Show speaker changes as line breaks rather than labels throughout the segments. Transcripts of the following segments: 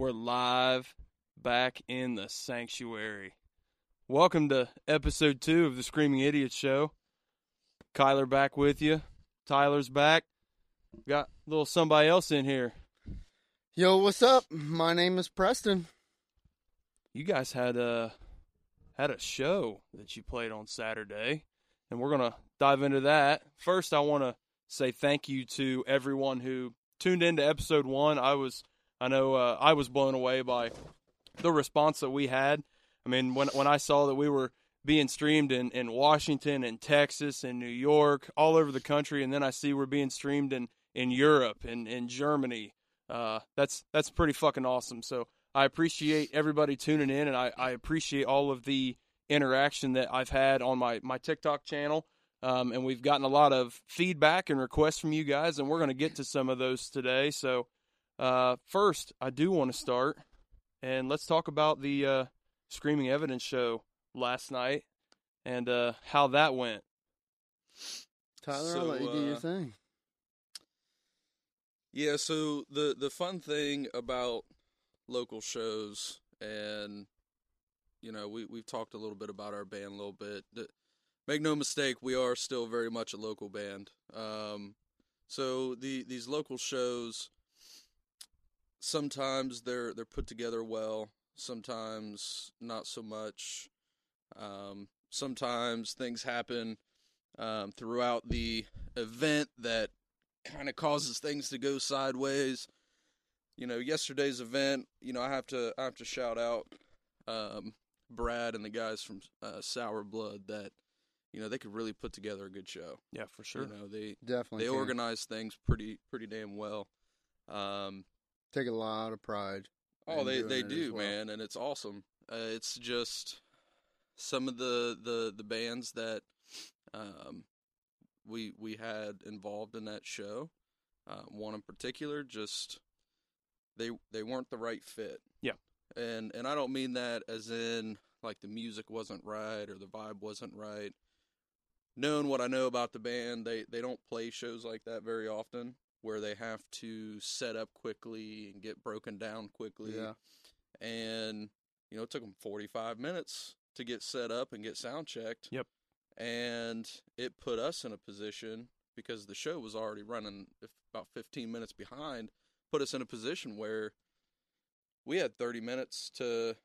We're live back in the sanctuary. Welcome to episode two of the Screaming Idiot Show. Kyler back with you. Tyler's back. Got a little somebody else in here.
Yo, what's up? My name is Preston.
You guys had a had a show that you played on Saturday, and we're gonna dive into that. First, I want to say thank you to everyone who tuned into episode one. I was, I know, uh, I was blown away by the response that we had. I mean, when when I saw that we were being streamed in, in Washington and Texas and New York, all over the country, and then I see we're being streamed in, in Europe and in Germany. Uh, that's that's pretty fucking awesome. So I appreciate everybody tuning in, and I, I appreciate all of the interaction that I've had on my, my TikTok channel. Um, and we've gotten a lot of feedback and requests from you guys, and we're going to get to some of those today. So, uh, first, I do want to start, and let's talk about the uh, Screaming Evidence show last night and uh, how that went.
Tyler,
So,
I'll let you do your
uh,
thing.
Yeah, so the the fun thing about local shows and you know, we we've talked a little bit about our band a little bit. Make no mistake, we are still very much a local band. Um so the these local shows sometimes they're they're put together well, sometimes not so much. Um sometimes things happen um, throughout the event that kind of causes things to go sideways. You know, yesterday's event. You know, I have to I have to shout out um, Brad and the guys from uh, Sour Blood that you know they could really put together a good show.
Yeah, for sure.
You know, they
Definitely.
they
can.
organize things pretty pretty damn well. Um,
Take a lot of pride.
Oh,
and
they
doing
they
it
do,
well.
man, and it's awesome. Uh, it's just some of the the the bands that um we we had involved in that show. Uh, one in particular, just they they weren't the right fit.
Yeah.
and and I don't mean that as in like the music wasn't right or the vibe wasn't right. Knowing what I know about the band, they they don't play shows like that very often, where they have to set up quickly and get broken down quickly
Yeah.
and you know it took them 45 minutes to get set up and get sound checked
Yep.
and it put us in a position because the show was already running about 15 minutes behind put us in a position where we had 30 minutes to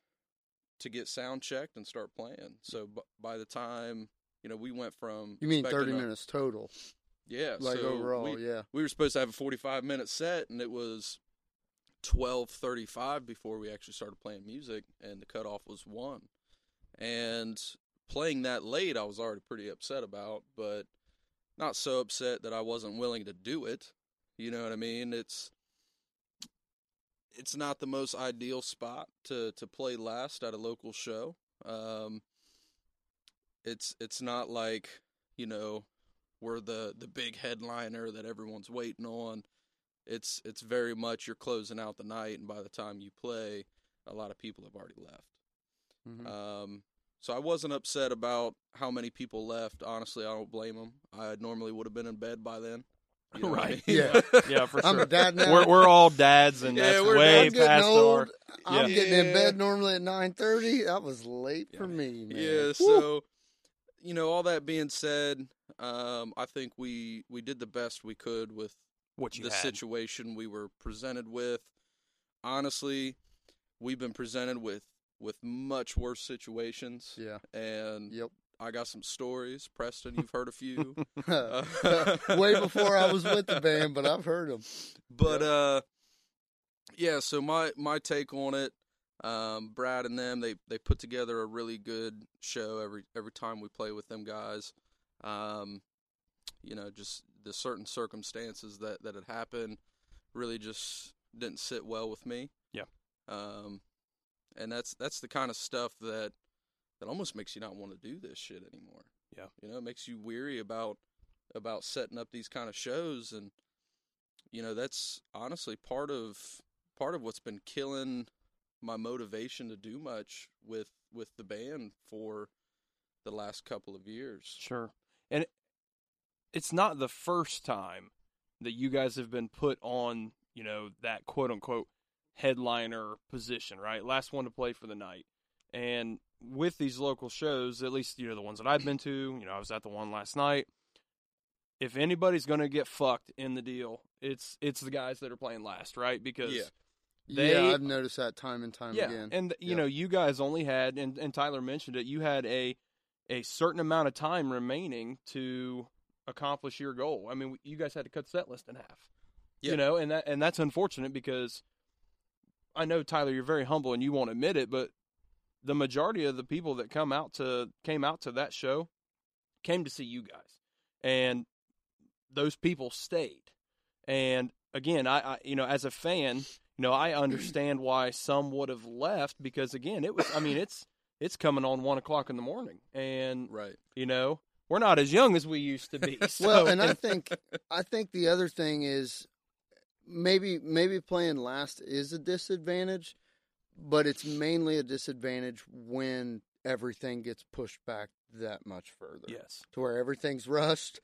to get sound checked and start playing so b- by the time you know we went from
You mean
expecting
30
a-
minutes total?
Yeah
Like
so
overall,
we,
yeah.
we were supposed to have a 45 minute set and it was 12:35 before we actually started playing music and the cutoff was 1 and playing that late I was already pretty upset about but not so upset that I wasn't willing to do it you know what I mean? It's it's not the most ideal spot to to play last at a local show. Um it's it's not like you know we're the the big headliner that everyone's waiting on. It's it's very much you're closing out the night, and by the time you play, a lot of people have already left.
Mhm.
Um, so I wasn't upset about how many people left. Honestly, I don't blame them. I normally would have been in bed by then. You know what I
Right.
mean?
Yeah.
Yeah, for
I'm
sure.
a dad now.
We're we're all dads, and
Yeah,
that's
we're-
way past
old.
our.
I'm
Yeah.
getting in bed normally at 9:30. That was late for me, man.
Yeah,
Woo.
so you know, all that being said, um, I think we we did the best we could with
What you
the
had.
situation we were presented with. Honestly, we've been presented with with much worse situations,
Yeah.
and
Yep.
I got some stories. Preston, you've heard a few,
Way before I was with the band, but I've heard them.
but uh, yeah. So my my take on it, um, Brad and them, they they put together a really good show every every time we play with them guys. Um, you know, just the certain circumstances that that had happened really just didn't sit well with me.
Yeah.
Um, and that's that's the kind of stuff that that almost makes you not want to do this shit anymore.
Yeah.
You know, it makes you weary about about setting up these kind of shows and you know, that's honestly part of part of what's been killing my motivation to do much with with the band for the last couple of years.
Sure. And it's not the first time that you guys have been put on, you know, that quote unquote headliner position, right? Last one to play for the night. And with these local shows, at least you know the ones that I've been to, you know, I was at the one last night. If anybody's going to get fucked in the deal, it's it's the guys that are playing last, right? Because
Yeah.
They-
yeah, I've noticed that time and time
yeah,
again.
and you know, you guys only had, and, and Tyler mentioned it, you had a a certain amount of time remaining to accomplish your goal. I mean, you guys had to cut set list in half.
Yeah.
You know, and that and that's unfortunate because I know Tyler, you're very humble and you won't admit it, but the majority of the people that come out to came out to that show came to see you guys, and those people stayed. And again, I, I you know, as a fan, you know, I understand why some would have left because again, it was. I mean, it's it's coming on one o'clock in the morning, and
Right.
you know, we're not as young as we used to be. So,
well, and I think I think the other thing is maybe maybe playing last is a disadvantage, but it's mainly a disadvantage when everything gets pushed back that much further.
yes,
to where everything's rushed.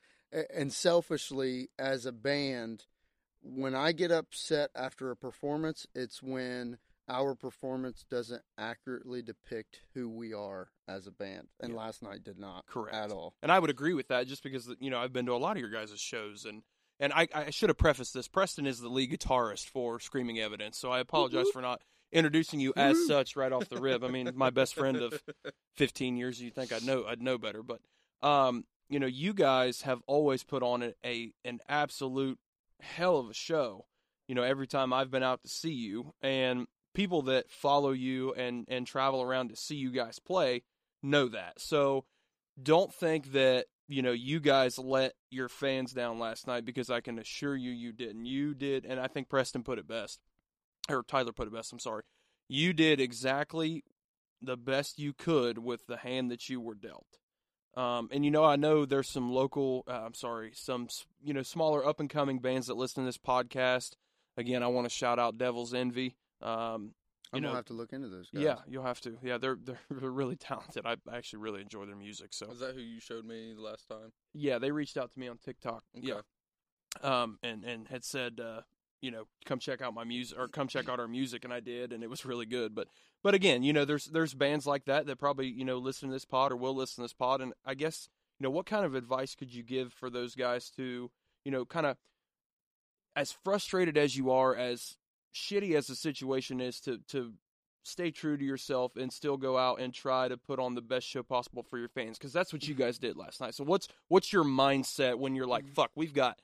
And selfishly, as a band, when I get upset after a performance, it's when our performance doesn't accurately depict who we are as a band. And
Yeah.
last night did not
Correct.
at all.
and I would agree with that just because you know I've been to a lot of your guys' shows and. And I, I should have prefaced this. Preston is the lead guitarist for Screaming Evidence, so I apologize for not introducing you as such right off the rib. I mean, my best friend of 15 years, you think I'd know I'd know better, but um, you know, you guys have always put on a, a an absolute hell of a show. You know, every time I've been out to see you, and people that follow you and and travel around to see you guys play know that. So don't think that you know you guys let your fans down last night because I can assure you you didn't. You did, and I think Preston put it best, or Tyler put it best. I'm sorry. You did exactly the best you could with the hand that you were dealt. Um, and you know, I know there's some local, uh, I'm sorry, some you know smaller up and coming bands that listen to this podcast. Again, I want to shout out Devil's Envy. Um, you
I'm
know,
gonna have to look into those guys.
yeah, you'll have to. Yeah, they're they're they're really talented. I actually really enjoy their music. So
Is that who you showed me the last time?
yeah, they reached out to me on TikTok.
Okay.
Yeah, um, and and had said, uh, you know, come check out my music or come check out our music, and I did, and it was really good. But but again, you know, there's there's bands like that that probably you know listen to this pod or will listen to this pod, and I guess you know what kind of advice could you give for those guys to you know kind of as frustrated as you are, as shitty as the situation is, to to stay true to yourself and still go out and try to put on the best show possible for your fans because that's what you guys did last night. So what's what's your mindset when you're like, fuck, we've got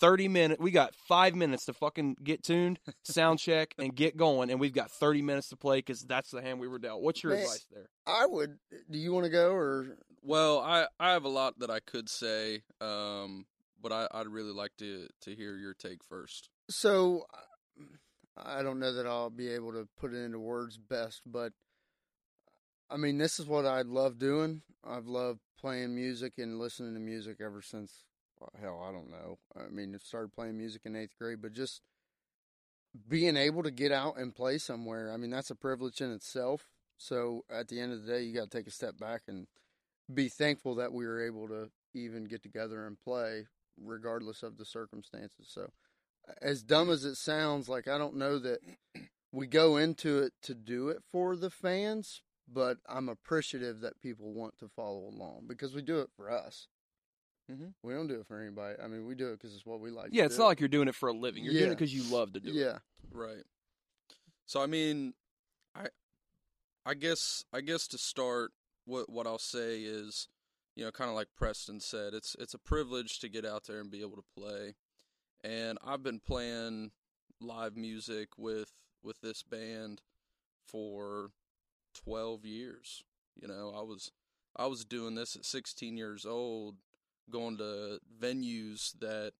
30 minutes, we got 5 minutes to fucking get tuned, sound check and get going and we've got 30 minutes to play cuz that's the hand we were dealt. What's your
Man.
advice there?
I would. Do you want to go or?
Well, I, I have a lot that I could say, um, but I, I'd really like to, to hear your take first.
So, I don't know that I'll be able to put it into words best, but I mean, this is what I love doing. I've loved playing music and listening to music ever since, well, hell, I don't know. I mean, I started playing music in eighth grade, but just being able to get out and play somewhere, I mean, that's a privilege in itself. So, at the end of the day, you got to take a step back and be thankful that we were able to even get together and play, regardless of the circumstances. So, as dumb as it sounds, like I don't know that we go into it to do it for the fans, but I'm appreciative that people want to follow along because we do it for us.
Mhm.
We don't do it for anybody. I mean, we do it because it's what we like.
Yeah,
to
it's
do.
not like you're doing it for a living. You're doing it cuz you love to do it.
yeah.
Right. So I mean, I I guess I guess to start what what I'll say is, you know, kind of like Preston said, it's it's a privilege to get out there and be able to play. And I've been playing live music with with this band for 12 years. You know, I was I was doing this at 16 years old, going to venues that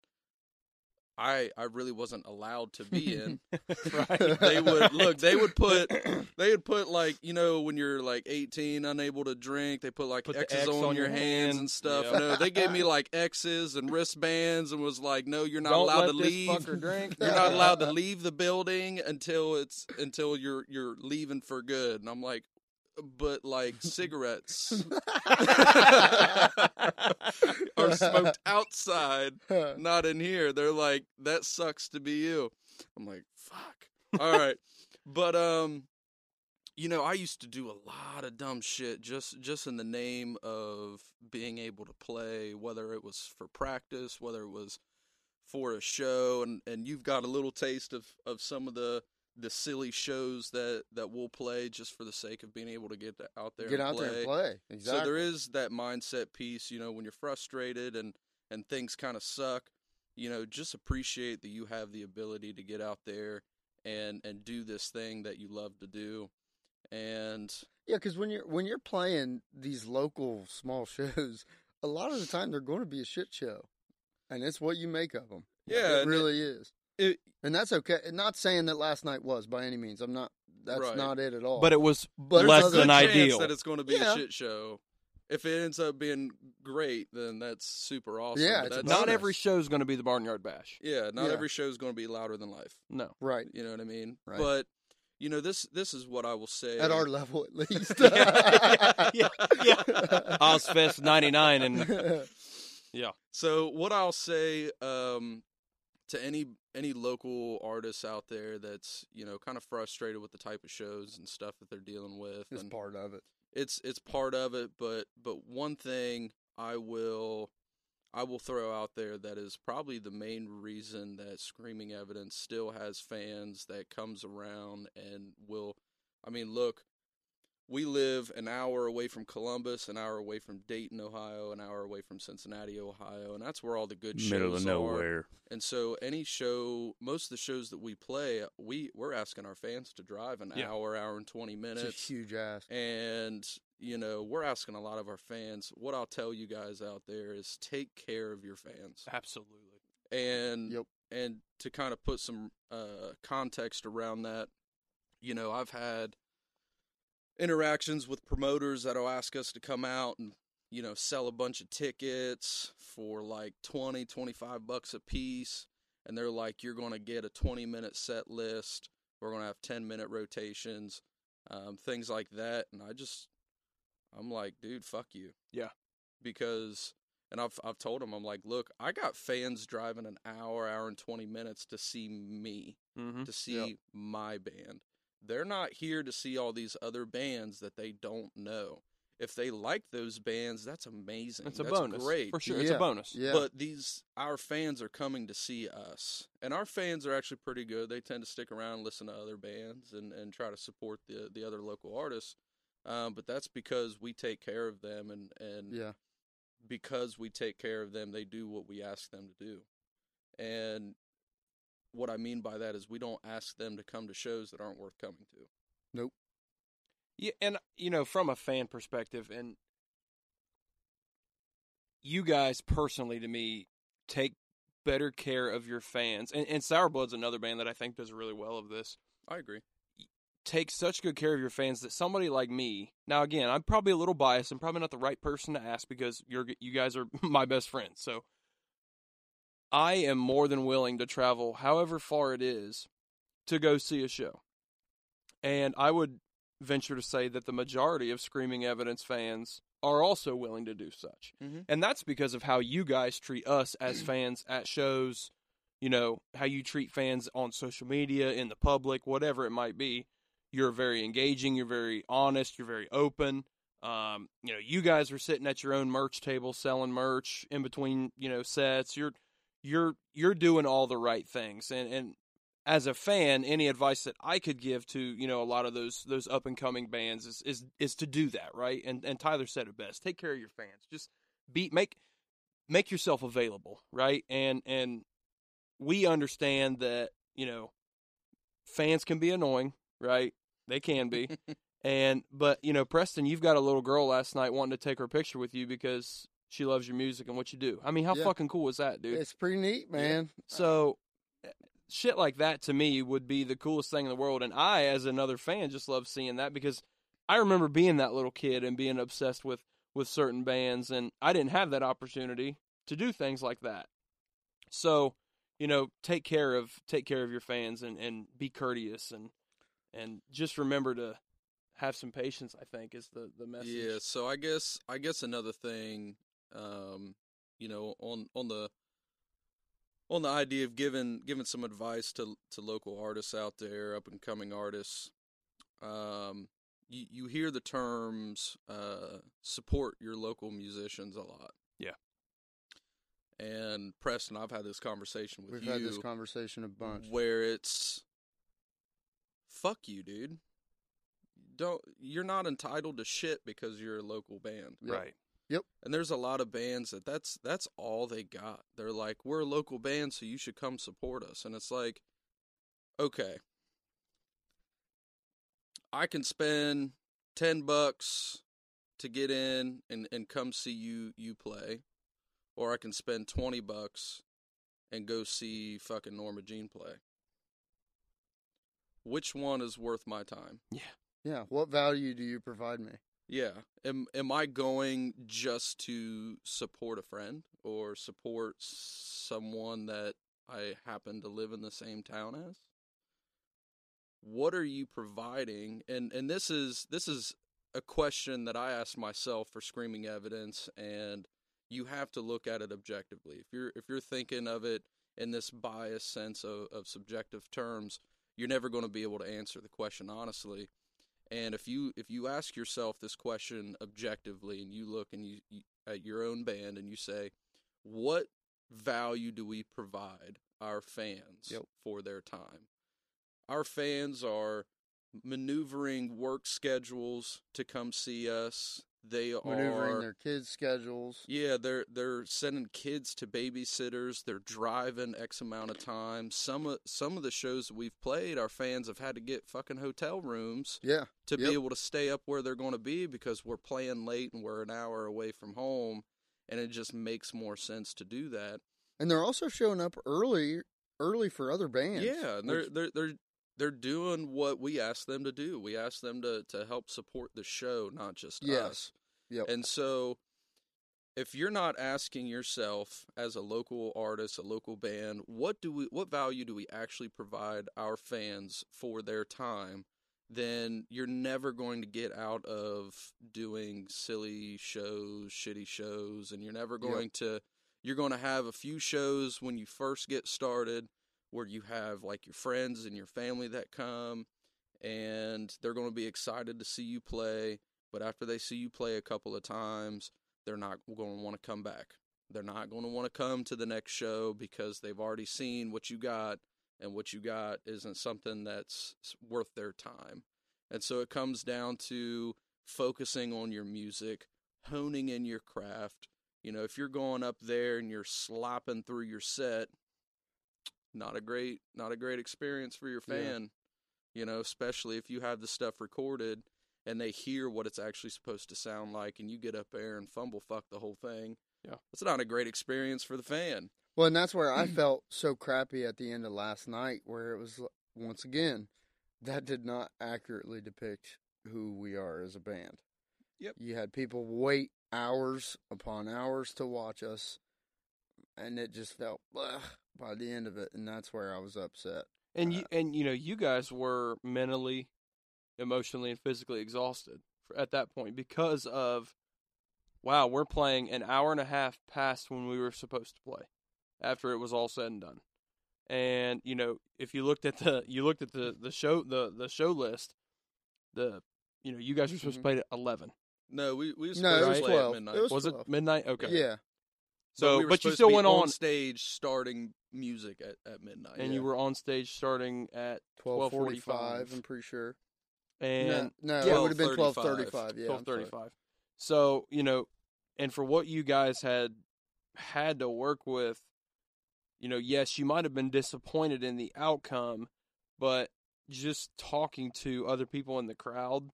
I I really wasn't allowed to be in.
right.
they would look they would put they would put like you know when you're like 18 unable to drink they put like
Put
x's
X
on,
on
your hands
hand.
and stuff
Yep.
you know they gave me like x's and wristbands and was like no you're not
Don't
allowed
let
to
this
leave
fucker drink.
you're not allowed to leave the building until it's until you're you're leaving for good and i'm like but like cigarettes are smoked outside not in here. They're like, that sucks to be you. I'm like, fuck. All right. but um, you know, I used to do a lot of dumb shit just just in the name of being able to play, whether it was for practice, whether it was for a show, and and you've got a little taste of of some of the the silly shows that that we'll play just for the sake of being able to get out there
Get
and
out
play.
there and play. Exactly.
So there is that mindset piece, you know, when you're frustrated and and things kind of suck, you know, just appreciate that you have the ability to get out there and and do this thing that you love to do. And
Yeah, because when you're when you're playing these local small shows, a lot of the time they're going to be a shit show, and it's what you make of them.
Yeah,
it really is,
it,
and that's okay. Not saying that last night was by any means. I'm not. That's
Right.
not it at all.
But it was
But
there's
less
a
other-
good
than ideal.
that it's going to be
Yeah.
a shit show. If it ends up being great, then that's super awesome.
Yeah, it's
that's,
not every show is going to be the Barnyard Bash.
yeah, not
Yeah.
every show is going to be louder than life.
No.
right
You know what I mean?
Right.
But you know this this is what I will say
at our level, at least.
yeah, yeah, yeah. Ozzfest '99 and yeah,
So what I'll say um, to any any local artists out there that's you know kind of frustrated with the type of shows and stuff that they're dealing with,
it's
and
part of it.
it's it's part of it. But but one thing I will I will throw out there that is probably the main reason that Screaming Evidence still has fans that comes around and will. I mean, look, we live an hour away from Columbus, an hour away from Dayton, Ohio, an hour away from Cincinnati, Ohio, and that's where all the good
Middle
shows
of
are.
nowhere.
And so, any show, most of the shows that we play, we we're asking our fans to drive an
Yeah.
hour, hour and twenty
It's
minutes,
a huge ask.
and you know we're asking a lot of our fans. What I'll tell you guys out there is take care of your fans,
absolutely.
and
Yep.
and to kind of put some uh, context around that, you know, I've had interactions with promoters that'll ask us to come out and you know sell a bunch of tickets for like 20 25 bucks a piece and they're like you're going to get a 20 minute set list we're going to have 10 minute rotations um, things like that and i just i'm like dude fuck you
Yeah.
because and I've I've told them I'm like, look, I got fans driving an hour, hour and twenty minutes to see me,
Mm-hmm.
to see my band. They're not here to see all these other bands that they don't know. If they like those bands, that's amazing.
It's a
that's
bonus
great.
for sure. It's a bonus.
Yeah,
But these our fans are coming to see us, and our fans are actually pretty good. They tend to stick around, and listen to other bands, and, and try to support the the other local artists. Um, but that's because we take care of them, and and
yeah,
because we take care of them, they do what we ask them to do. And what I mean by that is we don't ask them to come to shows that aren't worth coming to. Nope.
Yeah, and you know, from a fan perspective, and you guys personally, to me, take better care of your fans. And, and Sourblood's another band that I think does really well of this.
I agree.
Take such good care of your fans that somebody like me. Now, again, I'm probably a little biased. I'm probably not the right person to ask because you're you guys are my best friends. So I am more than willing to travel, however far it is, to go see a show. And I would venture to say that the majority of Screaming Evidence fans are also willing to do such.
Mhm.
And that's because of how you guys treat us as fans at shows, you know, how you treat fans on social media, in the public, whatever it might be. You're very engaging, you're very honest, you're very open. Um, you know, you guys are sitting at your own merch table selling merch in between, you know, sets. You're you're you're doing all the right things. And and as a fan, any advice that I could give to you know a lot of those those up and coming bands is is is to do that right. And and Tyler said it best: take care of your fans. Just be make make yourself available, right? And and we understand that you know fans can be annoying, right? They can be. and but you know, Preston, you've got a little girl last night wanting to take her picture with you because she loves your music and what you do. I mean, how
Yeah.
fucking cool is that, dude?
it's pretty neat, man.
So eh, shit like that to me would be the coolest thing in the world and I as another fan just love seeing that because I remember being that little kid and being obsessed with with certain bands and I didn't have that opportunity to do things like that. So, you know, take care of take care of your fans and and be courteous and and just remember to have some patience, I think is the the message.
Yeah, so I guess I guess another thing, um, you know, on on the On the idea of giving giving some advice to to local artists out there, up and coming artists, um, you you hear the terms uh, support your local musicians a lot.
Yeah.
And Preston, I've had this conversation with you.
We've had this conversation a bunch.
where it's fuck you, dude. Don't you're not entitled to shit because you're a local band.
Yep.
And there's a lot of bands that that's that's all they got. They're like, "We're a local band, so you should come support us." And it's like, okay, I can spend ten bucks to get in and and come see you you play, or I can spend twenty bucks and go see fucking Norma Jean play. Which one is worth my time?
Yeah. Yeah. What value do you provide me?
Yeah. Am am I going just to support a friend or support someone that I happen to live in the same town as? What are you providing? And and this is this is a question that I asked myself for screaming evidence and you have to look at it objectively. If you're if you're thinking of it in this biased sense of, of subjective terms, you're never going to be able to answer the question honestly. And if you if you ask yourself this question objectively, and you look and you, you at your own band and you say, what value do we provide our fans
Yep.
for their time? Our fans are maneuvering work schedules to come see us. They are.
Maneuvering
are
their kids' schedules.
yeah, they're they're sending kids to babysitters. They're driving X amount of time. Some of some of the shows that we've played, our fans have had to get fucking hotel rooms
Yeah.
to
Yep.
be able to stay up where they're going to be because we're playing late and we're an hour away from home, and it just makes more sense to do that.
And they're also showing up early early for other bands.
yeah, and they're
which-
they're they're they're doing what we asked them to do. We asked them to to help support the show, not just
Yes.
us.
Yep.
And so if you're not asking yourself as a local artist, a local band, what do we what value do we actually provide our fans for their time? Then you're never going to get out of doing silly shows, shitty shows, and you're never
Yep.
going to you're going to have a few shows when you first get started where you have like your friends and your family that come and they're going to be excited to see you play but after they see you play a couple of times they're not going to want to come back. They're not going to want to come to the next show because they've already seen what you got and what you got isn't something that's worth their time. And so it comes down to focusing on your music honing in your craft. You know if you're going up there and you're slopping through your set not a great not a great experience for your
Yeah.
fan. You know especially if you have the stuff recorded and they hear what it's actually supposed to sound like and you get up there and fumble fuck the whole thing
Yeah.
it's not a great experience for the fan
Well, and that's where I felt so crappy at the end of last night, where it was once again that did not accurately depict who we are as a band.
Yep.
You had people wait hours upon hours to watch us, and it just felt ugh, by the end of it, and that's where I was upset.
And you and you know you guys were mentally, emotionally, and physically exhausted for, at that point because of, wow, we're playing an hour and a half past when we were supposed to play, after it was all said and done. And you know if you looked at the you looked at the the show the the show list, the you know you guys were supposed
Mhm.
to play at eleven.
no we, we was
No,
supposed
it was
to play
12.
at midnight
It was
Was
12.
it midnight? Okay.
Yeah,
So,
we were
but you still
to be
went
on
on,
stage starting music at, at midnight
and
yeah.
you were on stage starting at
twelve
12:45.
forty-five. I'm pretty sure.
And
no, no
Yeah.
it would have been twelve
12:35.
Yeah,
twelve thirty-five. So you know, and for what you guys had had to work with, you know, yes, you might have been disappointed in the outcome, but just talking to other people in the crowd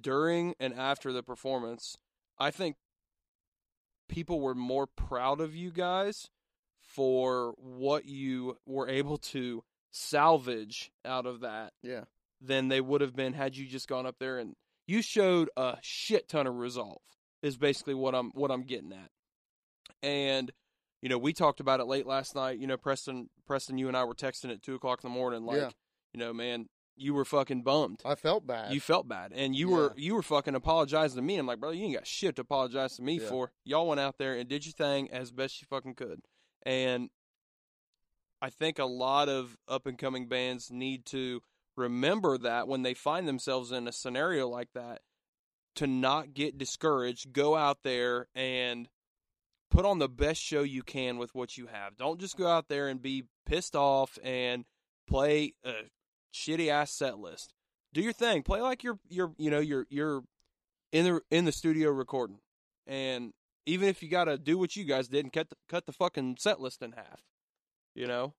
during and after the performance, I think people were more proud of you guys for what you were able to salvage out of that
Yeah,
than they would have been had you just gone up there and you showed a shit ton of resolve is basically what I'm what I'm getting at. And you know, we talked about it late last night. You know, Preston, Preston, you and I were texting at two o'clock in the morning. Like,
Yeah.
you know, man, you were fucking bummed.
I felt bad.
You felt bad, and you
Yeah.
were you were fucking apologizing to me. I'm like, brother, you ain't got shit to apologize to me
Yeah.
for. Y'all went out there and did your thing as best you fucking could, and I think a lot of up and coming bands need to remember that when they find themselves in a scenario like that, to not get discouraged, go out there and put on the best show you can with what you have. Don't just go out there and be pissed off and play a shitty ass set list. Do your thing. Play like you're you're you know you're you're in the in the studio recording. And even if you got to do what you guys did and cut the, cut the fucking set list in half, you know,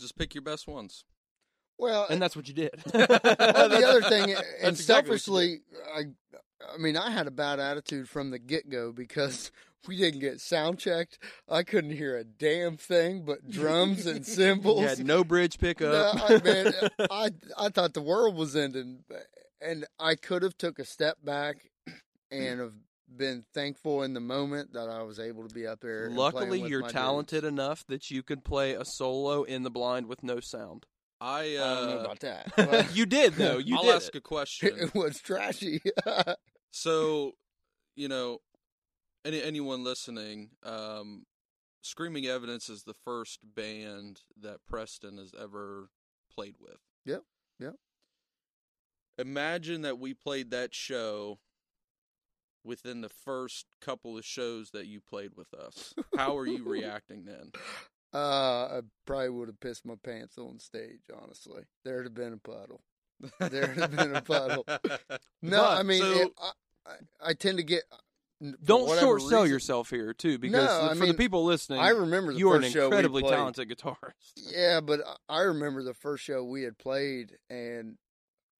Just pick your best ones.
Well,
and that's what you did.
well, the other thing, and
exactly
selfishly, I, I mean, I had a bad attitude from the get go because we didn't get sound checked. I couldn't hear a damn thing but drums and cymbals.
You had no bridge pickup.
No, I, man, I I thought the world was ending, and I could have took a step back and have been thankful in the moment that I was able to be up there.
Luckily, you're talented
dudes.
enough that you could play a solo in the blind with no sound.
I
I don't know
uh,
about that.
you did though. You
I'll
did.
ask
it.
a question.
it was trashy.
So, you know, any anyone listening, um, Screaming Evidence is the first band that Preston has ever played with.
Yep, yep.
Imagine that we played that show within the first couple of shows that you played with us. How are you reacting then?
Uh, I probably would have pissed my pants on stage. Honestly, there'd have been a puddle. There'd have been a puddle. No,
But,
I mean,
so-
it, I, I, I tend to get.
Don't short sell
reason-
yourself here too, because
No,
for the people listening,
I remember the
you are an incredibly talented guitarist.
Yeah, but I- I remember the first show we had played, and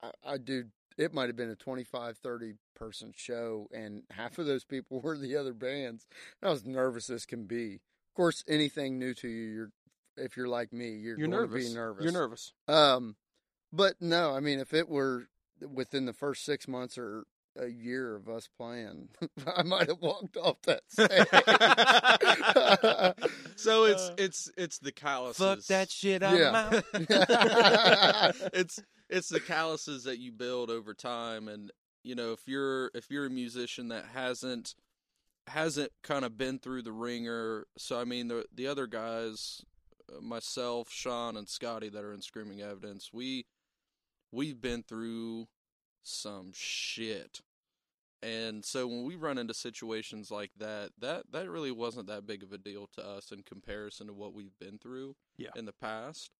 I, I do. It might have been a 25, 30 person show, and half of those people were the other bands. I was nervous as can be. Of course, anything new to you, you're if you're like me, you're,
You're
going
nervous.
to be nervous.
You're nervous.
Um, but no, I mean, if it were within the first six months or a year of us playing, I might have walked off that stage.
so it's
Uh,
it's it's the calluses.
Fuck that shit. I'm
Yeah.
out.
it's it's the calluses that you build over time and you know if you're if you're a musician that hasn't hasn't kind of been through the ringer. So i mean the the other guys uh, myself sean and scotty that are in screaming evidence we we've been through some shit. And so when we run into situations like that that that really wasn't that big of a deal to us in comparison to what we've been through
Yeah.
in the past.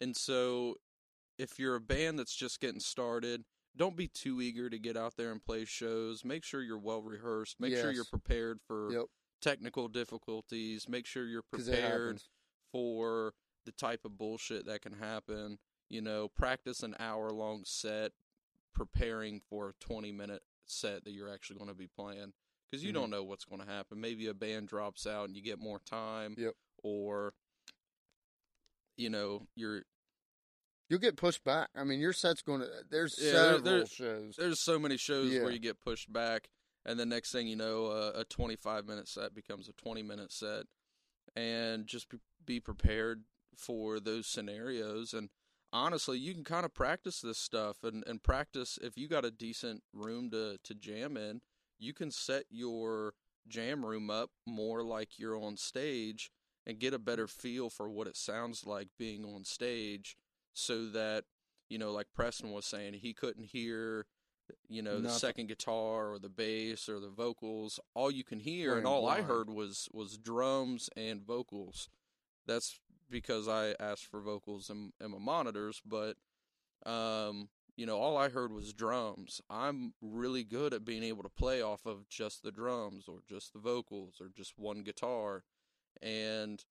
And so if you're a band that's just getting started, don't be too eager to get out there and play shows. Make sure you're well rehearsed. Make sure you're prepared for
yep,
technical difficulties. Make sure you're prepared for the type of bullshit that can happen. You know, practice an hour long set preparing for a 20 minute set that you're actually going to be playing because you
Mhm.
don't know what's going to happen. Maybe a band drops out and you get more time.
Yep.
Or, you know, you're
You'll get pushed back. I mean, your set's going to. There's
Yeah,
several
there-
shows.
there's so many shows
Yeah.
where you get pushed back and the next thing you know uh, a 25 minute set becomes a 20 minute set and just be, be prepared for those scenarios and honestly you can kind of practice this stuff and, and practice if you got a decent room to, to jam in you can set your jam room up more like you're on stage and get a better feel for what it sounds like being on stage so that you know like preston was saying he couldn't hear you know the second guitar or the bass or the vocals. All you can hear and all i heard was was drums and vocals. That's because i asked for vocals in, in my monitors but um you know all i heard was drums. I'm really good at being able to play off of just the drums or just the vocals or just one guitar. And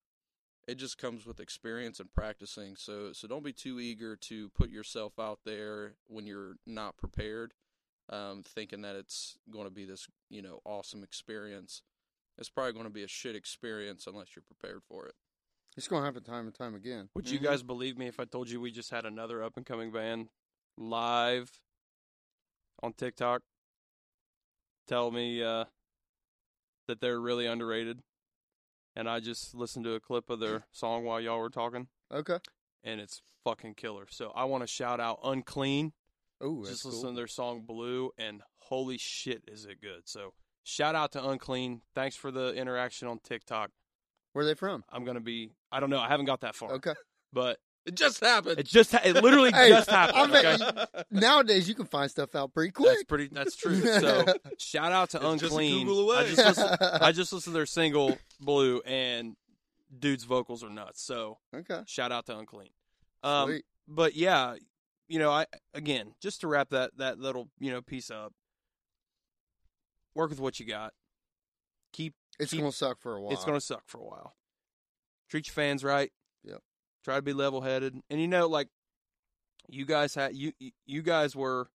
it just comes with experience and practicing so so don't be too eager to put yourself out there when you're not prepared um, thinking that it's going to be this you know awesome experience it's probably going to be a shit experience unless you're prepared for it
It's going to happen time and time again.
Would you
Mhm.
guys believe me if I told you we just had another up and coming band live on TikTok tell me uh, that they're really underrated? And I just listened to a clip of their song while y'all were talking,
Okay.
and it's fucking killer. So I want to shout out Unclean.
Oh,
just
cool.
listen to their song Blue, and holy shit, is it good! So shout out to Unclean. Thanks for the interaction on TikTok.
Where are they from?
I'm gonna be. I don't know. I haven't got that far.
Okay.
But
It just happened.
it just. Ha- it literally
Hey,
just happened.
I
okay?
bet Nowadays, you can find stuff out pretty quick.
That's pretty. That's true. So shout out to
It's just a
Unclean.
Away.
I just listened, I just listened to their single Blue, and dude's vocals are nuts. So
okay.
shout out to Unclean. Um,
Sweet.
but yeah, you know, I again just to wrap that that little you know piece up. Work with what you got. Keep.
It's
keep-
gonna suck for a while.
It's going to suck for a while. Treat your fans right. Try to be level headed, and you know, like you guys had you you guys were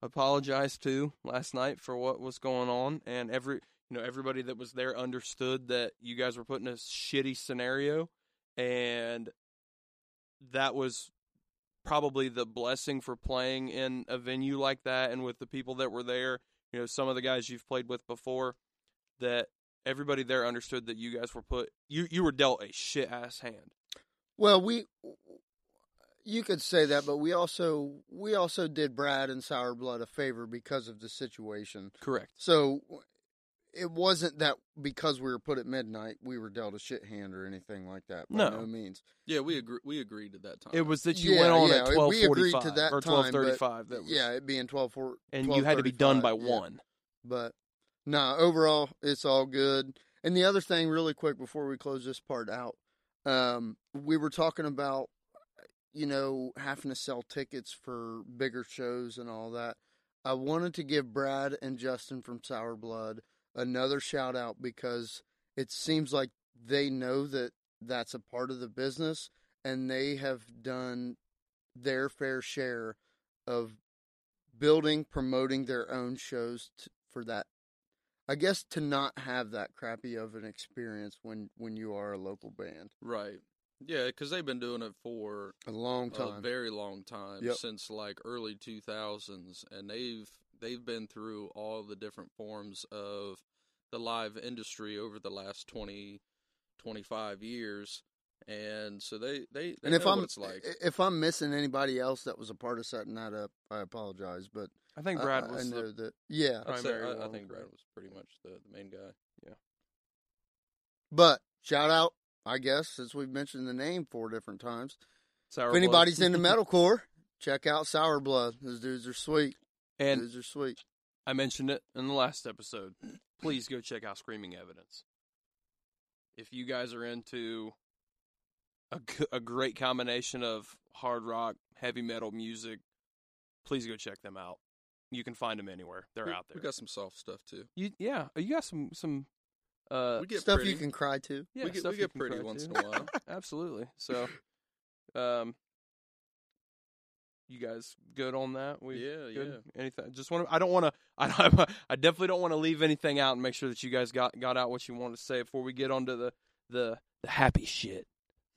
apologized to last night for what was going on, and every you know everybody that was there understood that you guys were put in a shitty scenario, and that was probably the blessing for playing in a venue like that and with the people that were there. You know, some of the guys you've played with before that everybody there understood that you guys were put you you were dealt a shit ass hand.
Well, we you could say that, but we also we also did Brad and Sour Blood a favor because of the situation.
Correct.
So it wasn't that because we were put at midnight we were dealt a shit hand or anything like that. By
No.
no means.
yeah, we agree. We agreed at that time.
It was that you
Yeah,
went on
yeah,
at
we
twelve
agreed to that
or
time,
twelve
but-
thirty five. That was,
Yeah, it being twelve four.
and you had to be done by
yeah.
one.
But no, overall it's all good. And the other thing, really quick, before we close this part out, um, we were talking about, you know, having to sell tickets for bigger shows and all that. I wanted to give Brad and Justin from Sour Blood another shout out because it seems like they know that that's a part of the business and they have done their fair share of building, promoting their own shows for that. I guess to not have that crappy of an experience when when you are a local band.
right. Yeah, because they've been doing it for
A long time, a
very long time
Yep.
since like early 2000s and they've they've been through all the different forms of the live industry over the last 20 25 years and so they they, they
and if I'm
it's like
if I'm missing anybody else that was a part of setting that up, I apologize. But
I think Brad
I,
was
I
the,
know that. Yeah,
I'd say, I, I think Brad was pretty much the, the main guy Yeah.
but shout out, I guess, since we've mentioned the name four different times.
Sour
if
Blood.
anybody's into metalcore, check out Sour Blood. Those dudes are sweet.
and
dudes are sweet.
I mentioned it in the last episode. Please go check out Screaming Evidence. If you guys are into a, a great combination of hard rock, heavy metal music, please go check them out. You can find them anywhere. They're
we,
out there.
we got some soft stuff too
You, yeah, you got some some uh
we get
Stuff
pretty.
you can cry to.
yeah,
we get,
stuff
we get pretty once
to.
in a while
Absolutely. So, um, you guys good on that? We
yeah
good?
yeah
Anything? Just want to. I don't want to. I I definitely don't want to leave anything out and make sure that you guys got got out what you wanted to say before we get onto the the the happy shit.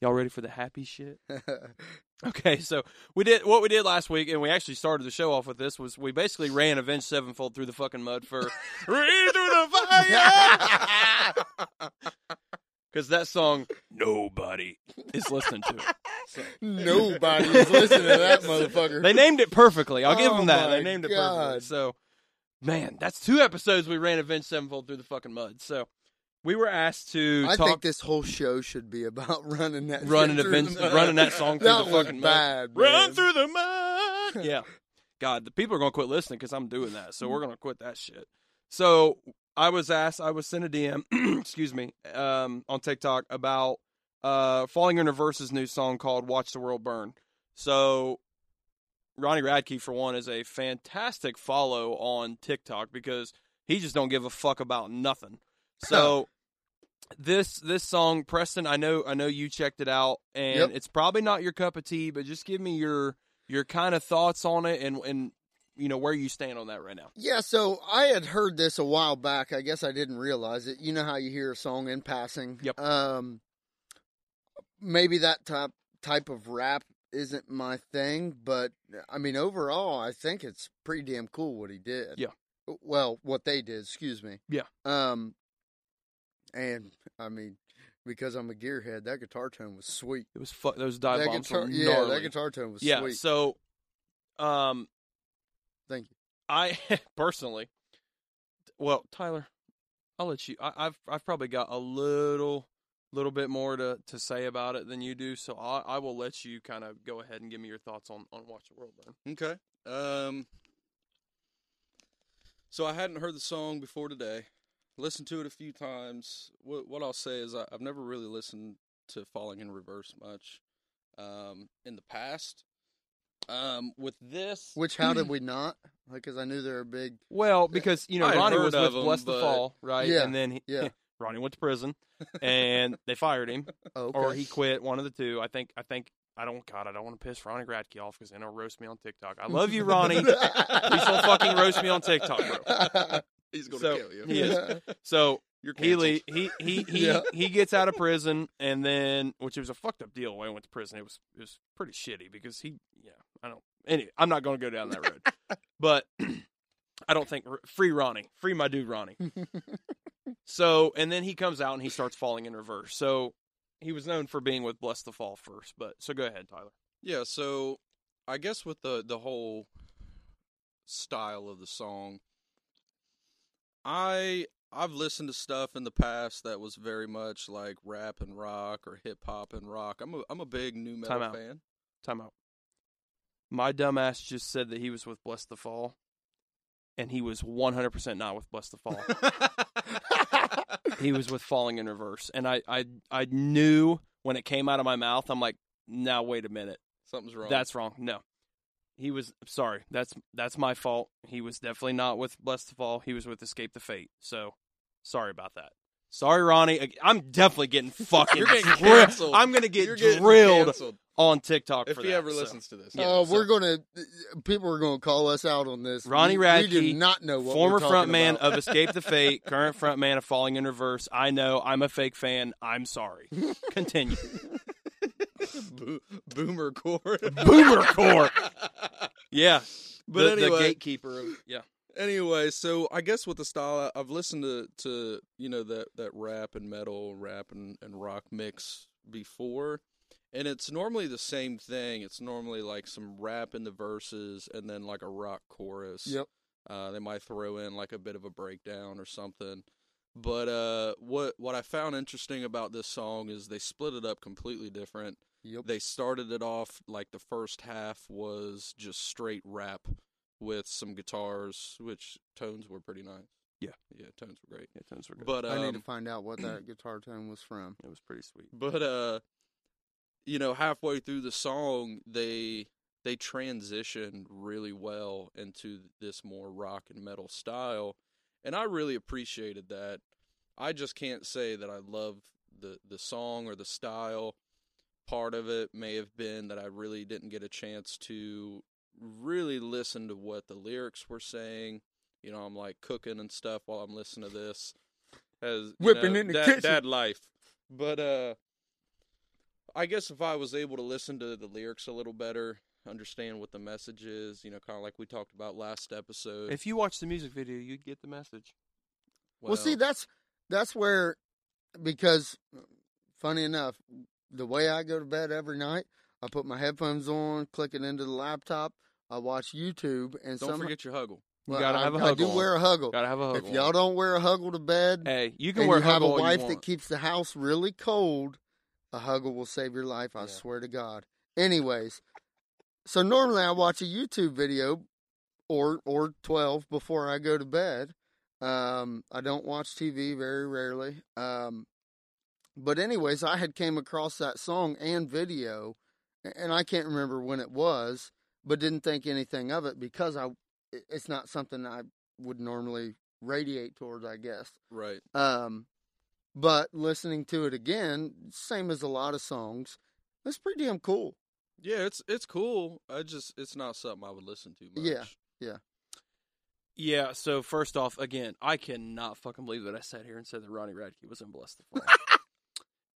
Y'all ready for the happy shit? Okay, so we did what we did last week, and we actually started the show off with this. Was we basically ran Avenged Sevenfold through the fucking mud for read through the fire because that song nobody is listening to it. So.
Nobody is listening to that motherfucker.
They named it perfectly. I'll give
Oh
them that. They
my
named it perfectly. So, man, that's two episodes we ran Avenged Sevenfold through the fucking mud. So, we were asked to
I
talk
think this whole show should be about running that
running
through mud.
running that song through
That
the fucking mud.
bad.
Run through the mud. yeah. God, the people are going to quit listening because I'm doing that. So, we're going to quit that shit. So, I was asked, I was sent a DM, excuse me, um, on TikTok about uh, Falling in Reverse's new song called Watch the World Burn. So, Ronnie Radke, for one, is a fantastic follow on TikTok because he just don't give a fuck about nothing. So this this song, Preston, I know I know you checked it out, and
Yep.
it's probably not your cup of tea, but just give me your your kind of thoughts on it and and you know where you stand on that right now.
Yeah, so I had heard this a while back. I guess I didn't realize it. You know how you hear a song in passing.
Yep.
Um, maybe that type type of rap isn't my thing, but I mean, overall, I think it's pretty damn cool what he did.
Yeah.
Well, what they did. Excuse me.
Yeah.
Um, and I mean, because I'm a gearhead, that guitar tone was sweet.
It was fu- those dive
that
bombs
guitar,
were
yeah, that guitar tone was
yeah.
sweet.
So, um,
Thank you.
I personally, well, Tyler, I'll let you. I, I've I've probably got a little little bit more to, to say about it than you do, so I, I will let you kind of go ahead and give me your thoughts on, on Watch the World Burn.
Okay. Um. So I hadn't heard the song before today. Listened to it a few times. What what I'll say is I, I've never really listened to Falling in Reverse much. Um, in the past. Um, with this,
Which how did we not? Because I knew they were big.
Well, because you know
I
Ronnie was with
him,
Blessthefall, right?
Yeah,
And then he,
yeah.
Ronnie went to prison, and they fired him,
Oh, okay.
or he quit. One of the two. I think. I think. I don't. God, I don't want to piss Ronnie Radke off because then he'll roast me on TikTok. I love you, Ronnie. Please don't fucking roast me on TikTok, bro.
He's gonna
So,
kill you.
he is. So
You're
he he he he
Yeah.
he gets out of prison, and then which was a fucked up deal when he went to prison. It was it was pretty shitty because he yeah I don't. Anyway, I'm not going to go down that road, but I don't think free Ronnie, free my dude Ronnie. So, and then he comes out and he starts falling in reverse. So, he was known for being with Blessthefall first, but so go ahead, Tyler.
Yeah, so I guess with the the whole style of the song, I I've listened to stuff in the past that was very much like rap and rock or hip hop and rock. I'm a I'm a big nu metal
Time out.
fan.
Time out. My dumbass just said that he was with Blessthefall, and he was 100% not with Blessthefall. he was with Falling in Reverse, and I, I, I knew when it came out of my mouth. I'm like, now wait a minute,
Something's wrong.
that's wrong. No, he was sorry. That's that's my fault. He was definitely not with Blessthefall. He was with Escape the Fate. So sorry about that. Sorry, Ronnie. I'm definitely getting fucking
You're getting
drilled.
canceled.
I'm gonna get
You're
drilled
canceled
on TikTok
if
for
he
that,
ever
so.
listens to this.
Uh, yeah,
Oh,
so-
we're gonna. Uh, people are gonna call us out on this.
Ronnie
we,
Radke,
we do not know what
former frontman of Escape the Fate, current frontman of Falling in Reverse. I know I'm a fake fan. I'm sorry. Continue.
Bo- boomer core.
Boomer core. Yeah,
But
the, the
anyway,
gatekeeper of yeah.
anyway, so I guess with the style, I- I've listened to to you know that that rap and metal, rap and, and rock mix before, and it's normally the same thing. It's normally like some rap in the verses and then like a rock chorus.
Yep.
Uh, they might throw in like a bit of a breakdown or something. But uh, what what I found interesting about this song is they split it up completely different.
Yep.
They started it off like the first half was just straight rap with some guitars, which tones were pretty nice.
Yeah.
yeah, tones were great.
Yeah, tones were good.
But
I need to
um,
find out what that guitar tone was from.
it was pretty sweet.
but uh, you know, halfway through the song, they they transitioned really well into this more rock and metal style, and I really appreciated that. I just can't say that I love the the song or the style. Part of it may have been that I really didn't get a chance to really listen to what the lyrics were saying. You know, I'm like cooking and stuff while I'm listening to this. As
Whipping
know,
in the
dad,
kitchen.
dad life. But uh I guess if I was able to listen to the lyrics a little better, understand what the message is, you know, kind of like we talked about last episode.
If you watch the music video, you'd get the message.
Well, see, that's that's where because funny enough, the way I go to bed every night, I put my headphones on, click it into the laptop, I watch YouTube, and
don't
some,
forget your huggle.
You
well,
gotta
I,
have a
I do
huggle.
wear a huggle.
Gotta have a huggle.
If y'all don't wear a huggle to bed,
hey, you can wear
you have a
huggle
wife that keeps the house really cold, a huggle will save your life. I
Yeah.
swear to God. Anyways, so normally I watch a YouTube video or or twelve before I go to bed. Um, I don't watch TV very rarely. Um, but anyways, I had came across that song and video, and I can't remember when it was, but didn't think anything of it because I it's not something I would normally radiate towards. I guess.
Right.
Um, but listening to it again, same as a lot of songs, it's pretty damn cool.
Yeah, it's it's cool. I just it's not something I would listen to much.
Yeah.
Yeah. Yeah, so first off, again, I cannot fucking believe that I sat here and said that Ronnie Radke was in Blessthefall.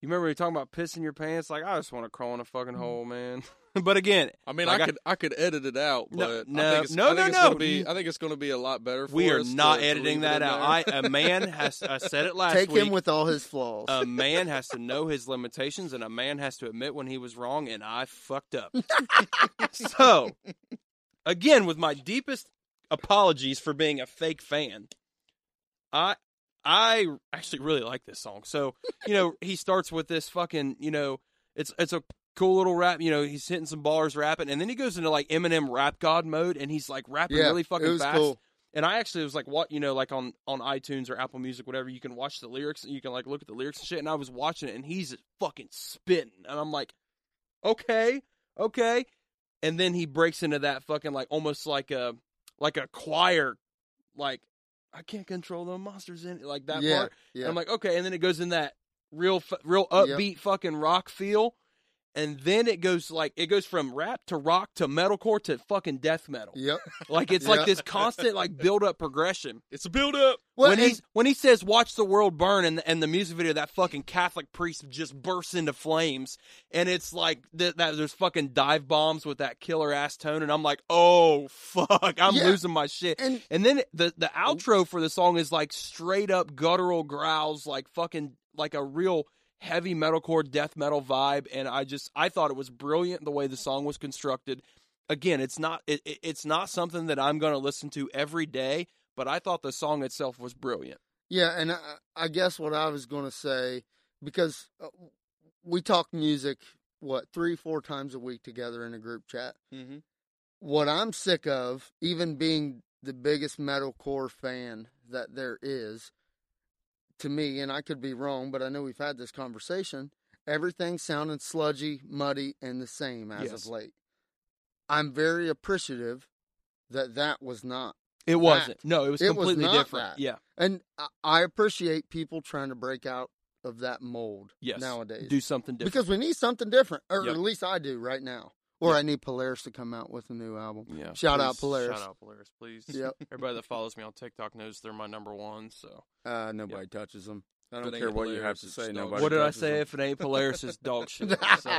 You remember you talking about pissing your pants? Like, I just want to crawl in a fucking mm-hmm. hole, man. but again,
I mean,
Like
I
I-
could I could edit it out, but
no,
I think it's,
no,
I think
no,
it's
no.
Be, I think it's going to be a lot better. For
we are
us
not
to- to
editing
leave
that out.
there.
I a man has I said it last
Take
week.
him with all his flaws.
a man has to know his limitations and a man has to admit when he was wrong and I fucked up. so, again with my deepest apologies for being a fake fan. I I actually really like this song. So, you know, he starts with this fucking, you know, it's it's a cool little rap. You know, he's hitting some bars, rapping, and then he goes into like Eminem rap god mode, and he's like rapping
Yeah,
really fucking fast.
cool.
And I actually was like, what you know, like on on iTunes or Apple Music, whatever, you can watch the lyrics and you can like look at the lyrics and shit. And I was watching it, and he's fucking spitting, and I'm like, okay, okay. And then he breaks into that fucking like almost like a like a choir, like I can't control the monsters in it, like that
yeah,
part.
yeah.
I'm like, okay, and then it goes in that real, real
Yep.
upbeat fucking rock feel, and then it goes like it goes from rap to rock to metalcore to fucking death metal.
yep.
Like it's
Yeah.
like this constant like build up progression.
It's a build up.
Well,
when
and-
he's when he says "Watch the world burn" and and the music video, that fucking Catholic priest just bursts into flames, and it's like th- that. There's fucking dive bombs with that killer ass tone, and I'm like, oh fuck, I'm
Yeah.
losing my shit.
and
And then the the outro for the song is like straight up guttural growls, like fucking like a real heavy metalcore death metal vibe. And I just I thought it was brilliant the way the song was constructed. Again, it's not it, it- it's not something that I'm going to listen to every day, but I thought the song itself was brilliant.
Yeah, and I, I guess what I was going to say because uh, we talk music what three, four times a week together in a group chat.
Mm-hmm.
What I'm sick of, even being the biggest metalcore fan that there is, to me, and I could be wrong, but I know we've had this conversation. Everything sounding sludgy, muddy, and the same as
Yes.
of late. I'm very appreciative that that was not
It wasn't. No, it was
It was
completely
not
different.
that.
Yeah.
And I- I appreciate people trying to break out of that mold
Yes.
nowadays.
Do something different.
because we need something different, or
Yep.
at least I do right now. Or
Yep.
I need Polaris to come out with a new album.
yeah.
Shout out Polaris.
Shout out Polaris, please.
Yep.
Everybody that follows me on TikTok knows they're my number one. So
Uh, nobody touches them. I don't care
ain't
what you have to say. Nobody.
what did I say?
them.
If it ain't Polaris, it's dog shit. So,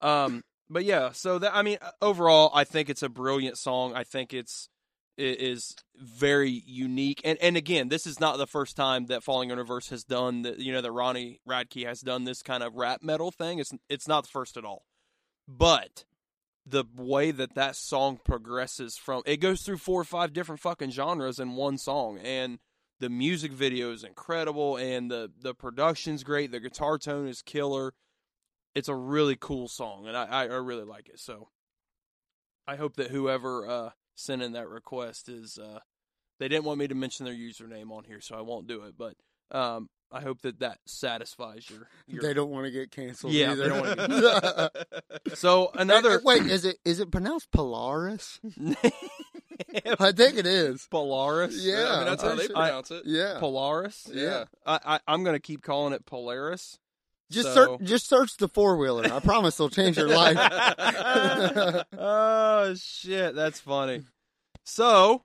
um, but yeah, so that I mean, overall, I think it's a brilliant song. I think it's it is very unique, and and again, this is not the first time that Falling in Reverse has done that. You know that Ronnie Radke has done this kind of rap metal thing. It's it's not the first at all, but the way that that song progresses from it goes through four or five different fucking genres in one song, and the music video is incredible, and the the production's great. The guitar tone is killer it's a really cool song, and I, I, really like it. So I hope that whoever uh, sent in that request is uh, they didn't want me to mention their username on here, so I won't do it. But um, I hope that that satisfies your. your...
They don't want to get canceled.
Yeah,
either.
they don't wanna so another
Wait, is it is it pronounced Polaris? I think it is.
Polaris.
Yeah,
I mean, that's how they
sure-
pronounce it.
Yeah.
Polaris.
Yeah.
I, I I'm gonna keep calling it Polaris.
Just
So-
search, just search the four wheeler. I promise they'll change your life.
oh shit, that's funny. So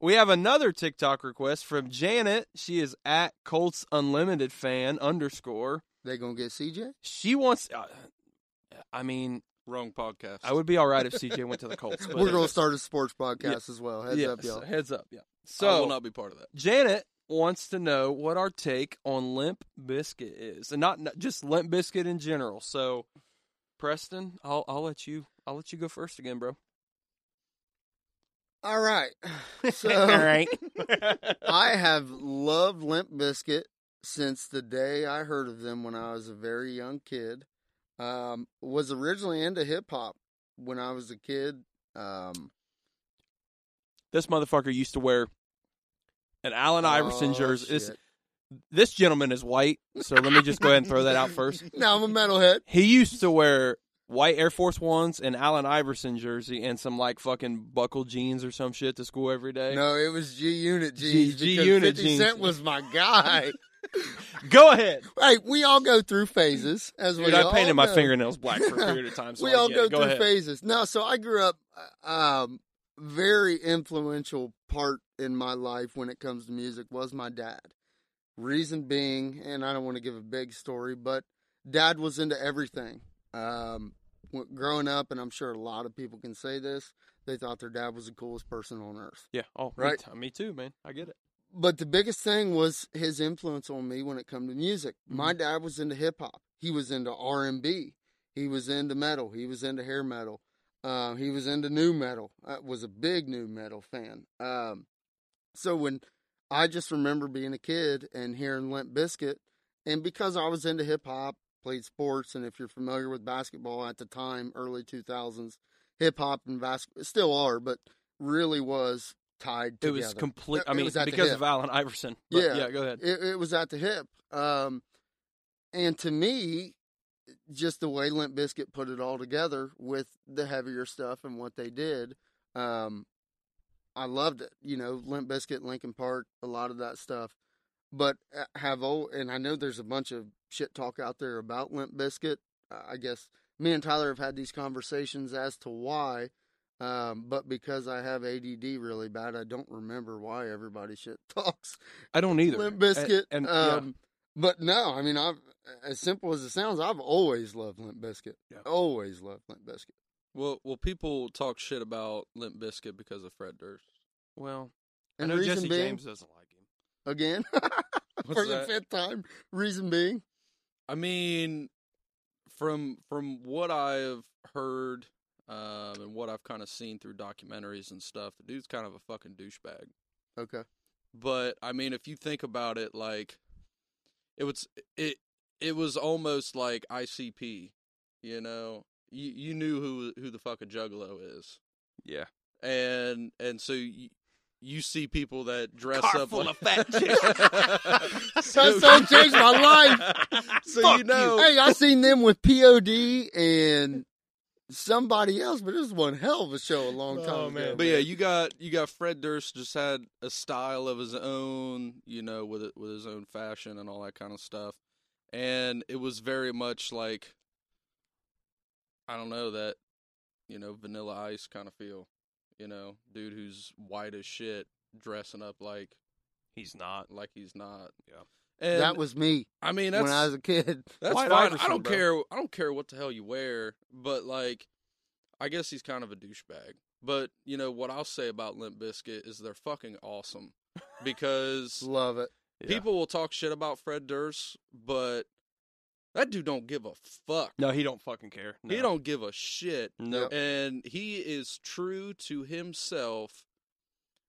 we have another TikTok request from Janet. She is at Colts Unlimited fan underscore.
they gonna get CJ?
She wants. Uh, I mean,
Wrong podcast.
I would be all right if CJ went to the Colts. But
We're gonna start a sports podcast as well. Heads
Yes,
up, y'all.
Heads up, yeah.
So, I will not be part of that.
Janet wants to know what our take on Limp Bizkit is, and not, not just Limp Bizkit in general. So, Preston, I'll I'll let you I'll let you go first again, bro.
All right. So
all right.
I have loved Limp Bizkit since the day I heard of them when I was a very young kid. Um, was originally into hip hop when I was a kid. Um,
this motherfucker used to wear an Allen Iverson
oh,
jersey. This,
shit.
this gentleman is white, so let me just go ahead and throw that out first.
Now I'm a metalhead.
He used to wear white Air Force Ones and Allen Iverson jersey and some like fucking buckle jeans or some shit to school every day.
No, it was G Unit jeans.
G Unit jeans.
Cent was my guy.
Go ahead.
hey, we all go through phases, as
Dude,
we
I painted my fingernails black for a period of time. So
we
I
all go.
Go
through
ahead.
phases. No, so I grew up. Um, very influential part in my life when it comes to music was my dad. Reason being, and I don't want to give a big story, but dad was into everything. Um, growing up, and I'm sure a lot of people can say this, they thought their dad was the coolest person on earth.
Yeah. Oh,
Right.
Me, t- me too, man. I get it.
But the biggest thing was his influence on me when it come to music. My
Mm-hmm.
dad was into hip hop. He was into R and B. He was into metal. He was into hair metal. Um, he was into nu metal. I was a big nu metal fan. Um, so when I just remember being a kid and hearing Limp Bizkit, and because I was into hip hop, played sports, and if you're familiar with basketball at the time, early 2000s, hip hop and basketball still are, but really was tied
to
It
was complete. I mean, because of Allen Iverson. But
Yeah.
yeah. Go ahead.
It, it was at the hip. Um, and to me, just the way Limp Bizkit put it all together with the heavier stuff and what they did, um, I loved it. You know, Limp Bizkit, Linkin Park, a lot of that stuff. But uh, have old, and I know there's a bunch of shit talk out there about Limp Bizkit. I guess me and Tyler have had these conversations as to why. Um, but because I have ADD really bad, I don't remember why everybody shit talks
I don't either.
Limp Bizkit.
And, and
um, But no, I mean, I've as simple as it sounds, I've always loved Limp Bizkit.
Yeah.
Always loved Limp Bizkit.
Well, well, people talk shit about Limp Bizkit because of Fred Durst.
well,
And
I know Jesse
being,
James doesn't like him.
again,
What's
for the fifth time. Reason being,
I mean, from from what I've heard um, and what I've kind of seen through documentaries and stuff, the dude's kind of a fucking douchebag.
okay,
But I mean, if you think about it, like it was it it was almost like ICP. You know, you you knew who who the fucking Juggalo is,
Yeah.
and and so. You, you see people that dress
Car
up
full
like
of fat chicks.
That song changed my life.
So
Fuck
you know,
hey, I seen them with POD and somebody else, but it was one hell of a show a long oh, time
Oh,
ago.
man.
But yeah, you got you got Fred Durst just had a style of his own, you know, with it with his own fashion and all that kind of stuff. And it was very much like I don't know that you know, vanilla ice kind of feel. You know, dude who's white as shit dressing up like
He's not.
like he's not.
Yeah.
And
that was me
I mean that's
when I was a kid.
that's
White
fine.
Iverson,
I don't
bro.
care. I don't care what the hell you wear, but like, I guess he's kind of a douchebag. But you know what I'll say about Limp Bizkit is they're fucking awesome because
Love it.
Yeah.
people will talk shit about Fred Durst, but that dude don't give a fuck.
No, he don't fucking care. No.
He don't give a shit,
No.
and he is true to himself.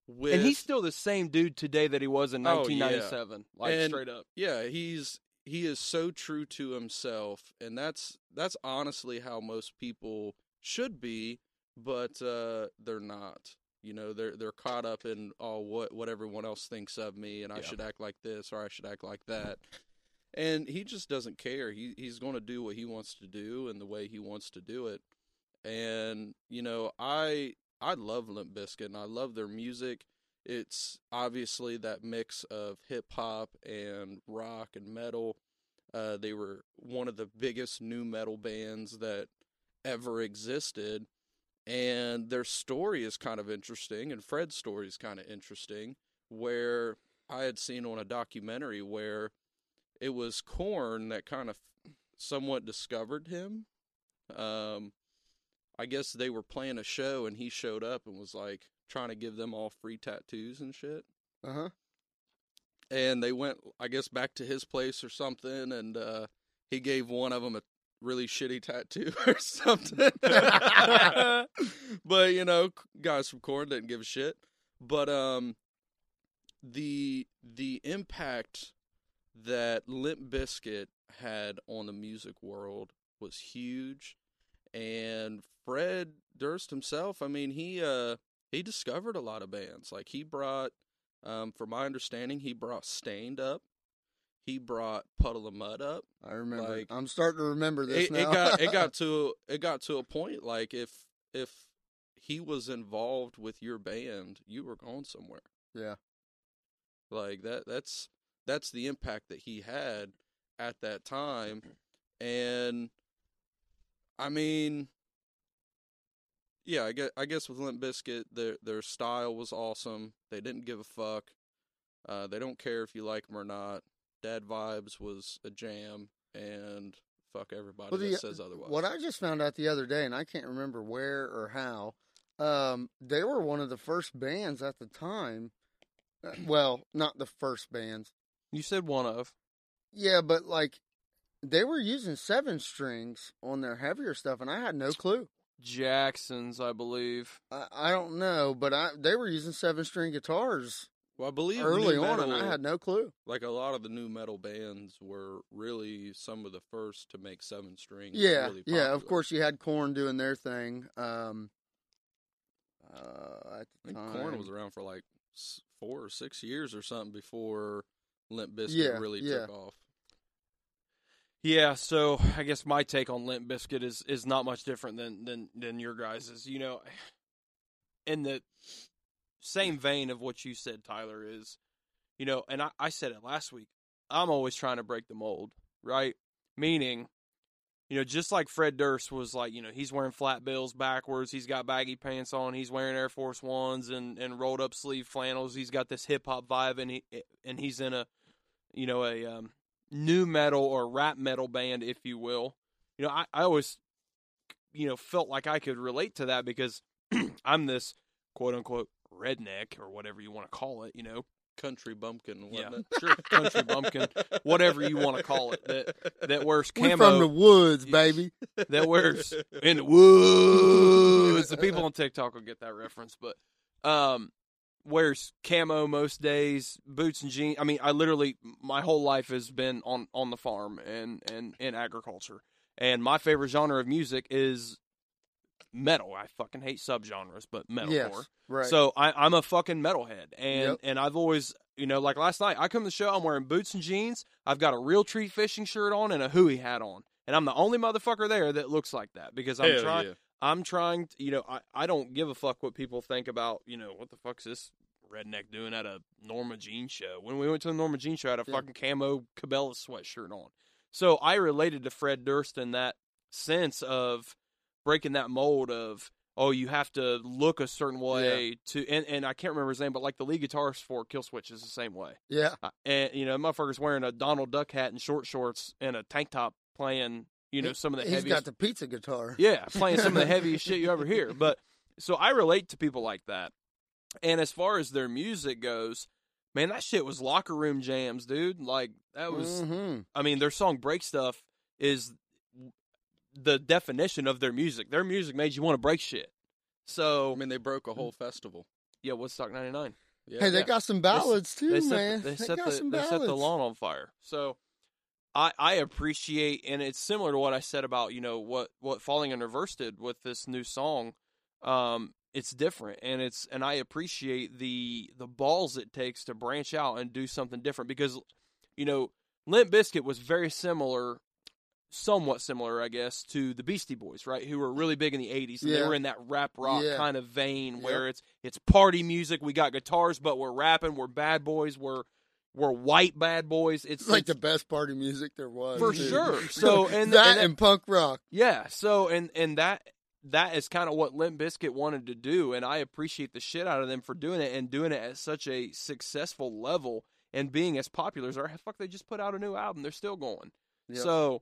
With
And he's still the same dude today that he was in
Oh, yeah.
1997. Like
And-
straight up.
yeah he's he is so true to himself and that's that's honestly how most people should be but uh they're not you know they're they're caught up in oh what what everyone else thinks of me and I should act like this or I should act like that and he just doesn't care he he's going to do what he wants to do and the way he wants to do it and you know I I love Limp Bizkit and I love their music it's obviously that mix of hip hop and rock and metal. Uh, they were one of the biggest nu metal bands that ever existed, and their story is kind of interesting, and Fred's story is kind of interesting. Where I had seen on a documentary where it was Korn that kind of somewhat discovered him. Um, I guess they were playing a show, and he showed up and was like trying to give them all free tattoos and shit
Uh huh.
and they went i guess back to his place or something and uh he gave one of them a really shitty tattoo or something but you know guys from korn didn't give a shit but um the the impact that limp bizkit had on the music world was huge and fred durst himself i mean he uh he discovered a lot of bands like he brought um, from my understanding, he brought Staind up. He brought Puddle of Mudd up.
I remember.
Like-
I'm starting to remember this
It,
now.
it got it got to it got to a point like if if he was involved with your band, you were going somewhere.
yeah.
Like that that's that's the impact that he had at that time. And I mean yeah, I guess, I guess with Limp Bizkit, their their style was awesome. They didn't give a fuck. Uh, they don't care if you like them or not. Dad Vibes was a jam, and fuck everybody
Well, the-
that says otherwise.
What I just found out the other day, and I can't remember where or how, um, they were one of the first bands at the time. Well, not the first bands.
You said one of.
Yeah, but like they were using seven strings on their heavier stuff, and I had no clue.
Jackson's, I believe.
I, I don't know, but I they were using seven string guitars
Well, I believe
early
new
on, and I had no clue.
like a lot of the nu metal bands were really some of the first to make seven strings.
Yeah,
really
yeah. Of course, you had Korn doing their thing. Um, uh,
I think Korn was around for like four or six years or something before Limp Bizkit
Yeah,
really
yeah.
took off.
Yeah, so I guess my take on Limp Bizkit is is not much different than than than your guys's. You know, in the same vein of what you said, Tyler is, you know, and I, I said it last week. I'm always trying to break the mold, right? Meaning, you know, just like Fred Durst was like, you know, he's wearing flat bills backwards, he's got baggy pants on, he's wearing Air Force Ones and and rolled up sleeve flannels. He's got this hip hop vibe, and he and he's in a, you know, a um, nu metal or rap metal band, if you will. You know, I, I always, you know, felt like I could relate to that because I'm this quote unquote redneck or whatever you want to call it, you know,
Country bumpkin,
Yeah,
wasn't it?
sure, country bumpkin, whatever you wanna call it, that that wears
we
camo,
from the woods, baby.
that wears in the woods. The people on TikTok will get that reference, but um, wears camo most days, boots and jeans. I mean, I literally my whole life has been on on the farm and and in agriculture, and my favorite genre of music is metal. I fucking hate subgenres, but metalcore.
Yes, right.
So I, I'm a fucking metalhead, and
Yep.
and I've always, you know, like last night, I come to the show, I'm wearing boots and jeans, I've got a Realtree fishing shirt on and a Hooey hat on, and I'm the only motherfucker there that looks like that because I'm
Hell
trying,
yeah.
I'm trying, to, you know, I I don't give a fuck what people think about, you know, what the fuck's this redneck doing at a Norma Jean show? When we went to the Norma Jean show, I had a
Yeah.
fucking camo Cabela sweatshirt on, so I related to Fred Durst in that sense of breaking that mold of oh you have to look a certain way to and, and I can't remember his name but like the lead guitarist for Killswitch is the same way
yeah,
Uh, and you know motherfucker's wearing a Donald Duck hat and short shorts and a tank top playing you know
He-
some of the
he's
heaviest
got the pizza guitar.
yeah, playing some of the heaviest shit you ever hear. But so I relate to people like that. And as far as their music goes, man, that shit was locker room jams, dude. Like that was
Mhm.
I mean, their song Break Stuff is the definition of their music. Their music made you want to break shit. So
I mean, they broke a whole festival.
yeah, Woodstock ninety nine.
Yeah.
Hey, they
Yeah.
got some ballads too,
They set,
man.
they set
got
the
some
they set the lawn on fire. So I I appreciate and it's similar to what I said about, you know, what what Falling in Reverse did with this new song. Um it's different and it's and I appreciate the the balls it takes to branch out and do something different because you know, Limp Bizkit was very similar somewhat similar, I guess, to the Beastie Boys, right? Who were really big in the '80s, and they were in that rap rock
Yeah.
kind of vein
Yep.
where it's it's party music. We got guitars, but we're rapping. We're bad boys. We're we're white bad boys. It's,
It's like
it's-
the best party music there was.
for
dude.
sure. So and
that
and,
and punk rock.
yeah. So and and that that is kind of what Limp Bizkit wanted to do, and I appreciate the shit out of them for doing it and doing it at such a successful level and being as popular as they are. Fuck, they just put out a new album. They're still going.
Yep.
So,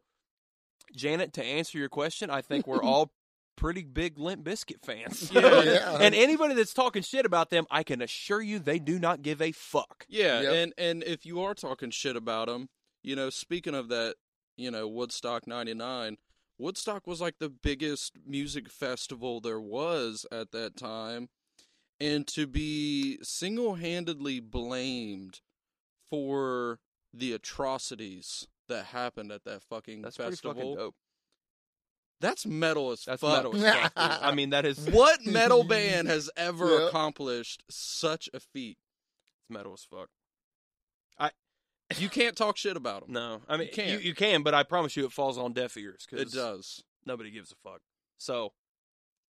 Janet, to answer your question, I think we're all pretty big Limp Bizkit fans.
Yeah.
Yeah.
and anybody that's talking shit about them, I can assure you they do not give a fuck.
Yeah,
Yep.
and and if you are talking shit about them, you know, speaking of that, you know, Woodstock '99, Woodstock was like the biggest music festival there was at that time, and to be single-handedly blamed for the atrocities that happened at that fucking
That's pretty
festival.
fucking dope.
That's metal as
That's
fuck.
metal as fuck. I mean, that is
What metal band has ever
Yep.
accomplished such a feat?
It's metal as fuck.
I you can't talk shit about them.
No, I mean
You can't.
You, you can, but I promise you, it falls on deaf ears
Cause
It
does.
nobody gives a fuck. So,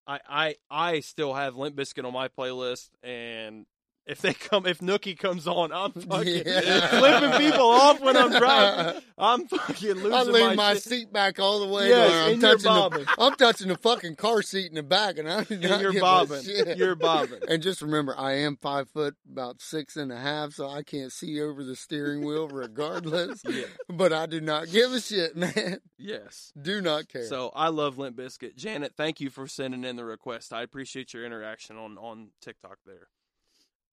I I I still have Limp Bizkit on my playlist, and if they come, if Nookie comes on, I'm fucking
Yeah.
flipping people off when I'm driving. I'm fucking losing
I lean my,
shit.
seat back all the way.
Yes,
I'm touching the, I'm touching the fucking car seat in the back, and I'm not
And you're bobbing.
shit.
You're bobbing.
And just remember, I am five foot, about six and a half, so I can't see over the steering wheel regardless.
Yeah.
But I do not give a shit, man.
Yes.
Do not care.
So I love Limp Bizkit. Janet, thank you for sending in the request. I appreciate your interaction on on TikTok there.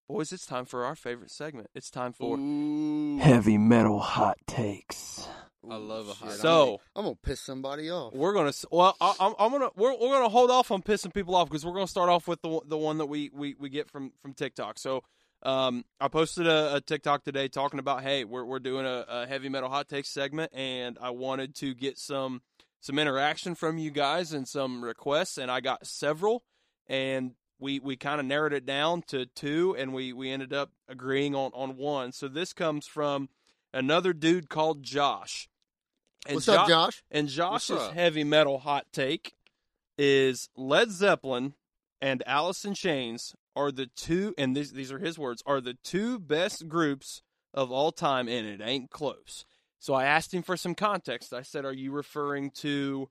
Boys, it's time for our favorite segment. It's time for
Ooh.
heavy metal hot takes.
I love a hot
Shit,
So-
I'm gonna piss somebody off.
We're gonna well, I, I'm, I'm gonna we're, we're gonna hold off on pissing people off because we're gonna start off with the one- the one that we, we, we get from from TikTok. So, Um, I posted a, a TikTok today talking about, hey, we're we're doing a, a heavy metal hot take segment, and I wanted to get some some interaction from you guys and some requests, and I got several, and we we kind of narrowed it down to two, and we we ended up agreeing on on one. So this comes from another dude called Josh. And
What's up, Josh?
And Josh's
up?
heavy metal hot take is Led Zeppelin and Alice in Chains are the two, and these these are his words, are the two best groups of all time, and it ain't close. So I asked him for some context. I said, "Are you referring to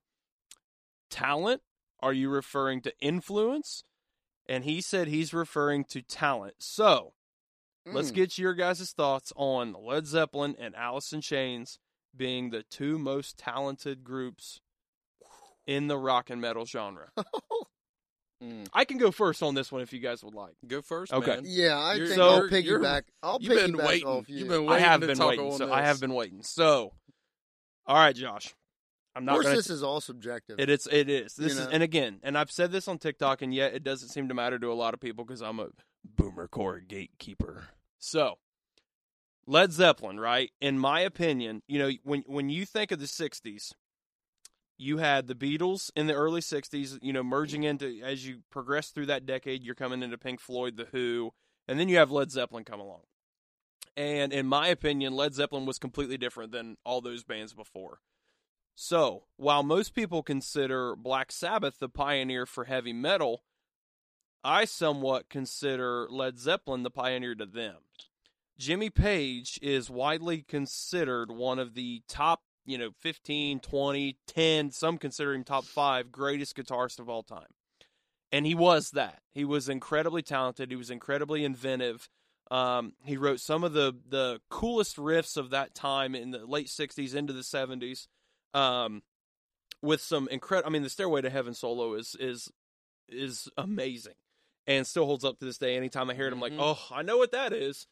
talent? Are you referring to influence?" And he said he's referring to talent. So let's
Mm.
get your guys' thoughts on Led Zeppelin and Alice in Chains being the two most talented groups in the rock and metal genre.
Mm.
I can go first on this one if you guys would like.
Go first,
Okay.
man.
Yeah, I
You're-
think
so-
I'll
you're-
piggyback. I'll
You've been
piggyback
waiting.
off you.
You've been
I have
to
been
talk
waiting. So
this.
I have been waiting. So, all right, Josh. I'm
Of
not
course,
going
this is all subjective.
It is. It is.
You
This is. And again, and I've said this on TikTok, and yet it doesn't seem to matter to a lot of people because I'm a boomer core gatekeeper. So, Led Zeppelin, right? In my opinion, you know, when when you think of the '60s, you had the Beatles in the early '60s. You know, merging into as you progress through that decade, you're coming into Pink Floyd, The Who, and then you have Led Zeppelin come along. And in my opinion, Led Zeppelin was completely different than all those bands before. So, while most people consider Black Sabbath the pioneer for heavy metal, I somewhat consider Led Zeppelin the pioneer to them. Jimmy Page is widely considered one of the top, you know, 15, 20, 10, some consider him top 5 greatest guitarist of all time. And he was that. He was incredibly talented, he was incredibly inventive. Um, he wrote some of the the coolest riffs of that time in the late 60s into the 70s um, with some incredible. I mean, the Stairway to Heaven solo is is is amazing, and still holds up to this day. Anytime I hear it, I'm like,
Mhm.
oh, I know what that is.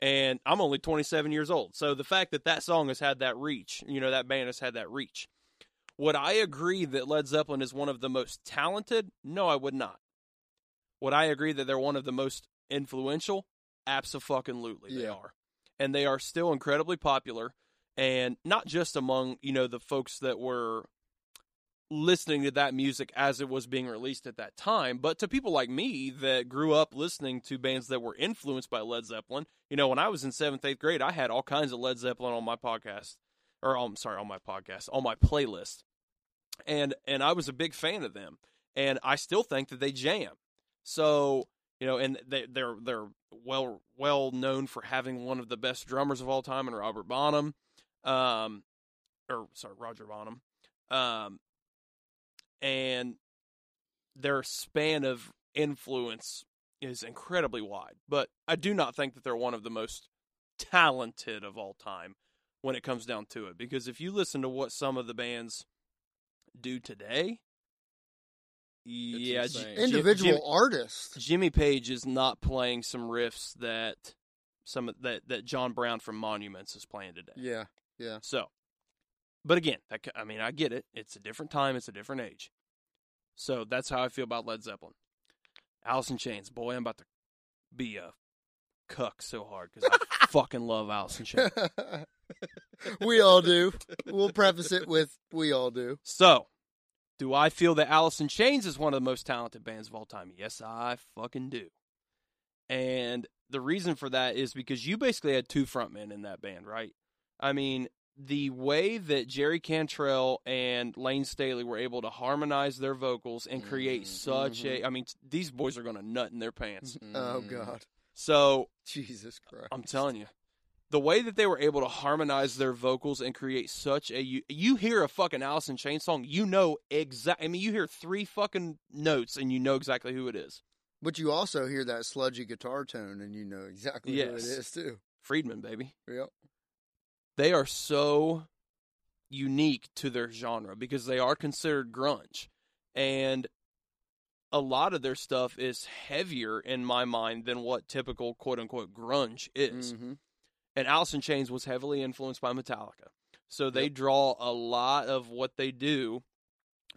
And I'm only 27 years old, so the fact that that song has had that reach, you know, that band has had that reach. Would I agree that Led Zeppelin is one of the most talented? No, I would not. Would I agree that they're one of the most influential? Absolutely, fucking
lutely, they
are, and they are still incredibly popular and not just among you know the folks that were listening to that music as it was being released at that time but to people like me that grew up listening to bands that were influenced by led zeppelin. You know when i was in seventh eighth grade i had all kinds of led zeppelin on my podcast or i'm sorry on my podcast on my playlist. And and i was a big fan of them and i still think that they jam. So you know and they, they're they're well well known for having one of the best drummers of all time in robert bonham um, or sorry, Roger Bonham, um, and their span of influence is incredibly wide. But I do not think that they're one of the most talented of all time when it comes down to it. Because if you listen to what some of the bands do today, yeah, J-
insane.
Jim-
Individual
Jim-
artists.
Jimmy Page is not playing some riffs that some of- that that John Browne from Monuments is playing today.
Yeah, yeah.
So, but again, that, I mean, I get it. It's a different time. It's a different age. So that's how I feel about Led Zeppelin. Alice in Chains, boy, I'm about to be a cuck so hard because I fucking love Alice in Chains.
we all do. We'll preface it with we all do.
So, do I feel that Alice in Chains is one of the most talented bands of all time? Yes, I fucking do. And the reason for that is because you basically had two frontmen in that band, right? I mean, the way that Jerry Cantrell and Layne Staley were able to harmonize their vocals and create
Mhm,
such a I mean, t- these boys are going to nut in their pants.
Oh
Mm.
God,
So,
Jesus Christ!
I'm telling you, the way that they were able to harmonize their vocals and create such a you, you hear a fucking Alice in Chains song, you know exactly I mean, you hear three fucking notes and you know exactly who it is.
But you also hear that sludgy guitar tone, and you know exactly who it is too.
Friedman, baby.
Yep.
They are so unique to their genre because they are considered grunge, and a lot of their stuff is heavier in my mind than what typical quote unquote grunge is.
Mhm.
and Alice in Chains was heavily influenced by Metallica. So they
Yep.
draw a lot of what they do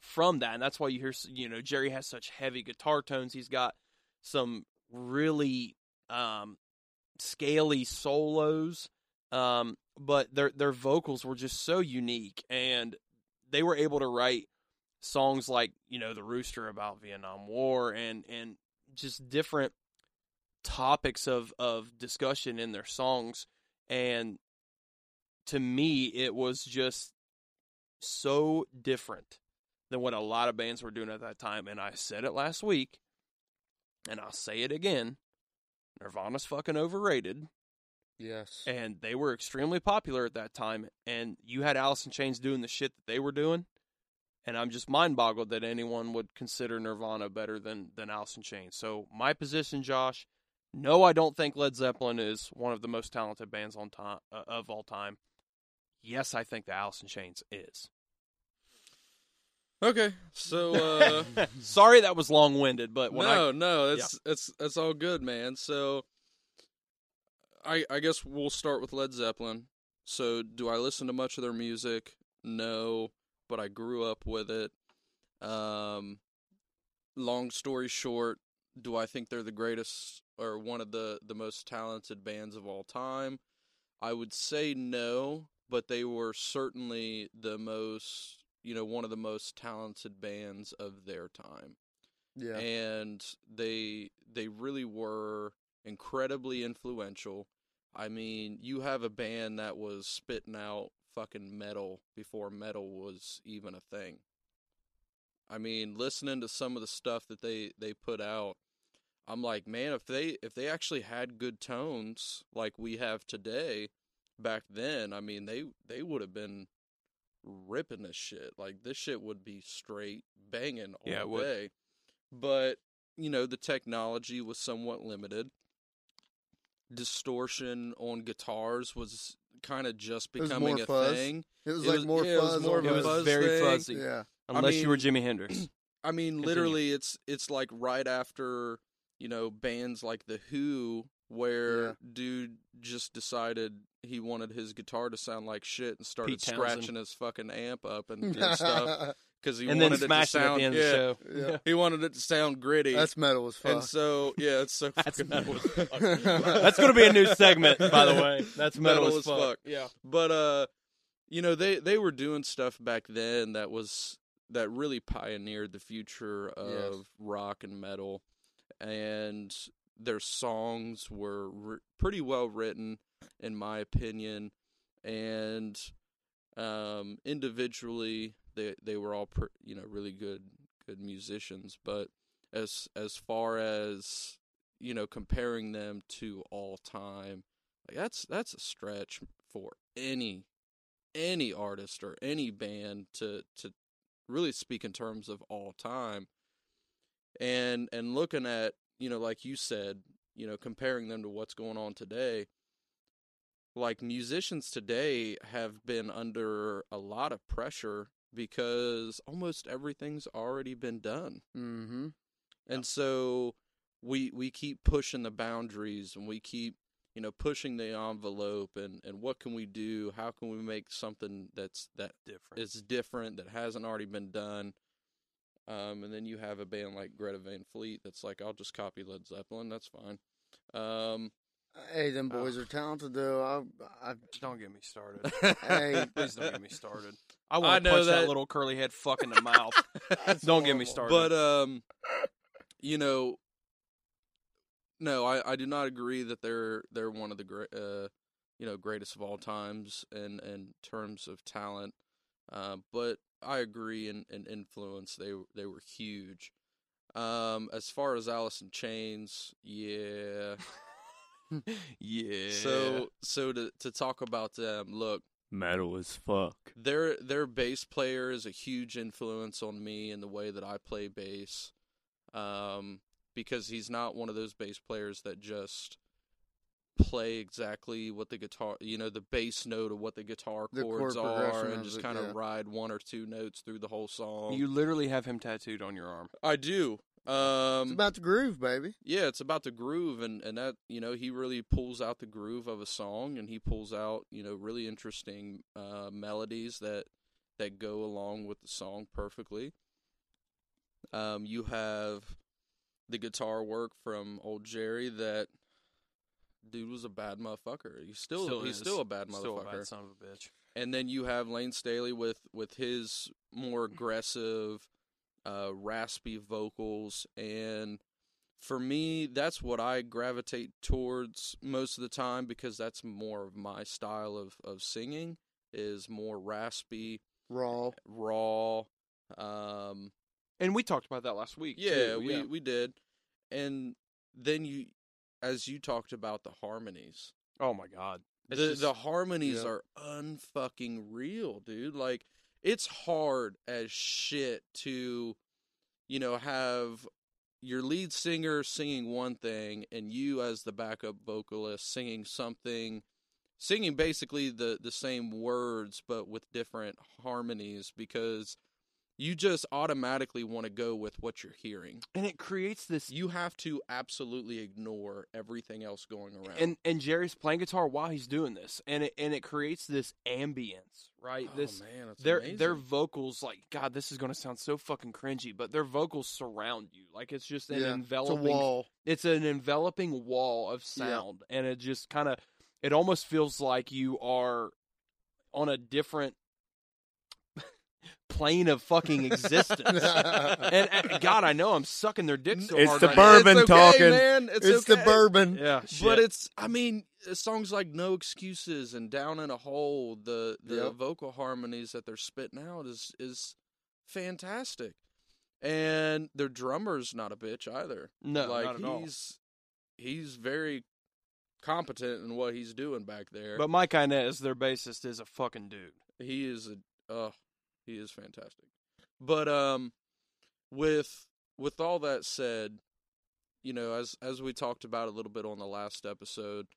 from that, and that's why you hear you know Jerry has such heavy guitar tones. He's got some really um, scaly solos, um, but their their vocals were just so unique, and they were able to write songs like you know the Rooster about Vietnam War and and just different topics of of discussion in their songs, and to me it was just so different than what a lot of bands were doing at that time. And I said it last week, and I'll say it again. Nirvana's fucking overrated,
Yes.
and they were extremely popular at that time. And you had Alice in Chains doing the shit that they were doing, and I'm just mind boggled that anyone would consider Nirvana better than than Alice in Chains. So my position, Josh, no, I don't think Led Zeppelin is one of the most talented bands on time uh, of all time. Yes, I think the Alice in Chains is.
Okay, so uh,
Sorry that was long winded, but when
no, no, it's it's it's all good, man. So, I I guess we'll start with Led Zeppelin. So, do I listen to much of their music? No, but I grew up with it. Um, long story short, do I think they're the greatest or one of the the most talented bands of all time? I would say no, but they were certainly the most, you know, one of the most talented bands of their time
yeah.
and they they really were incredibly influential. I mean, you have a band that was spitting out fucking metal before metal was even a thing. I mean, listening to some of the stuff that they they put out, I'm like, man, if they if they actually had good tones like we have today, back then, I mean, they they would have been ripping this shit. Like this shit would be straight banging all
Yeah, it would.
day. But you know, the technology was somewhat limited. Distortion on guitars was kind of just becoming a
fuzz.
thing.
it was
It
like
was-
more
yeah, it was
fuzz.
more
it was
fuzz
very
thing.
fuzzy,
Yeah.
unless you
mean-
were Jimi Hendrix.
I mean,
Continue.
literally, it's it's like right after you know bands like the Who, where
Yeah.
dude just decided he wanted his guitar to sound like shit and started scratching his fucking amp up and, and stuff because he
and then
wanted it to
smashed it at
sound
the end
yeah,
of the show.
Yeah.
he wanted it to sound gritty.
That's metal as fuck.
and so yeah, it's so
That's
fucking
metal
metal.
as fuck. That's going to be a new segment, by the way. That's metal,
Metal
as
as
fuck.
fuck.
Yeah.
But uh, you know they they were doing stuff back then that was that really pioneered the future of
Yes.
rock and metal, and their songs were r- pretty well written, in my opinion, and um, individually they they were all pr- you know really good good musicians, but as as far as you know comparing them to all time like that's that's a stretch for any any artist or any band to to really speak in terms of all time. And and looking at you know like you said you know comparing them to what's going on today like musicians today have been under a lot of pressure because almost everything's already been done
mm-hmm.
and so we we keep pushing the boundaries and we keep you know pushing the envelope and and what can we do how can we make something that's that
Different.
is different that hasn't already been done um and then you have a band like Greta Van Fleet that's like I'll just copy Led Zeppelin that's fine um
Hey, them boys
Oh.
are talented though. I, I,
Don't get me started.
Hey.
Please don't get me started. I want to punch that,
that-
little curly head fuck in the mouth. Don't get me started.
But um, you know, no, I, I do not agree that they're they're one of the great uh, you know greatest of all times in in terms of talent. Uh, but I agree in, in influence they they were huge. Um, as far as Alice in Chains, yeah.
yeah.
So so to to talk about them, look,
metal as fuck.
their their bass player is a huge influence on me in the way that I play bass. Um, because he's not one of those bass players that just play exactly what the guitar, you know, the bass note of what the guitar
The
chords are,
progression
and
of
just
it,
kind of
yeah.
ride one or two notes through the whole song.
You literally have him tattooed on your arm.
I do.
It's
Um,
about the groove, baby.
yeah, it's about the groove, and and that you know he really pulls out the groove of a song, and he pulls out you know really interesting uh, melodies that that go along with the song perfectly. Um, you have the guitar work from Old Jerry that dude was a bad motherfucker. He's still,
Still
he's
is.
still a bad motherfucker.
Still a bad son of a bitch.
and then you have Layne Staley with with his more aggressive, uh, raspy vocals, and for me, that's what I gravitate towards most of the time because that's more of my style of of singing is more raspy,
Raw.
raw. Um,
And we talked about that last week.
yeah,
too.
we we did, and then you, as you talked about the harmonies,
Oh my god.
The
just-
the harmonies
Yeah.
are unfucking real, dude. Like it's hard as shit to, you know, have your lead singer singing one thing and you as the backup vocalist singing something singing basically the the same words but with different harmonies because you just automatically want to go with what you're hearing.
and it creates this
You have to absolutely ignore everything else going around.
and and Jerry's playing guitar while he's doing this, and it and it creates this ambience, right?
oh,
this
man, it's
their
amazing.
their vocals, like God, this is going to sound so fucking cringy, but their vocals surround you, like it's just an
yeah. It's a
enveloping,
wall.
it's an enveloping wall of
Yeah.
sound, and it just kind of, it almost feels like you are on a different plane of fucking existence. and, and God, I know I'm sucking their dick so
It's
hard.
the
right
bourbon
it's okay,
talking.
man. It's,
It's the
okay.
bourbon.
now. Yeah,
But
shit.
it's, I mean, uh, songs like "No Excuses" and "Down in a Hole," the the
Yep.
vocal harmonies that they're spitting out is is fantastic, and their drummer's not a bitch either.
no,
like
not at all.
he's he's very competent in what he's doing back there.
But Mike Inez, their bassist, is a fucking dude.
he is a uh he is fantastic. But um with with all that said you know as as we talked about a little bit on the last episode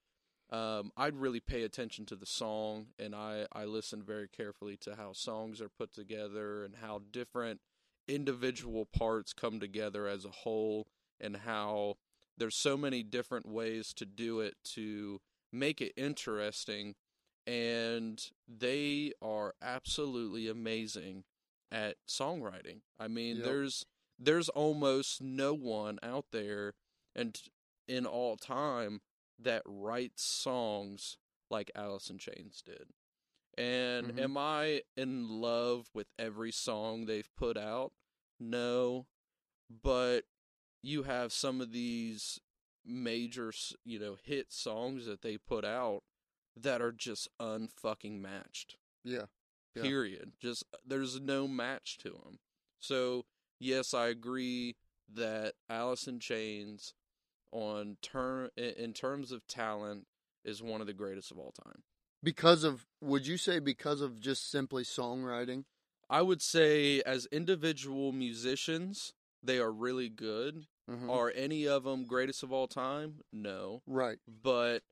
um i'd really pay attention to the song and i i listen very carefully to how songs are put together and how different individual parts come together as a whole and how there's so many different ways to do it to make it interesting and they are absolutely amazing at songwriting. I mean,
Yep.
there's there's almost no one out there and in all time that writes songs like Alice in Chains did. And
Mhm.
am I in love with every song they've put out? No. But you have some of these major, you know, hit songs that they put out that are just unfucking matched.
Yeah. Yeah.
Period. Just there's no match to them. So yes, I agree that Alice in Chains, on term in terms of talent, is one of the greatest of all time.
Because of, would you say because of just simply songwriting?
I would say as individual musicians, they are really good.
Mhm.
Are any of them greatest of all time? No.
Right.
but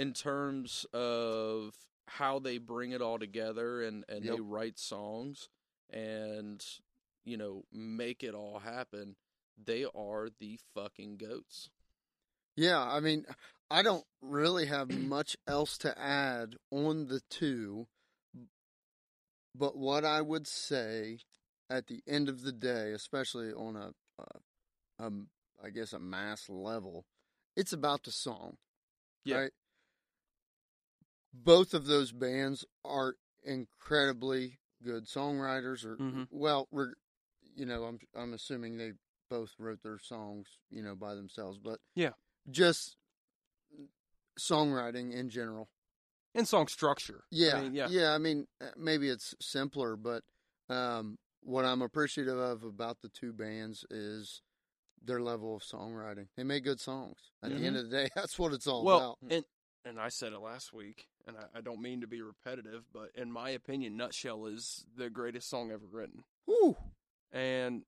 in terms of how they bring it all together and and
Yep.
they write songs and you know make it all happen they are the fucking goats
Yeah, I mean, I don't really have much else to add on the two, but what I would say at the end of the day, especially on a, a, a I guess a mass level, it's about the song.
Yeah.
Right? Both of those bands are incredibly good songwriters or
Mhm.
well, you know, I'm I'm assuming they both wrote their songs, you know, by themselves, but
Yeah.
just songwriting in general.
and song structure.
Yeah,
I mean, yeah,
yeah. I mean, uh, maybe it's simpler, but um, what I'm appreciative of about the two bands is their level of songwriting. They make good songs. At the end of the day, that's what it's all
Well,
about.
and and I said it last week, and I, I don't mean to be repetitive, but in my opinion, "Nutshell" is the greatest song ever written.
Whew.
And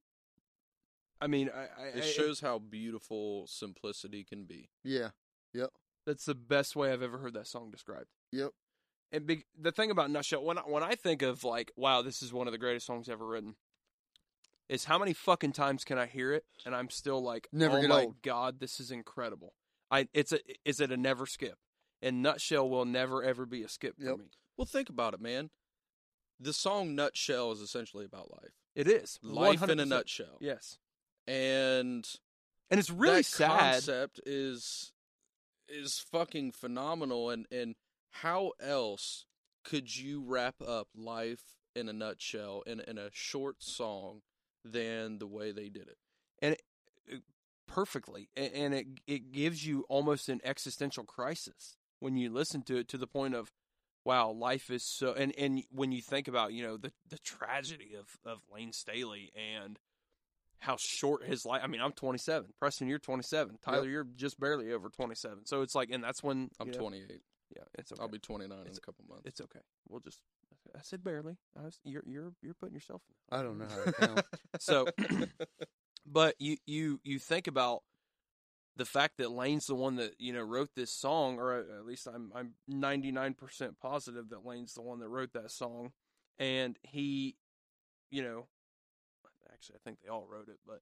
I mean, I, I
it
I-
shows how beautiful simplicity can be
Yeah. Yep.
that's the best way I've ever heard that song described.
Yep.
And big, the thing about Nutshell, when I, when I think of like, wow, this is one of the greatest songs ever written, is how many fucking times can I hear it and I'm still like,
Never
oh
get
my
old.
god, this is incredible. I it's a is it a never skip? And Nutshell will never ever be a skip for
Yep.
me.
well think about it man. The song nutshell is essentially about life.
It is.
Life in a nutshell.
Yes,
and
and it's really
that
sad.
concept is is fucking phenomenal. And and how else could you wrap up life in a nutshell in in a short song than the way they did it?
And perfectly, A- and it it gives you almost an existential crisis when you listen to it to the point of, wow, life is so. And and when you think about you know the the tragedy of of Layne Staley and how short his life. I mean, I'm 27. Preston, you're 27. Tyler, you're just barely over 27. So it's like, and that's when
i'm
you know,
28
Yeah, it's okay.
i'll be 29 in a couple months
It's okay. We'll just. I said barely. I was, you're you're you're putting yourself.
I don't know how to count.
So, but you you you think about the fact that Layne's the one that you know wrote this song, or uh, at least I'm I'm 99 percent positive that Layne's the one that wrote that song, and he, you know, actually I think they all wrote it, but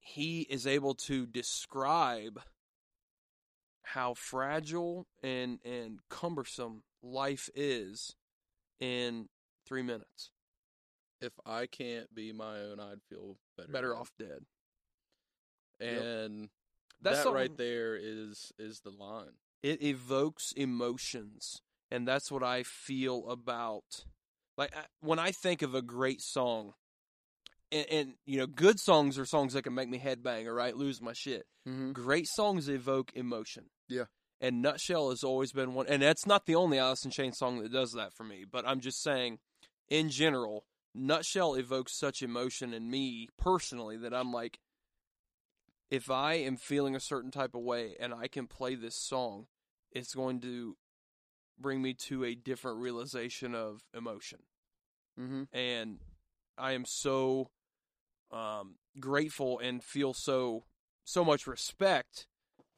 he is able to describe how fragile and and cumbersome life is in three minutes.
if i can't be my own i'd feel better
Better off dead.
and
That's
that right there is is the line.
It evokes emotions and that's what i feel about like I- when i think of a great song and, and you know good songs are songs that can make me headbang or right? Lose my shit.
Hmm
great songs evoke emotion.
Yeah.
and nutshell has always been one and that's not the only alice in chains song that does that for me but i'm just saying in general nutshell evokes such emotion in me personally that i'm like if i am feeling a certain type of way and i can play this song it's going to bring me to a different realization of emotion
hmm
and I am so um, grateful and feel so so much respect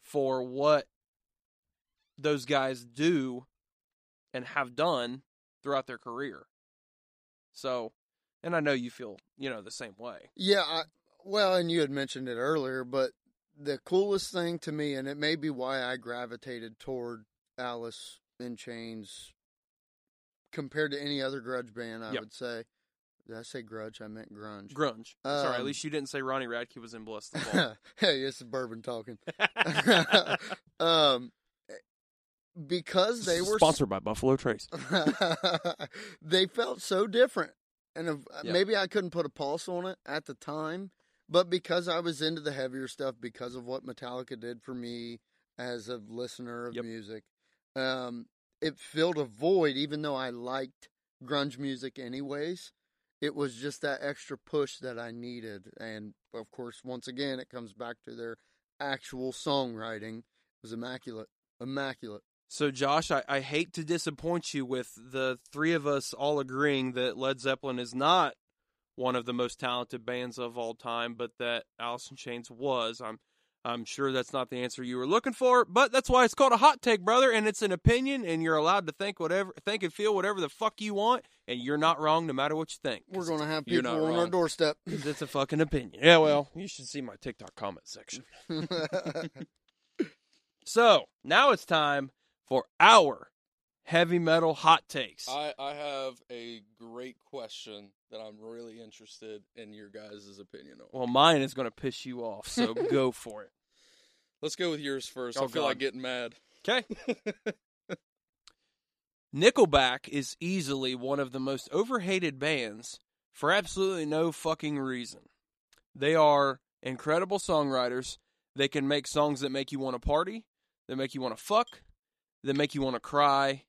for what those guys do and have done throughout their career. So, and I know you feel you know the same way.
Yeah, I, well, and you had mentioned it earlier, but the coolest thing to me, and it may be why I gravitated toward Alice in Chains compared to any other grudge band, I
Yep.
would say. Did I say grudge? I meant grunge.
Grunge. Sorry, at
Um,
least you didn't say Ronnie Radke was in Blessthefall.
hey, it's bourbon talking. um, because they were
sponsored by Buffalo Trace.
they felt so different, and if,
Yeah.
maybe I couldn't put a pulse on it at the time, but because I was into the heavier stuff, because of what Metallica did for me as a listener of
Yep.
music, um, it filled a void. Even though I liked grunge music, anyways, it was just that extra push that I needed. And of course, once again, it comes back to their actual songwriting. It was immaculate, immaculate.
So, Josh, I, I hate to disappoint you with the three of us all agreeing that Led Zeppelin is not one of the most talented bands of all time, but that Alice in Chains was. I'm I'm sure that's not the answer you were looking for, but that's why it's called a hot take, brother, and it's an opinion, and you're allowed to think whatever, think and feel whatever the fuck you want, and you're not wrong no matter what you think.
We're going to have people on our doorstep.
it's a fucking opinion. Yeah, well, you should see my TikTok comment section. So now it's time for our heavy metal hot takes.
I, I have a great question that I'm really interested in your guys' opinion on.
Well, mine is going to piss you off, so go for it.
Let's go with yours first.
Oh,
I feel
God.
like getting mad.
Okay. Nickelback is easily one of the most overhated bands for absolutely no fucking reason. They are incredible songwriters. They can make songs that make you want to party, that make you want to fuck, that make you want to cry.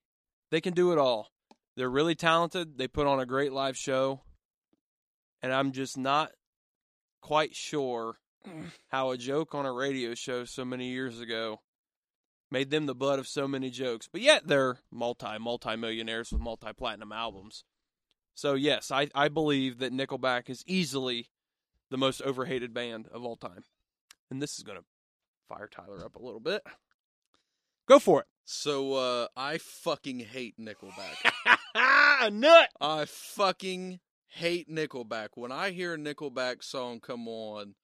They can do it all. They're really talented. They put on a great live show. And I'm just not quite sure how a joke on a radio show so many years ago made them the butt of so many jokes. But yet they're multi multi millionaires with multi platinum albums. So yes, I, I believe that Nickelback is easily the most overhated band of all time. And this is gonna fire Tyler up a little bit. Go for it.
So uh, I fucking hate Nickelback.
a nut.
I fucking hate Nickelback. When I hear a Nickelback song come on,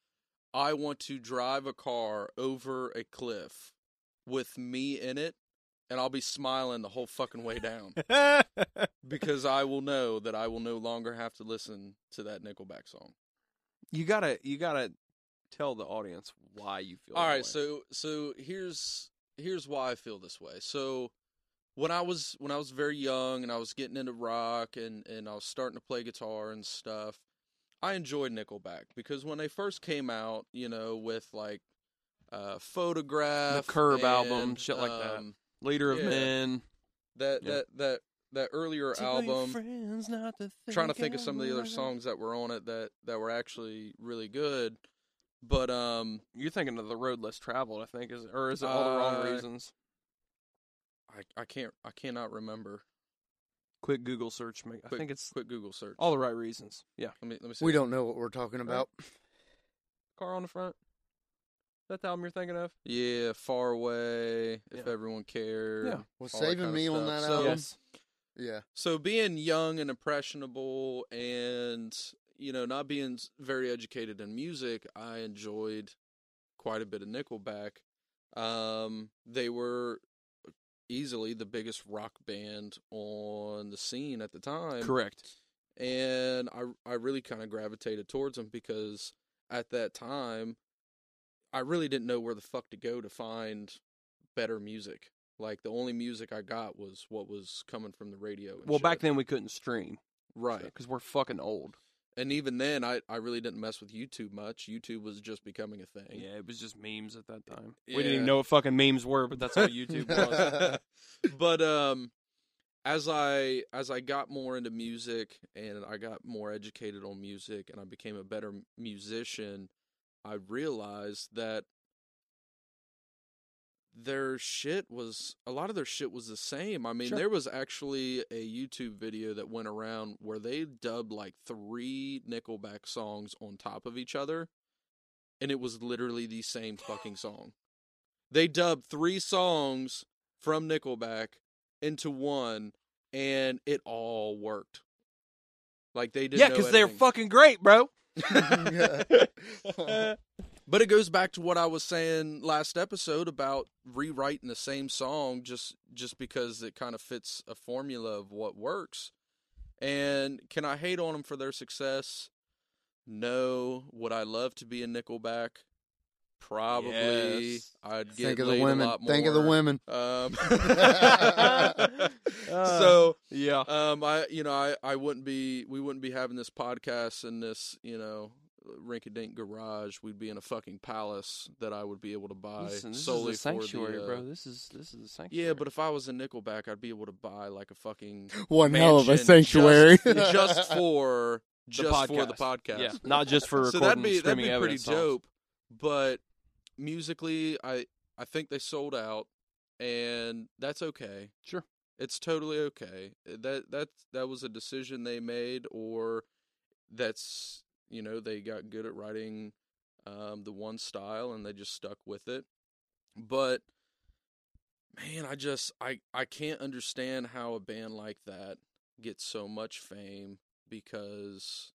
I want to drive a car over a cliff with me in it, and I'll be smiling the whole fucking way down because I will know that I will no longer have to listen to that Nickelback song.
you gotta you gotta tell the audience why you feel.
All
that
right,
way.
so so here's here's why I feel this way. So when I was when I was very young and I was getting into rock and and I was starting to play guitar and stuff, I enjoyed Nickelback because when they first came out, you know, with like uh photograph the
Curb
and,
album, shit like that.
um,
Leader of
Yeah.
Men.
That
Yeah.
that that that earlier
your
album
friends to
trying to
think
think of some of the other songs that were on it that that were actually really good. But um
You're thinking of the road less traveled, I think, is or is it all the wrong
Uh,
reasons?
I I can't I cannot remember.
Quick Google search. Make, I
Quick-
think it's
Quick Google search.
all the right reasons. Yeah,
let me let me see.
We don't know what we're talking about.
car on the front. Is that the album you're thinking of?
Yeah, Far Away, If
Yeah.
Everyone Cared.
Yeah.
Was
all that
saving
kinda
me on
stuff.
that
So-
album?
yes.
Yeah.
So being young and impressionable and you know not being very educated in music, I enjoyed quite a bit of Nickelback. Um, they were easily the biggest rock band on the scene at the time.
Correct.
and I I really kind of gravitated towards them because at that time I really didn't know where the fuck to go to find better music. Like the only music I got was what was coming from the radio. and
Well, back then we couldn't stream,
right?
Because we're fucking old.
And even then, I I really didn't mess with YouTube much. YouTube was just becoming a thing.
Yeah, it was just memes at that time. We didn't even know what fucking memes were, but that's all YouTube was.
but um as I as I got more into music and I got more educated on music and I became a better musician, I realized that their shit was a lot of their shit was the same. I mean,
Sure.
there was actually a YouTube video that went around where they dubbed like three Nickelback songs on top of each other and it was literally the same fucking song. They dubbed three songs from Nickelback into one, and it all worked. Like they did.
yeah, because they're fucking great, bro.
But it goes back to what I was saying last episode about rewriting the same song just just because it kind of fits a formula of what works. And can I hate on them for their success? No. Would I love to be a Nickelback? Probably.
Yes.
I'd get
Think of
laid
the
a
women.
lot more.
Think of the women.
Um, so
yeah,
um, I you know I I wouldn't be we wouldn't be having this podcast and this you know rinky-dink garage. We'd be in a fucking palace that I would be able to buy
Listen, this
solely
is a sanctuary,
for the. Uh,
bro. This is this is a sanctuary.
yeah, but if I was a Nickelback, I'd be able to buy like a fucking
One hell of a sanctuary.
just, just for just for the
podcast.
podcast.
yeah, not just for
so
recording
that'd be that'd
streaming
be pretty
evidence songs.
dope. But musically, I I think they sold out, and that's okay.
Sure.
it's totally okay. That that that was a decision they made, or that's you know they got good at writing um, the one style and they just stuck with it. But man, I just I I can't understand how a band like that gets so much fame because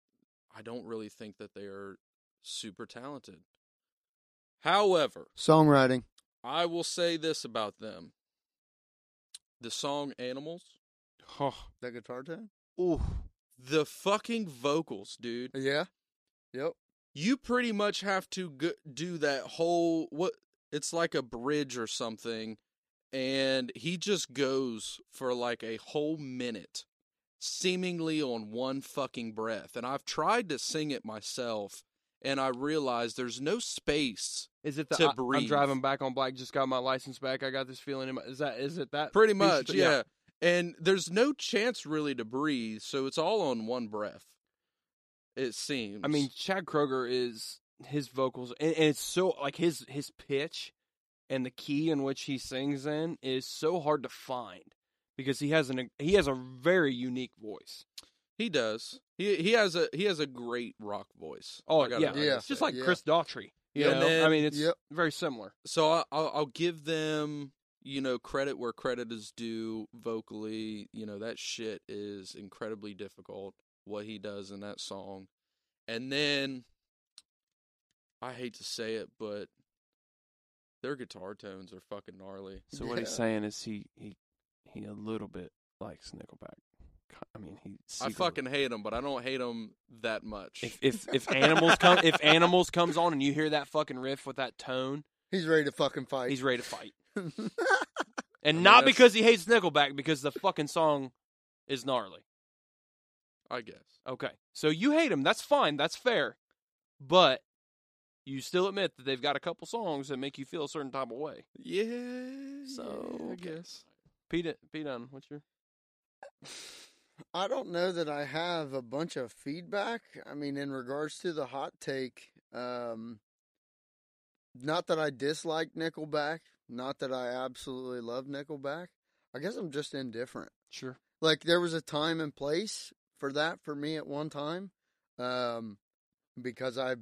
I don't really think that they are super talented. However,
Songwriting.
I will say this about them. The song Animals,
Oh,
That guitar tone?
ooh,
the fucking vocals, dude.
Yeah. Yep.
You pretty much have to go- do that whole what it's like a bridge or something and he just goes for like a whole minute seemingly on one fucking breath. And I've tried to sing it myself and I realized there's no space
is it the
To
I, am driving back on black? Just got my license back. I got this feeling. In my, is that is it that
Pretty much,
th-
yeah. And there's no chance really to breathe, so it's all on one breath. It seems.
I mean, Chad Kroeger is his vocals, and, and it's so like his his pitch and the key in which he sings in is so hard to find because he has an he has a very unique voice.
he does. He he has a he has a great rock voice.
Oh
I gotta-
yeah,
Yeah.
it's just like
Yeah.
Chris Daughtry. You
Yeah,
know,
then-
I mean, it's
Yep.
very similar.
So I- I'll I'll give them you know credit where credit is due vocally. You know that shit is incredibly difficult. What he does in that song, and then I hate to say it, but their guitar tones are fucking gnarly.
So what he's saying is he he he a little bit likes Nickelback. I mean, he.
I fucking hate him, but I don't hate him that much.
If if if animals come if animals comes on and you hear that fucking riff with that tone,
He's ready to fucking fight.
he's ready to fight. and
mean,
not because he hates Nickelback, because the fucking song is gnarly.
I guess.
Okay, so you hate him. That's fine. That's fair. But you still admit that they've got a couple songs that make you feel a certain type of way.
Yeah.
So,
yeah, I guess.
Pete, Pete, Dunn, what's your?
I don't know that I have a bunch of feedback. I mean, in regards to the hot take, um, not that I dislike Nickelback, not that I absolutely love Nickelback. I guess I'm just indifferent.
Sure.
Like there was a time and place for that for me at one time, um, because I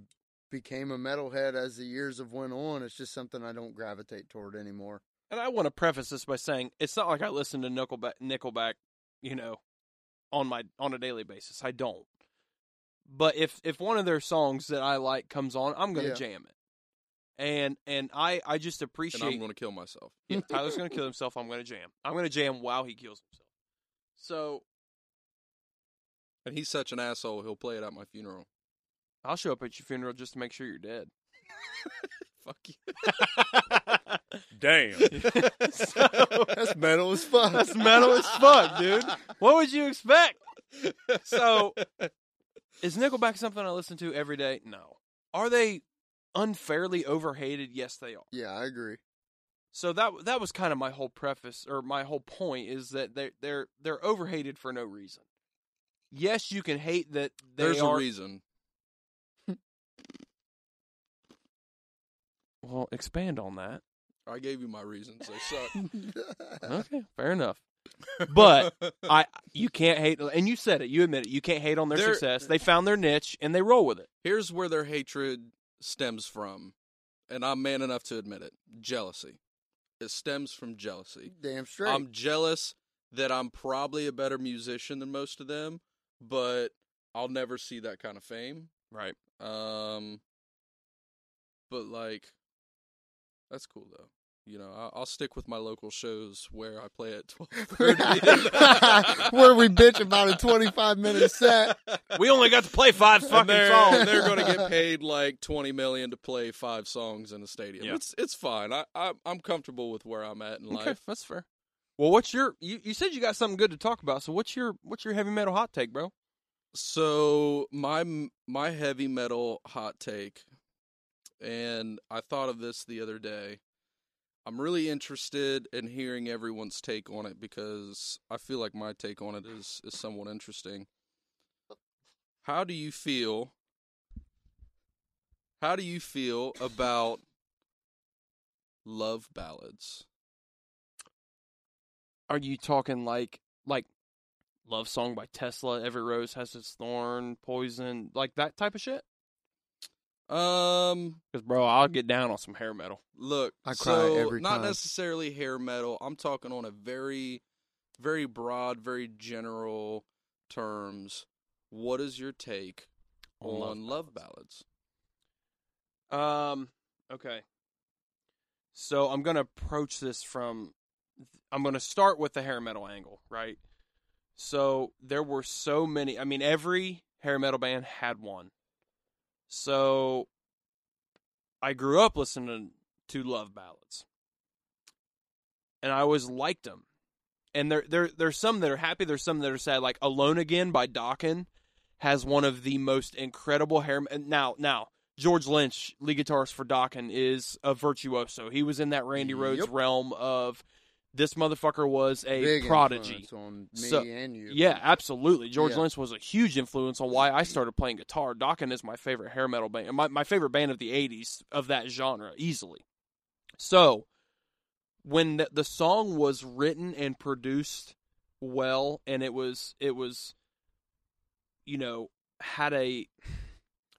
became a metalhead as the years have went on. It's just something I don't gravitate toward anymore.
And I want to preface this by saying it's not like I listen to Nickelback, Nickelback, you know, on my on a daily basis. I don't. But if if one of their songs that I like comes on, I'm going to
Yeah.
jam it. And and I I just
And
appreciate
I'm going to kill myself.
Yeah, Tyler's going to kill himself. I'm going to jam. I'm going to jam while he kills himself. So
And he's such an asshole. He'll play it at my funeral.
I'll show up at your funeral just to make sure you're dead.
Fuck you.
Damn. so,
That's metal as fuck.
That's metal as fuck, dude. what would you expect? So, is Nickelback something I listen to every day? No. Are they unfairly overhated? Yes, they are.
Yeah, I agree.
So that that was kind of my whole preface or my whole point is that they they're they're overhated for no reason. Yes, you can hate that they
There's
are
a reason.
Well, expand on that.
I gave you my reasons. They suck.
Okay, fair enough. But I you can't hate and you said it, you admit it. You can't hate on their
They're-
success. They found their niche and they roll with it.
Here's where their hatred stems from, and I'm man enough to admit it: jealousy. It stems from jealousy.
Damn straight.
I'm jealous that I'm probably a better musician than most of them, but I'll never see that kind of fame.
Right.
Um, but like, that's cool though. You know, I'll, I'll stick with my local shows where I play at twelve thirty.
Where we bitch about a 25 minute set.
We only got to play five
And
fucking
they're,
songs.
they're going to get paid like twenty million to play five songs in a stadium.
Yeah.
It's it's fine. I, I I'm comfortable with where I'm at in
Okay,
life.
that's fair. Well, what's your you, you said you got something good to talk about. So what's your what's your heavy metal hot take, bro?
So my my heavy metal hot take, and I thought of this the other day. I'm really interested in hearing everyone's take on it because I feel like my take on it is is somewhat interesting. How do you feel? How do you feel about love ballads?
Are you talking like like love song by Tesla, Every Rose Has Its Thorn, Poison, like that type of shit?
Um,
Because bro, I'll get down on some hair metal.
Look,
I cry
so
every
not necessarily hair metal. I'm talking on a very, very broad, very general terms. What is your take
On
on,
love
love, ballads?
Um. Okay. So I'm gonna approach this from. I'm gonna start with the hair metal angle, right? So there were so many. I mean, every hair metal band had one. So I grew up listening to love ballads, and I always liked them. And there, there, there's some that are happy. There's some that are sad. Like "Alone Again" by Dokken has one of the most incredible hair. and Now, now George Lynch, lead guitarist for Dokken, is a virtuoso. He was in that Randy Rhoads
Yep.
realm of this motherfucker was a
Big
prodigy.
on me
So-
and you.
Yeah, absolutely. George
Yeah.
Lynch was a huge influence on why I started playing guitar. Dokken is my favorite hair metal band, my my favorite band of the '80s of that genre, easily. So, when the, the song was written and produced well, and it was it was, you know, had a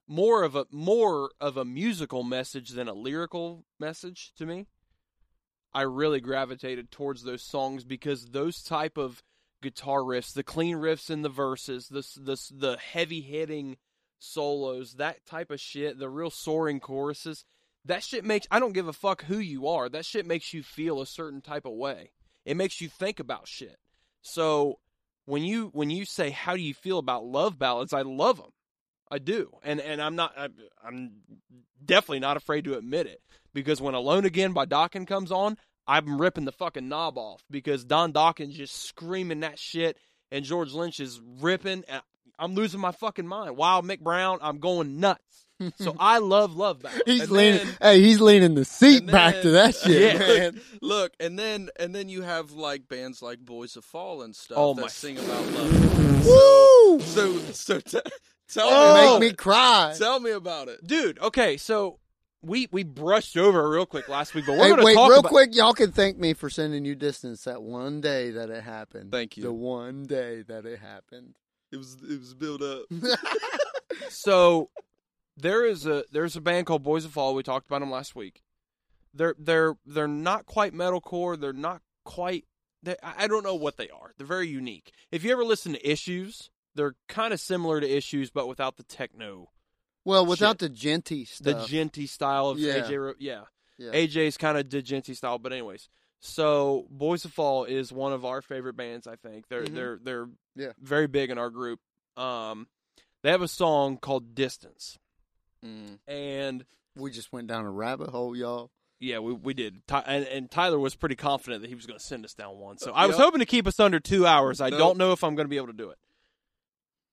more of a more of a musical message than a lyrical message to me. I really gravitated towards those songs because those type of guitar riffs, the clean riffs in the verses, the the the heavy hitting solos, that type of shit, the real soaring choruses, that shit makes I don't give a fuck who you are. That shit makes you feel a certain type of way. It makes you think about shit. So when you when you say how do you feel about love ballads, I love them. I do. And and I'm not I, I'm definitely not afraid to admit it because when Alone Again by Dokken comes on, I'm ripping the fucking knob off because Don Dokken just screaming that shit and George Lynch is ripping. And I'm losing my fucking mind. Wild Mick Brown, I'm going nuts. So I love Love Ballad.
He's
And
leaning.
then-
hey, he's leaning the seat
and
back to that shit,
Yeah.
man.
Look, and then and then you have like bands like Boys of Fall and stuff
Oh
that
my-
sing about love.
Woo!
So so t- tell
Oh.
me
Make me cry.
tell me about it.
Dude, okay, so we we brushed over real quick last week, but we're
Hey,
going to
wait,
talk
real
about
quick, y'all can thank me for sending you distance that one day that it happened.
Thank you.
The one day that it happened.
It was it was built up.
so there is a there's a band called Boys of Fall. We talked about them last week. They're they're they're not quite metalcore. They're not quite. They, I I don't know what they are. They're very unique. If you ever listen to Issues, they're kind of similar to Issues, but without the techno,
well, without
Shit.
the djenty
the
stuff.
djenty style of
Yeah.
AJ. Yeah,
yeah.
AJ's kind of the djenty style. But anyways, so Boys of Fall is one of our favorite bands. I think they're
Mhm.
they're they're
Yeah.
very big in our group. Um, they have a song called Distance,
Mm.
and
we just went down a rabbit hole, y'all.
Yeah, we we did. Ty, and, and Tyler was pretty confident that he was going to send us down one. So I was hoping to keep us under two hours. I
Nope.
don't know if I'm going to be able to do it.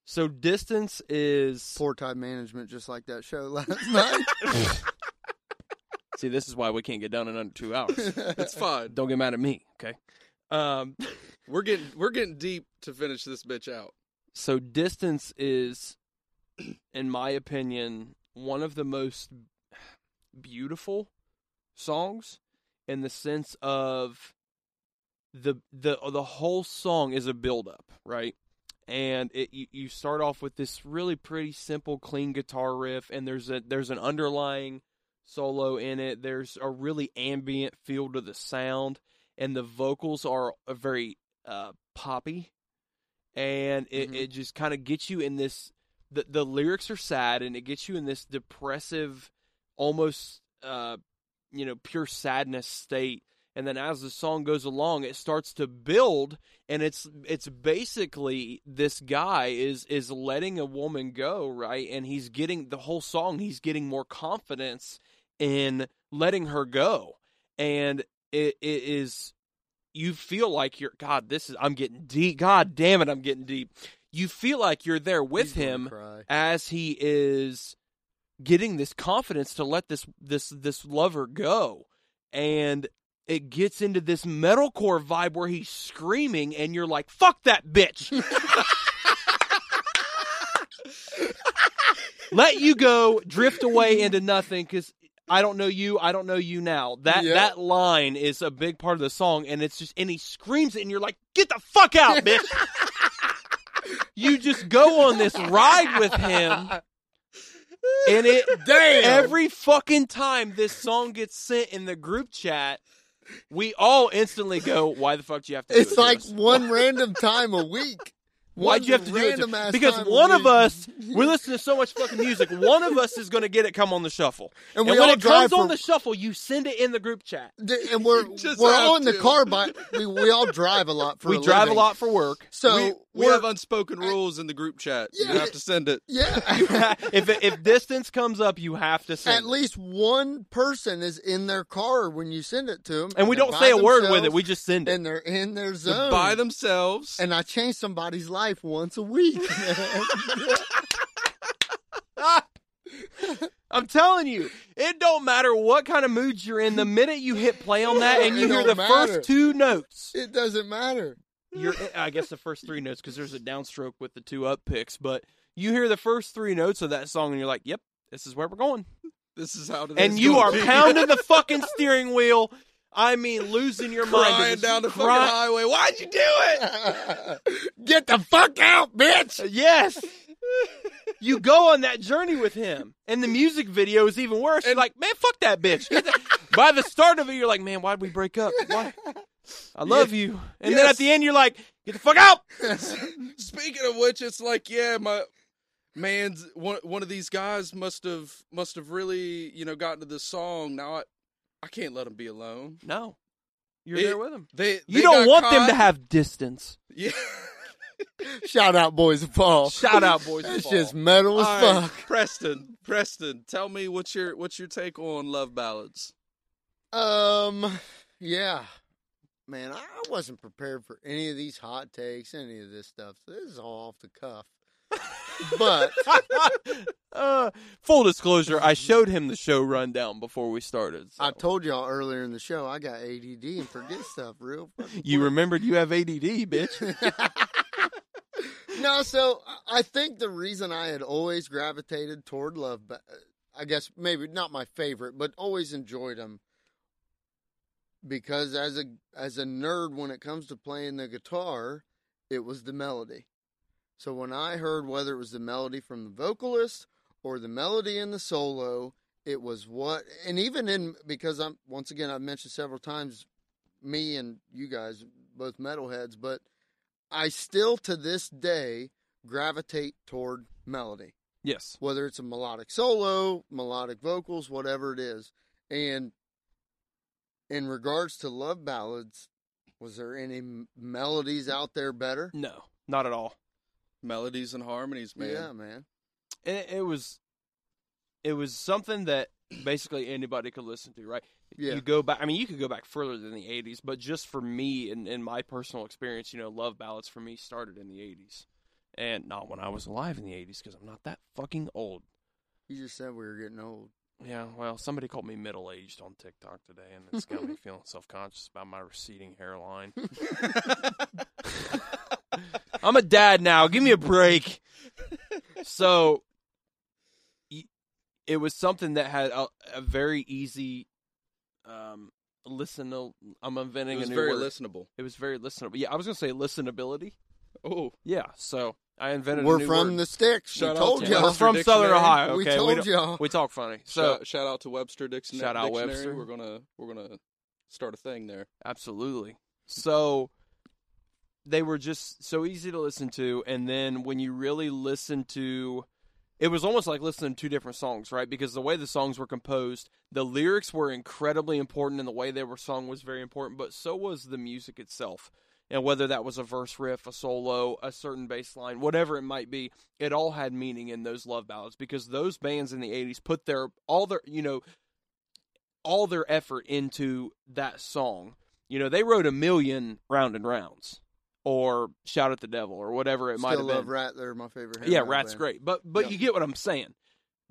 So distance is.
Poor time management, just like that show last night.
See, this is why we can't get done in under two hours.
It's fine.
don't get mad at me, okay? Um,
We're getting we're getting deep to finish this bitch out.
so distance is, in my opinion, one of the most beautiful songs in the sense of the the the whole song is a build up, right? And it you, you start off with this really pretty simple clean guitar riff and there's a there's an underlying solo in it. There's a really ambient feel to the sound and the vocals are a very uh poppy and it,
Mhm.
it just kind of gets you in this the the lyrics are sad and it gets you in this depressive almost uh you know pure sadness state and then as the song goes along it starts to build and it's it's basically this guy is is letting a woman go right? And he's getting the whole song he's getting more confidence in letting her go. And it, it is you feel like you're god this is i'm getting deep. God damn it i'm getting deep. You feel like you're there with
He's
him as he is getting this confidence to let this this this lover go. And it gets into this metalcore vibe where he's screaming and you're like fuck that bitch let you go drift away into nothing cuz I don't know you I don't know you now that
Yeah.
that line is a big part of the song and it's just and he screams it and you're like get the fuck out bitch you just go on this ride with him and it
Damn.
every fucking time this song gets sent in the group chat, we all instantly go, "Why the fuck do you have to?" do
It's
it to
like
us?
one random time a week.
Why'd you have to do it?
random
To,
ass
because one of us, we listen to so much fucking music. One of us is going to get it come on the shuffle,
and
and,
we
when
all
it comes
drive
on the shuffle, you send it in the group chat.
D- and we're
Just
we're
have
all in the car, but we, we all drive a lot for
we
a
drive
living.
a lot for work.
So
we, we have unspoken rules in the group chat.
Yeah.
You have to send it.
yeah.
if if distance comes up, you have to send.
At
it.
least one person is in their car when you send it to them,
and we don't say a word with it. We just send it.
and they're in their zone
By themselves.
And I change somebody's life once a week.
I'm telling you, it don't matter what kind of mood you're in. The minute you hit play on that and you
It
hear the
matter.
first two notes,
it doesn't matter.
You're eh, I guess the first three notes because there's a downstroke with the two up picks, but you hear the first three notes of that song and you're like, "Yep, this is where we're going."
this is how it
And you are
be.
pounding the fucking steering wheel. I mean, losing your mind,
crying down the fucking highway. Why'd you do it?
Get the fuck out, bitch!
Uh, yes. You go on that journey with him, and the music video is even worse. You're
And-
like, man, fuck that bitch. By the start of it, you're like, man, why'd we break up? Why? I love you. And then at the end, you're like, get the fuck out.
Speaking of which, it's like, yeah, my man's one one of these guys must have must have really, you know, gotten to this song. Now I I can't let him be alone.
No, you're
It-
there with him.
They
You don't
got
want them to have distance.
Yeah.
Shout out, boys of Fall.
Shout out, boys. of
That's
Fall.
just metal as
All right,
fuck.
Preston, Preston, tell me what's your what's your take on love ballads?
Um, Yeah. Man, I wasn't prepared for any of these hot takes, any of this stuff. So this is all off the cuff. But
uh, full disclosure, I showed him the show rundown before we started. so-
I told y'all earlier in the show I got ADD and forget stuff real.
you
quick.
remembered you have ADD, bitch.
no, so I- I think the reason I had always gravitated toward Love, I guess maybe not my favorite, but always enjoyed them because as a as a nerd, when it comes to playing the guitar, it was the melody. So when I heard whether it was the melody from the vocalist or the melody in the solo, it was what, and even in because I'm once again I've mentioned several times, me and you guys both metalheads, but I still to this day gravitate toward melody,
yes.
whether it's a melodic solo, melodic vocals, whatever it is. And in regards to love ballads, was there any melodies out there better?
No, not at all.
Melodies and harmonies, man.
Yeah, man.
And it, it was, it was something that basically anybody could listen to, right?
Yeah.
You go back. I mean, you could go back further than the '80s, but just for me and in my personal experience, you know, love ballads for me started in the '80s, and not when I was alive in the '80s because I'm not that fucking old.
You just said we were getting old.
Yeah, well, somebody called me middle aged on TikTok today, and it's got me feeling self conscious about my receding hairline. I'm a dad now. Give me a break. So, it was something that had a, a very easy um, listen. I'm inventing
It was
a new
very
word.
listenable.
It was very listenable. Yeah, I was gonna say listenability.
Oh,
Yeah, so I invented.
We're
a new
from
word.
the sticks.
Shout
we told y'all.
we're from
Webster
Southern
Dictionary.
Ohio.
We told
don't-
y'all.
we talk funny. So
shout, shout out to Webster Dictionary.
Shout out
Dictionary.
Webster.
We're gonna we're gonna start a thing there.
Absolutely. So they were just so easy to listen to and then when you really listen to it was almost like listening to two different songs, right? Because the way the songs were composed, the lyrics were incredibly important and the way they were sung was very important, but so was the music itself. And whether that was a verse riff, a solo, a certain bass line, whatever it might be, it all had meaning in those love ballads because those bands in the 80s put their all their, you know, all their effort into that song. You know, they wrote a million round and rounds or shout at the devil or whatever it might
Still
have
love
been.
Ratt. They're my favorite.
yeah, Ratt's
band.
great. But but
Yeah.
you get what I'm saying.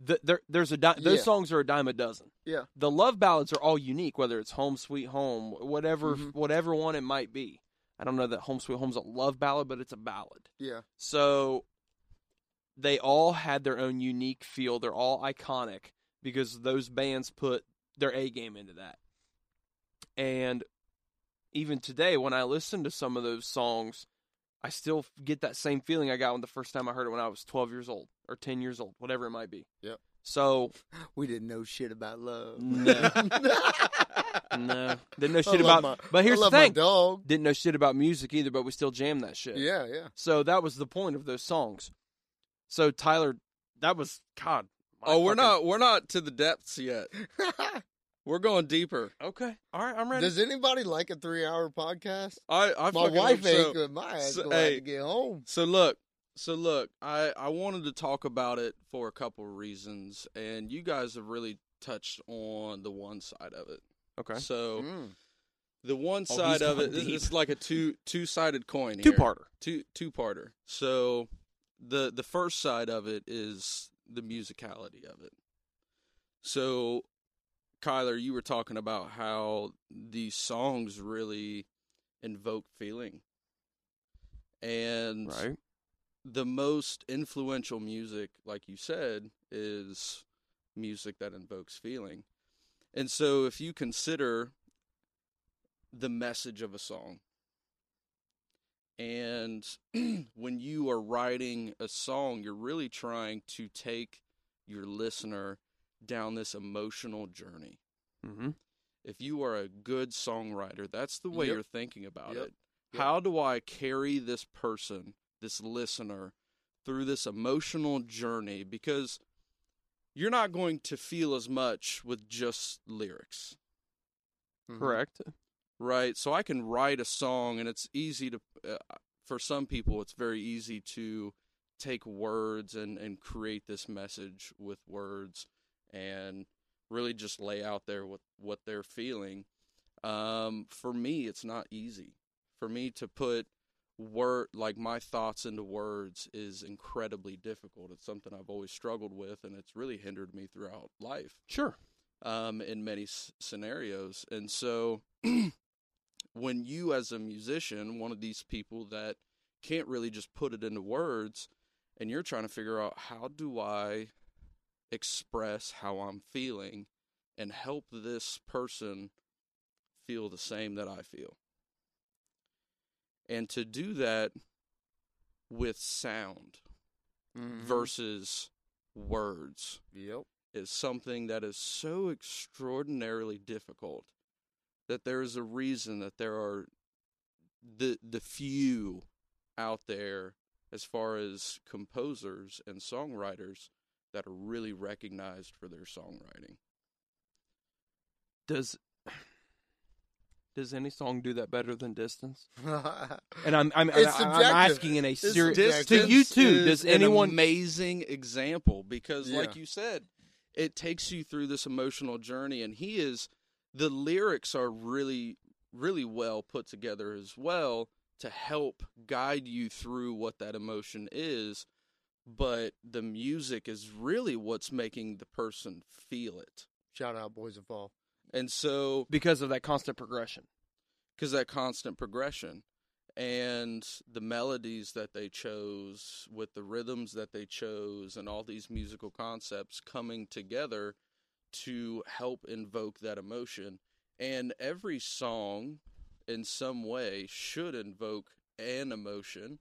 The, there, there's a di- those
Yeah.
songs are a dime a dozen.
Yeah.
The love ballads are all unique, whether it's Home Sweet Home, whatever
Mhm.
whatever one it might be. I don't know that Home Sweet Home's a love ballad, but it's a ballad.
Yeah.
So they all had their own unique feel. They're all iconic because those bands put their A game into that. And even today, when I listen to some of those songs, I still get that same feeling I got when the first time I heard it when I was 12 years old or 10 years old, whatever it might be.
Yep.
So,
We didn't know shit about love.
No. no, didn't know shit about.
my-
but here's the
my
thing:
dog.
didn't know shit about music either, but we still jammed that shit.
Yeah, yeah.
So that was the point of those songs. So Tyler, that was God.
Oh, we're
fucking-
not we're not to the depths yet. We're going deeper.
Okay, all right, I'm ready.
Does anybody like a three-hour podcast?
I I
My wife ain't
so.
My ass
So, hey.
to get home.
So look, so look, I I wanted to talk about it for a couple of reasons, and you guys have really touched on the one side of it.
okay,
So
Mm.
the one
Oh,
side of it
deep.
it's like a two two sided coin.
Two parter.
two two parter. So the the first side of it is the musicality of it. So Kyler, you were talking about how these songs really invoke feeling. And
Right.
The most influential music, like you said, is music that invokes feeling. And so if you consider the message of a song, and when you are writing a song, you're really trying to take your listener down this emotional journey.
Mm-hmm.
If you are a good songwriter, that's the way
Yep.
you're thinking about
Yep.
it.
Yep.
How do I carry this person, this listener, through this emotional journey? Because you're not going to feel as much with just lyrics,
Mhm.
Correct.
right? So I can write a song, and it's easy to, uh, for some people, it's very easy to take words and, and create this message with words and really just lay out there what, what they're feeling. Um, for me, it's not easy. For me to put word like my thoughts into words is incredibly difficult. It's something I've always struggled with, and it's really hindered me throughout life
Sure.
um, in many s- scenarios. And so, when you, as a musician, one of these people that can't really just put it into words, and you're trying to figure out how do I express how I'm feeling and help this person feel the same that I feel. And to do that with sound
Mhm.
versus words
Yep.
is something that is so extraordinarily difficult that there is a reason that there are the the few out there as far as composers and songwriters that are really recognized for their songwriting.
Does does any song do that better than Distance?
and
And I'm I'm,
It's
I'm, I'm asking in a serious to you too.
is
Does
an
anyone
amazing example because like you said, it takes you through this emotional journey and he is the lyrics are really really well put together as well to help guide you through what that emotion is, but the music is really what's making the person feel it.
shout out Boys of Fall.
And so
because of that constant progression?
because that constant progression and the melodies that they chose with the rhythms that they chose and all these musical concepts coming together to help invoke that emotion and every song in some way should invoke an emotion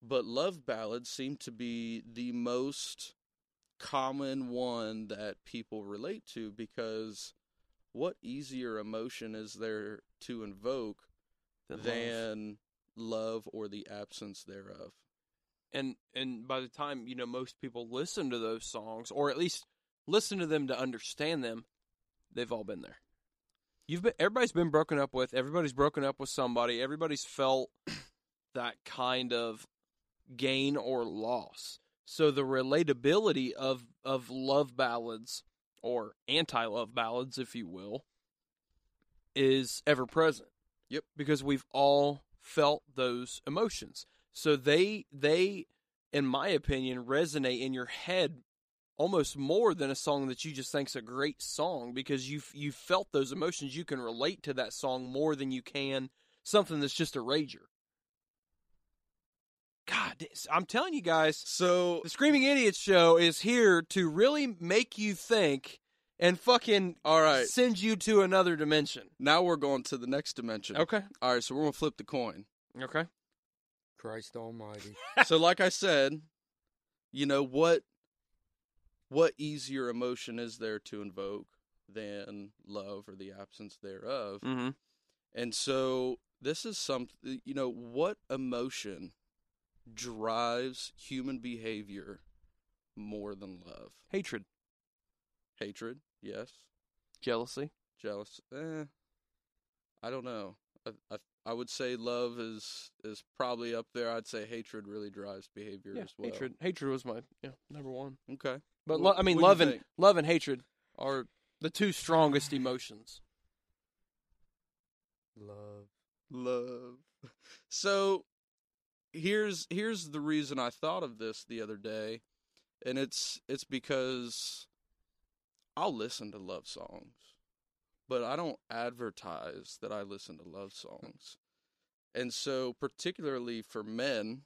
but love ballads seem to be the most common one that people relate to because what easier emotion is there to invoke
love.
than love or the absence thereof?
and and by the time you know most people listen to those songs or at least listen to them to understand them they've all been there you've been everybody's been broken up with everybody's broken up with somebody everybody's felt that kind of gain or loss so the relatability of of love ballads or anti-love ballads if you will is ever present.
Yep.
because we've all felt those emotions. So they they in my opinion resonate in your head almost more than a song that you just think's a great song because you you felt those emotions. You can relate to that song more than you can something that's just a rager god i'm telling you guys
So
the screaming idiots show is here to really make you think and fucking
all right,
send you to another dimension
now we're going to the next dimension.
okay
All right, so we're gonna flip the coin.
okay
Christ Almighty.
so like I said, you know what what easier emotion is there to invoke than love or the absence thereof?
mm-hmm.
And so this is something you know what emotion drives human behavior more than love?
hatred
Hatred, yes.
jealousy
Jealous, eh. I don't know. I, I I would say love is is probably up there. I'd say hatred really drives behavior
yeah
as well.
hatred hatred was my yeah number one
Okay.
But lo- I mean, love and
think?
love and hatred are the two strongest emotions.
Love.
love. So here's here's the reason I thought of this the other day, and it's it's because I'll listen to love songs, but I don't advertise that I listen to love songs. And so particularly for men,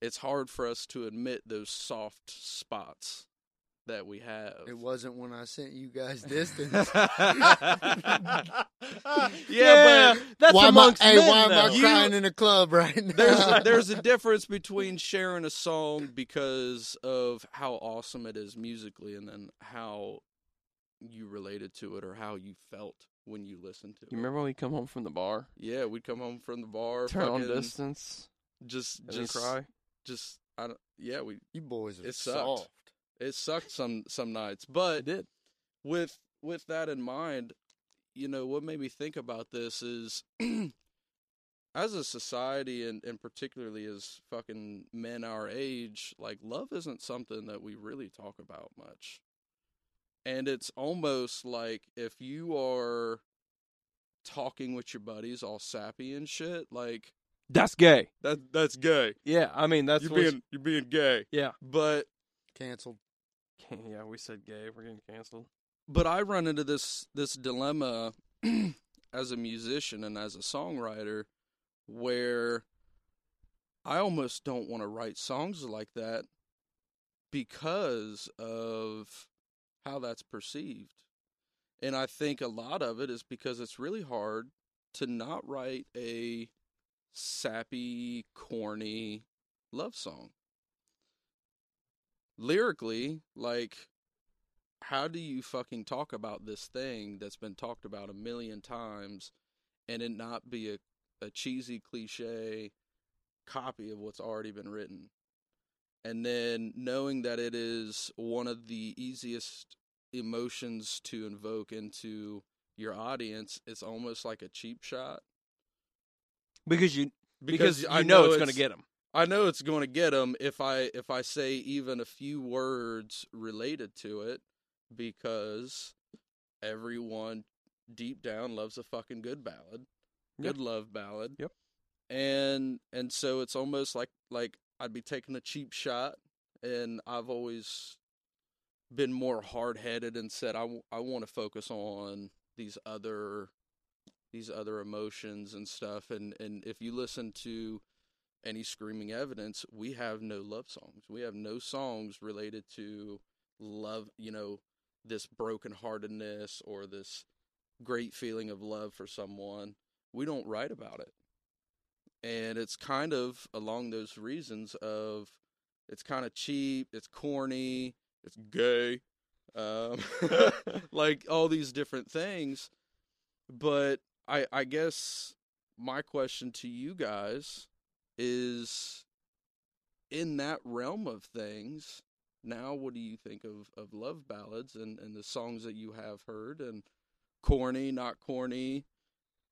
it's hard for us to admit those soft spots that we have.
It wasn't when I sent you guys distance.
yeah, but
that's
why am I,
amongst
hey,
men,
why am I
though.
crying in a club right now?
there's a, there's a difference between sharing a song because of how awesome it is musically and then how you related to it or how you felt when you listened to it.
You remember when we come home from the bar,
Yeah, we'd come home from the bar,
turn on distance,
just just
cry?
just I don't, yeah, we
you boys are
It sucked.
soft.
It sucked some some nights,
I
but
did.
with with that in mind, you know, what made me think about this is as a society and, and particularly as fucking men our age, like love isn't something that we really talk about much. And it's almost like if you are talking with your buddies all sappy and shit, like
That's gay.
that that's gay.
Yeah, I mean that's
you're being you're being gay.
yeah.
But
Canceled.
Yeah, we said gay. We're getting canceled.
but I run into this this dilemma as a musician and as a songwriter where I almost don't want to write songs like that because of how that's perceived. And I think a lot of it is because it's really hard to not write a sappy, corny love song. Lyrically, like how do you fucking talk about this thing that's been talked about a million times and it not be a, a cheesy cliche copy of what's already been written? And then knowing that it is one of the easiest emotions to invoke into your audience, it's almost like a cheap shot.
Because you because, you
I
know, it's going to get them.
I know it's going to get them if I if I say even a few words related to it because everyone deep down loves a fucking good ballad. Good love ballad.
Yep.
And and so it's almost like like I'd be taking a cheap shot and I've always been more hard-headed and said I, w- I want to focus on these other these other emotions and stuff and and if you listen to any screaming evidence we have no love songs. We have no songs related to love you know this brokenheartedness or this great feeling of love for someone. We don't write about it. And it's kind of along those reasons of it's kind of cheap it's corny it's gay um, like all these different things. But i i guess my question to you guys is in that realm of things now what do you think of of love ballads and and the songs that you have heard and corny not corny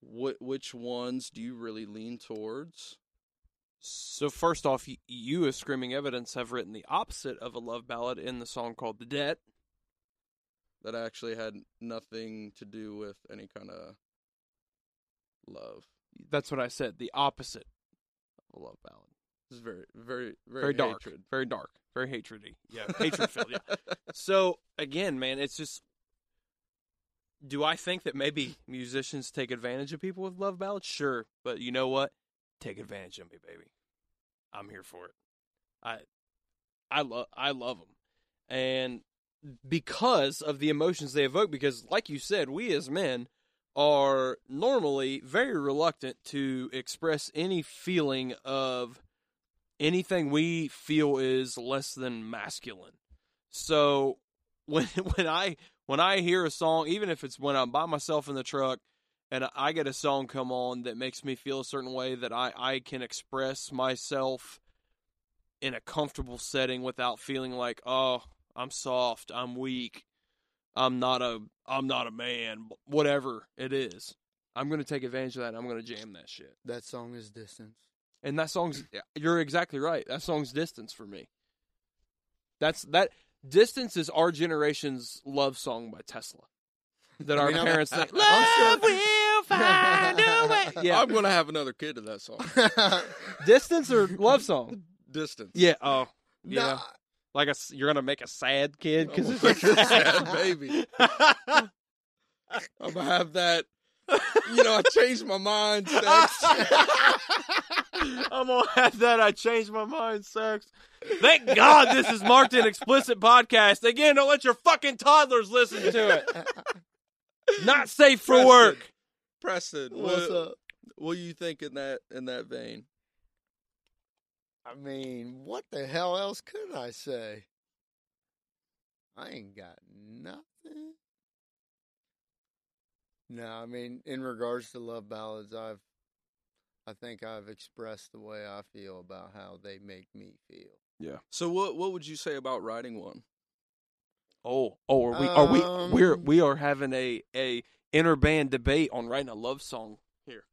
what which ones do you really lean towards
So first off, you as Screaming Evidence have written the opposite of a love ballad in the song called "The Debt."
that actually had nothing to do with any kind of love
That's what I said. The opposite a love ballad.
it's very very very,
Very dark.
hatred.
Very dark. Very hatredy. Yeah, hatred filled. Yeah. So again, man, it's just. Do I think that maybe musicians take advantage of people with love ballads? Sure, but you know what? Take advantage of me, baby. I'm here for it. I, I love, I love them, and because of the emotions they evoke. Because, like you said, we as men are normally very reluctant to express any feeling of anything we feel is less than masculine. So when when I when I hear a song, even if it's when I'm by myself in the truck and I get a song come on that makes me feel a certain way that I, I can express myself in a comfortable setting without feeling like, oh, I'm soft, I'm weak, I'm not a I'm not a man, whatever it is. I'm gonna take advantage of that and I'm gonna jam that shit.
That song is distance.
And that song's you're exactly right. That song's distance for me. That's that distance is our generation's love song by Tesla. That
I
our
mean, I'm-
parents think love will find a way. Yeah,
i'm gonna have another kid to that song
distance or love song.
distance
Yeah. Oh, yeah.
Nah,
Like a s- you're gonna make a sad kid because
I'm
oh,
it's
like
a sad baby. i'm gonna have that you know i changed my mind sex.
I'm gonna have that. I changed my mind. Sex. Thank God this is marked an explicit podcast. Again, don't let your fucking toddlers listen to it. Not safe for
Preston.
work.
preston
what's
what,
up?
what do you think in that in that vein
I mean, what the hell else could I say? I ain't got nothing. No, I mean, in regards to love ballads, I've, I think I've expressed the way I feel about how they make me feel. Yeah.
So what what would you say about writing one
Oh, oh, are we? Are we?
Um,
We're we are having a a inner band debate on writing a love song here.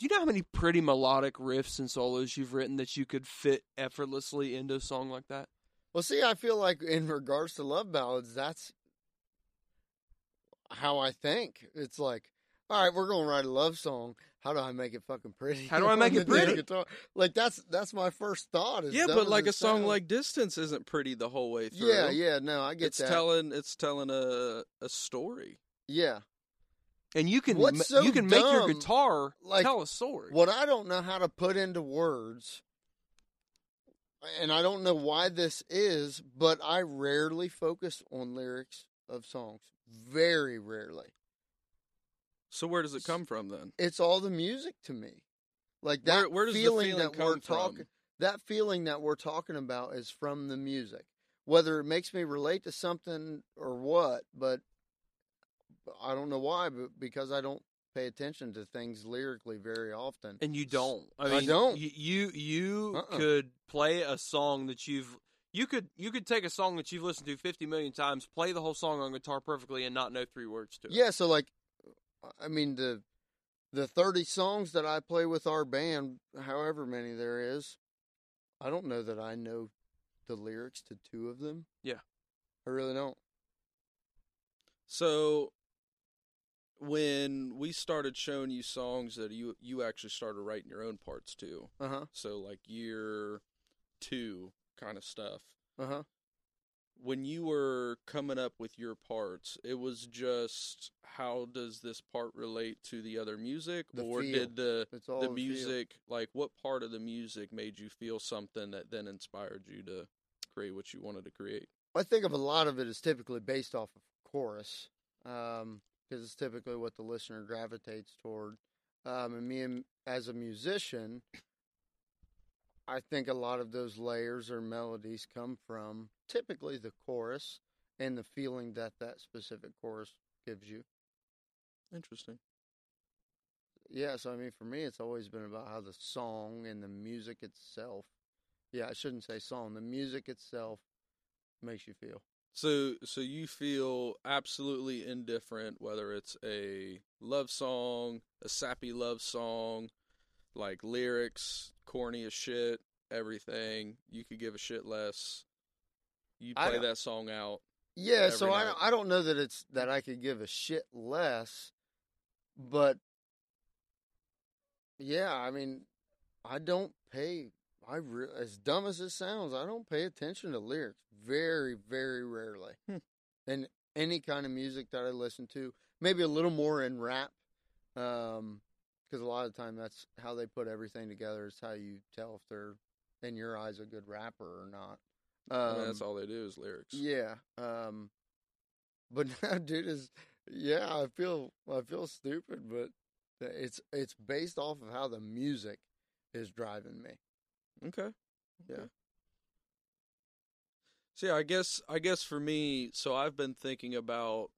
Do you know how many pretty melodic riffs and solos you've written that you could fit effortlessly into a song like that?
Well, see, I feel like in regards to love ballads, that's how I think. It's like, all right, we're gonna write a love song. How do I make it fucking pretty?
How do I make it pretty?
guitar? Like that's that's my first thought.
Yeah, but like a song like "Distance" isn't pretty the whole way through.
yeah, yeah, no, I get
it's
that.
telling it's telling a a story.
yeah,
And you can
What's
ma-
so
you can make your guitar
like,
tell a story.
what I don't know how to put into words, and I don't know why this is, but I rarely focus on lyrics of songs. Very rarely.
So where does it come from then?
It's all the music to me. Like that
where does the
feeling,
feeling
that
come
we're
from?
talking. That feeling that we're talking about is from the music. Whether it makes me relate to something or what, but I don't know why, but because I don't pay attention to things lyrically very often.
and you don't. I,
I
mean,
don't.
You you, you
Uh-uh.
could play a song that you've you could you could take a song that you've listened to 50 million times, play the whole song on guitar perfectly and not know three words to it.
Yeah, so like, I mean the the thirty songs that I play with our band, however many there is, I don't know that I know the lyrics to two of them.
Yeah.
I really don't.
So when we started showing you songs that you you actually started writing your own parts too.
Uh huh.
So like year two kind of stuff.
Uh huh.
When you were coming up with your parts, it was just how does this part relate to the other music,
The
or
feel.
did the the
feel.
music like what part of the music made you feel something that then inspired you to create what you wanted to create?
I think of a lot of it is typically based off of chorus, because it's typically what the listener gravitates toward. Um, and me, as a musician, I think a lot of those layers or melodies come from typically the chorus and the feeling that that specific chorus gives you.
Interesting.
Yeah, so I mean, for me, it's always been about how the song and the music itself. Yeah, I shouldn't say song. The music itself makes you feel.
So so you feel absolutely indifferent whether it's a love song, a sappy love song, like lyrics, corny as shit, everything. You could give a shit less. You play that song out.
Yeah, so
every
I don't, I don't know that it's that I could give a shit less, but yeah, I mean, I don't pay. I re- as dumb as it sounds, I don't pay attention to lyrics very, very rarely.
Hmm.
And any kind of music that I listen to, maybe a little more in rap, um, because a lot of the time that's how they put everything together. It's how you tell if they're in your eyes a good rapper or not.
I
Um,
mean, that's all they do is lyrics.
yeah. Um but now dude is yeah, I feel I feel stupid, but it's it's based off of how the music is driving me.
Okay.
Yeah.
Okay. Yeah, I guess I guess for me, so I've been thinking about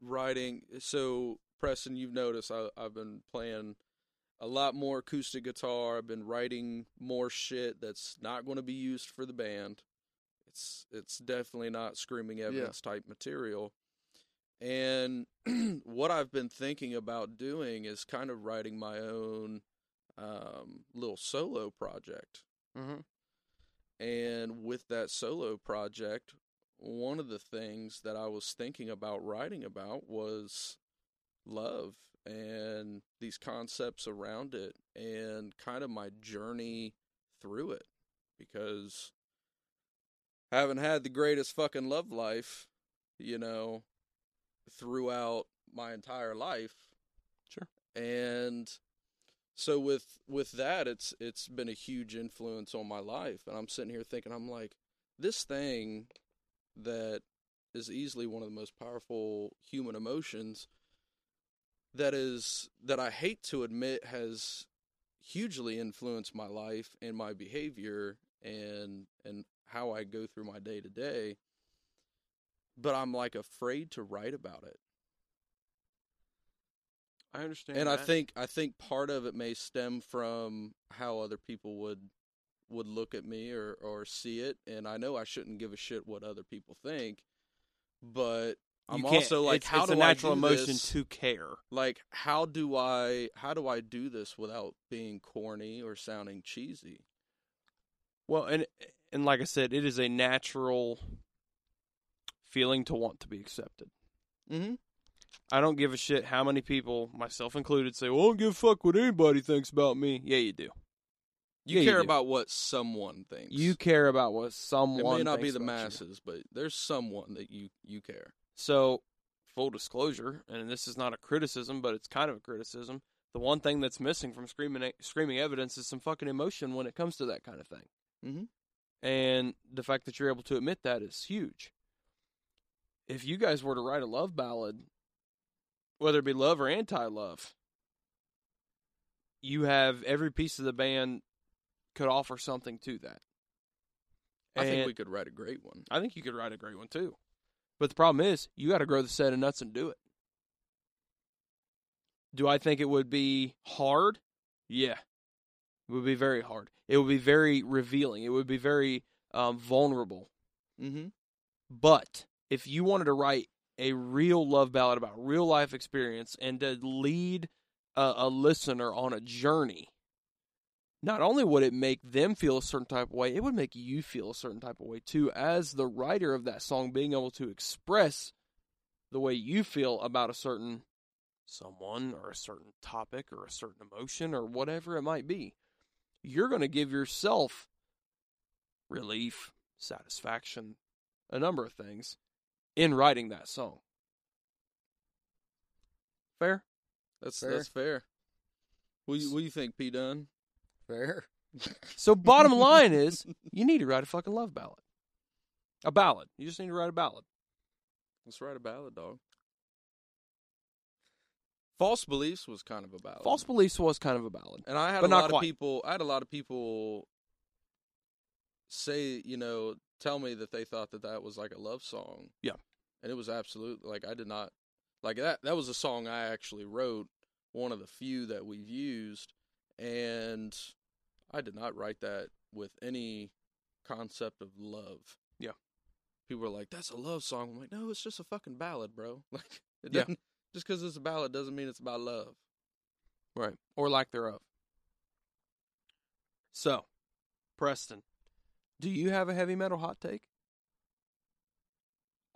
writing. So Preston, you've noticed I, I've been playing a lot more acoustic guitar. I've been writing more shit that's not going to be used for the band. It's it's definitely not screaming evidence type material. And what I've been thinking about doing is kind of writing my own um, little solo project.
Mhm.
And with that solo project, one of the things that I was thinking about writing about was love and these concepts around it and kind of my journey through it because I haven't had the greatest fucking love life, you know, throughout my entire life.
Sure.
And so with with that it's it's been a huge influence on my life and I'm sitting here thinking I'm like this thing that is easily one of the most powerful human emotions that is that I hate to admit has hugely influenced my life and my behavior and and how I go through my day to day but I'm like afraid to write about it
I understand.
and I think I think part of it may stem from how other people would would look at me or or see it and I know I shouldn't give a shit what other people think but I'm also like
it's,
how
it's
do
a natural
I do
emotion
this?
to care.
like how do I how do I do this without being corny or sounding cheesy
Well, and and like I said, it is a natural feeling to want to be accepted.
mm-hmm.
I don't give a shit how many people, myself included, say, "Well, I don't give a fuck what anybody thinks about me." Yeah, you do.
You
Yeah, you
care
do.
about what someone thinks.
You care about what someone.
It may not be the
about you.
masses, but there's someone that you you care.
So, full disclosure, and this is not a criticism, but it's kind of a criticism. The one thing that's missing from screaming screaming evidence is some fucking emotion when it comes to that kind of thing.
Mhm.
And the fact that you're able to admit that is huge. If you guys were to write a love ballad, whether it be love or anti-love, you have every piece of the band could offer something to that.
I think we could write a great one.
I think you could write a great one too. But the problem is, you got to grow the set of nuts and do it. Do I think it would be hard? Yeah. It would be very hard. It would be very revealing. It would be very um, vulnerable.
Mm-hmm.
But if you wanted to write a real love ballad about real life experience and to lead a, a listener on a journey, not only would it make them feel a certain type of way, it would make you feel a certain type of way too, as the writer of that song, being able to express the way you feel about a certain someone or a certain topic or a certain emotion or whatever it might be. You're going to give yourself relief, satisfaction, a number of things in writing that song. Fair?
That's
Fair.
that's fair. What do you, what do you think, P. Dunn?
Fair.
So bottom line is you need to write a fucking love ballad. A ballad. You just need to write a ballad.
Let's write a ballad, dog. False beliefs was kind of a ballad.
False beliefs was kind of a ballad.
And I had a lot
quite.
of people. I had a lot of people say, you know, tell me that they thought that that was like a love song.
Yeah.
And it was absolutely like I did not like that. That was a song I actually wrote, one of the few that we've used, and I did not write that with any concept of love.
Yeah.
people were like, "That's a love song." I'm like, "No, it's just a fucking ballad, bro." Like, it
Yeah.
doesn't. Just because it's a ballad doesn't mean it's about love.
Right. Or lack thereof. So, Preston, do you have a heavy metal hot take?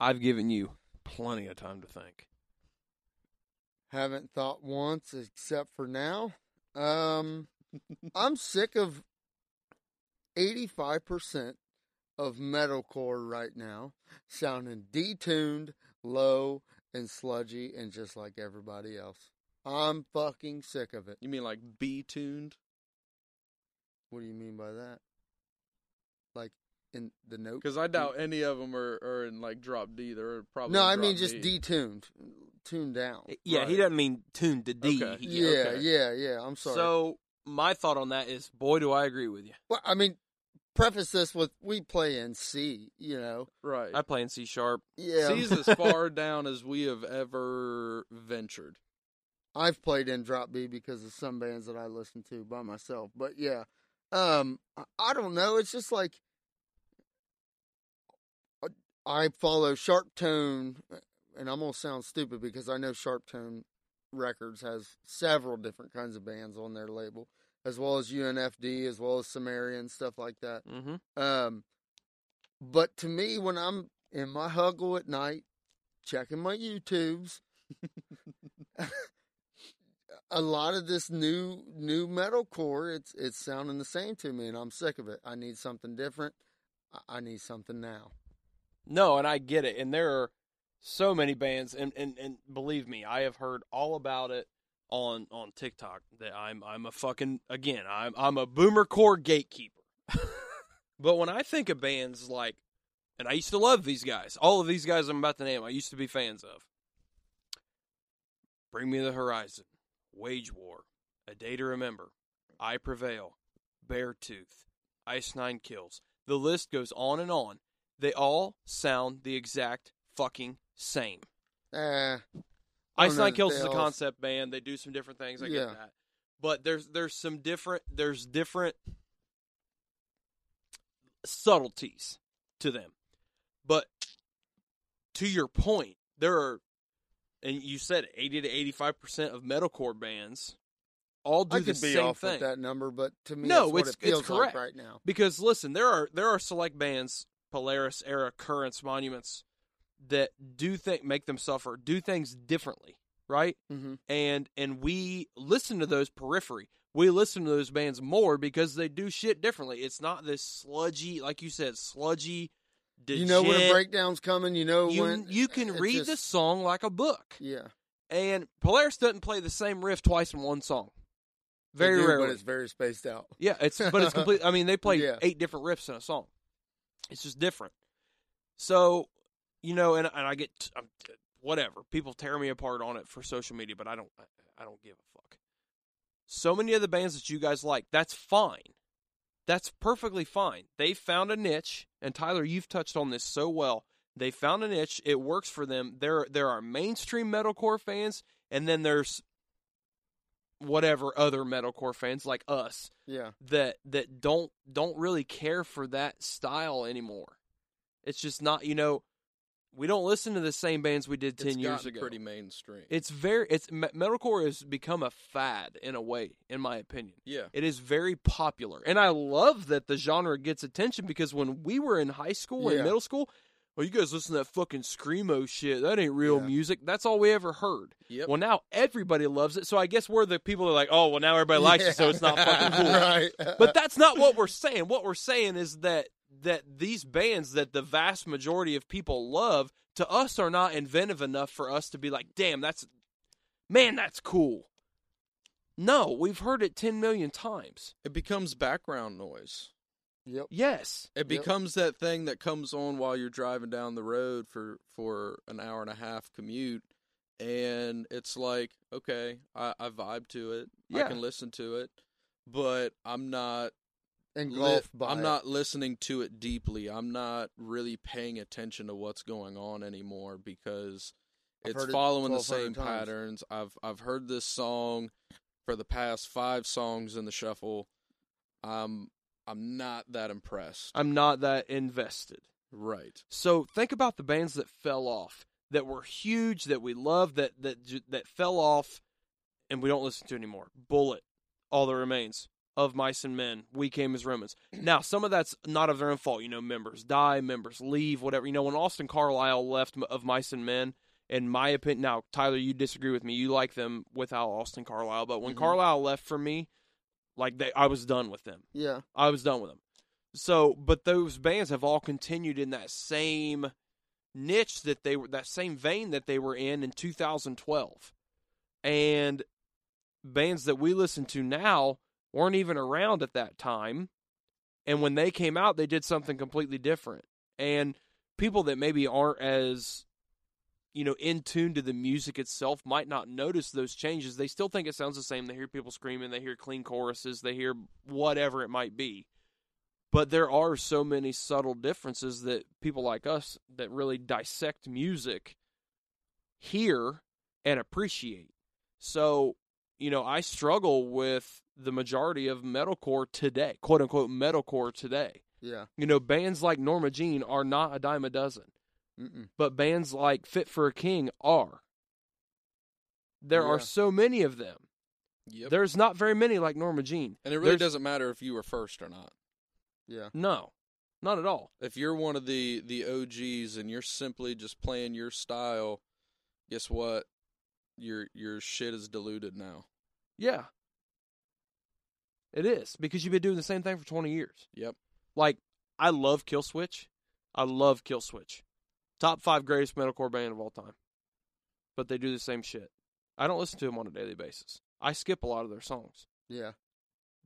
I've given you plenty of time to think.
Haven't thought once except for now. Um, I'm sick of 85% of metalcore right now sounding detuned, low, and sludgy, and just like everybody else. I'm fucking sick of it.
You mean like B tuned?
What do you mean by that? Like in the note?
Because I doubt any of them are, are in like drop D. They're probably
No, I mean just
D.
detuned, tuned down.
Yeah, he doesn't mean tuned to D.
Okay.
He-
Yeah,
okay.
yeah, yeah. I'm sorry.
So, my thought on that is, boy, do I agree with you.
well, I mean, preface this with we play in C. You know,
right.
I play in C sharp.
yeah.
C's as far down as we have ever ventured.
I've played in drop B because of some bands that I listen to by myself. But yeah, um, I- I don't know. It's just like I follow SharpTone, and I'm gonna sound stupid because I know SharpTone Records has several different kinds of bands on their label, as well as UNFD, as well as Sumerian stuff like that.
Mm-hmm.
Um, but to me, when I'm in my huggle at night, checking my YouTubes, a lot of this new new metalcore, it's it's sounding the same to me, and I'm sick of it. I need something different. I need something now.
No, and I get it. And there are so many bands, and, and, and believe me, I have heard all about it on on TikTok. That I'm I'm a fucking again I'm I'm a boomer core gatekeeper. but when I think of bands like, and I used to love these guys, all of these guys I'm about to name, I used to be fans of. Bring Me the Horizon, Wage War, A Day to Remember, I Prevail, Beartooth, Ice Nine Kills. The list goes on and on. They all sound the exact fucking same.
Eh,
Ice Nine Kills is a concept band. They do some different things. I
Yeah.
get that. But there's there's some different there's different subtleties to them. But to your point, there are and you said 80 to 85% of metalcore bands all do the
same thing.
I the same
off
thing.
with that number, but to me,
No,
it's what
it's-
it feels
it's correct.
like right now.
Because listen, there are there are select bands, Polaris, Erra, Currents, Monuments, that do think make them suffer, do things differently, right?
Mm-hmm.
And and we listen to those periphery. We listen to those bands more because they do shit differently. It's not this sludgy, like you said, sludgy.
You know when a breakdown's coming. You know
you,
when
you can read
just-
the song like a book.
Yeah,
And Polaris doesn't play the same riff twice in one song. Very
do,
rarely.
but it's very spaced out.
Yeah, it's but it's complete. I mean, they play
Yeah.
eight different riffs in a song. It's just different. So, you know, and and I get I'm, whatever people tear me apart on it for social media, but I don't I, I don't give a fuck. So many of the bands that you guys like, that's fine. That's perfectly fine. They found a niche, and Tyler, you've touched on this so well. They found a niche. It works for them. There there are mainstream metalcore fans, and then there's whatever other metalcore fans like us
Yeah,
that that don't don't really care for that style anymore. It's just not, you know, we don't listen to the same bands we did 10
it's
years ago.
pretty mainstream.
It's very it's metalcore has become a fad in a way in my opinion.
yeah,
It is very popular. And I love that the genre gets attention because when we were in high school and
Yeah.
middle school, well, you guys listen to that fucking screamo shit. That ain't real
Yeah.
music. That's all we ever heard.
yep.
Well, now everybody loves it. So I guess we're the people that are like, oh, well, now everybody likes it, so it's not fucking cool
right?
but that's not what we're saying. What we're saying is that that these bands that the vast majority of people love to us are not inventive enough for us to be like, damn, that's man, that's cool. No, we've heard it ten million times.
it becomes background noise.
Yep.
Yes.
It becomes that thing that comes on while you're driving down the road for for an hour and a half commute, and it's like, okay, I, I vibe to it.
Yeah.
I can listen to it, but I'm not. li-
Engulfed by
I'm
it.
not listening to it deeply. I'm not really paying attention to what's going on anymore because
I've
it's
heard it
following the same
times.
patterns. I've I've heard this song for the past five songs in the shuffle. I'm I'm not that impressed.
I'm not that invested.
Right.
So think about the bands that fell off, that were huge, that we loved, that that that fell off, and we don't listen to anymore. Bullet, All That Remains, Of Mice and Men, We Came as Romans. Now, some of that's not of their own fault. You know, members die, members leave, whatever. You know, when Austin Carlisle left Of Mice and Men, in my opinion, now Tyler, you disagree with me. You like them without Austin Carlisle, but when
Mhm.
Carlisle left for me, like they, I was done with them.
Yeah,
I was done with them. So, but those bands have all continued in that same niche that they were, that same vein that they were in in 2012. And bands that we listen to now weren't even around at that time. And when they came out, they did something completely different. And people that maybe aren't as you know in tune to the music itself might not notice those changes. They still think it sounds the same. They hear people screaming they hear clean choruses they hear whatever it might be. But there are so many subtle differences that people like us that really dissect music hear and appreciate. So you know i struggle with the majority of metalcore today quote unquote metalcore today.
Yeah.
you know bands like norma jean are not a dime a dozen
Mm-mm.
but bands like Fit for a King are. There are so many of them.
Yep.
There's not very many like Norma Jean.
and it really
there's-
doesn't matter if you were first or not.
Yeah.
No, not at all.
If you're one of the the OGs and you're simply just playing your style, guess what? Your your shit is diluted now.
Yeah, it is because you've been doing the same thing for 20 years.
Yep.
Like I love Killswitch. I love Killswitch. Top five greatest metalcore band of all time. But they do the same shit. I don't listen to them on a daily basis. I skip a lot of their songs.
Yeah.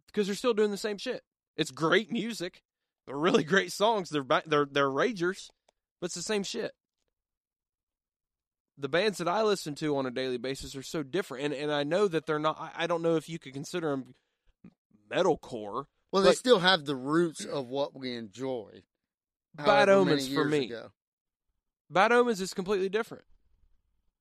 because they're still doing the same shit. It's great music. They're really great songs. They're ba- they're they're ragers, but it's the same shit. The bands that I listen to on a daily basis are so different, and and I know that they're not. I, I don't know if you could consider them metalcore.
Well, they
But-
still have the roots of what we enjoy.
Bad Omens
many
for me.
ago.
Bad Omens is completely different.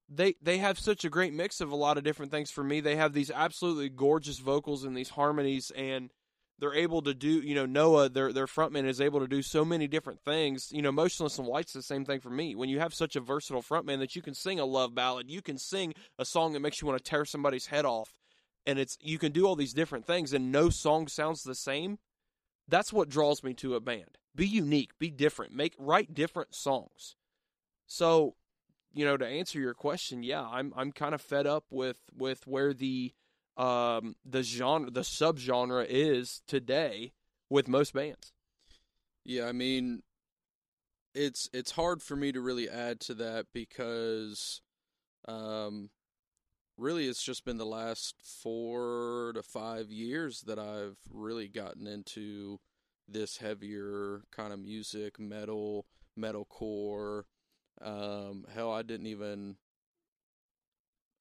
They they have such a great mix of a lot of different things for me. They have these absolutely gorgeous vocals and these harmonies and they're able to do, you know, Noah, their their frontman is able to do so many different things. You know, Motionless in White's the same thing for me. When you have such a versatile frontman that you can sing a love ballad, you can sing a song that makes you want to tear somebody's head off, and it's you can do all these different things and no song sounds the same. That's what draws me to a band. Be unique, be different, make write different songs. So, you know, to answer your question, yeah, I'm I'm kind of fed up with with where the um the genre the subgenre is today with most bands.
Yeah, I mean, it's it's hard for me to really add to that because, um, really, it's just been the last four to five years that I've really gotten into this heavier kind of music, metal, metalcore. Um, hell, I didn't even.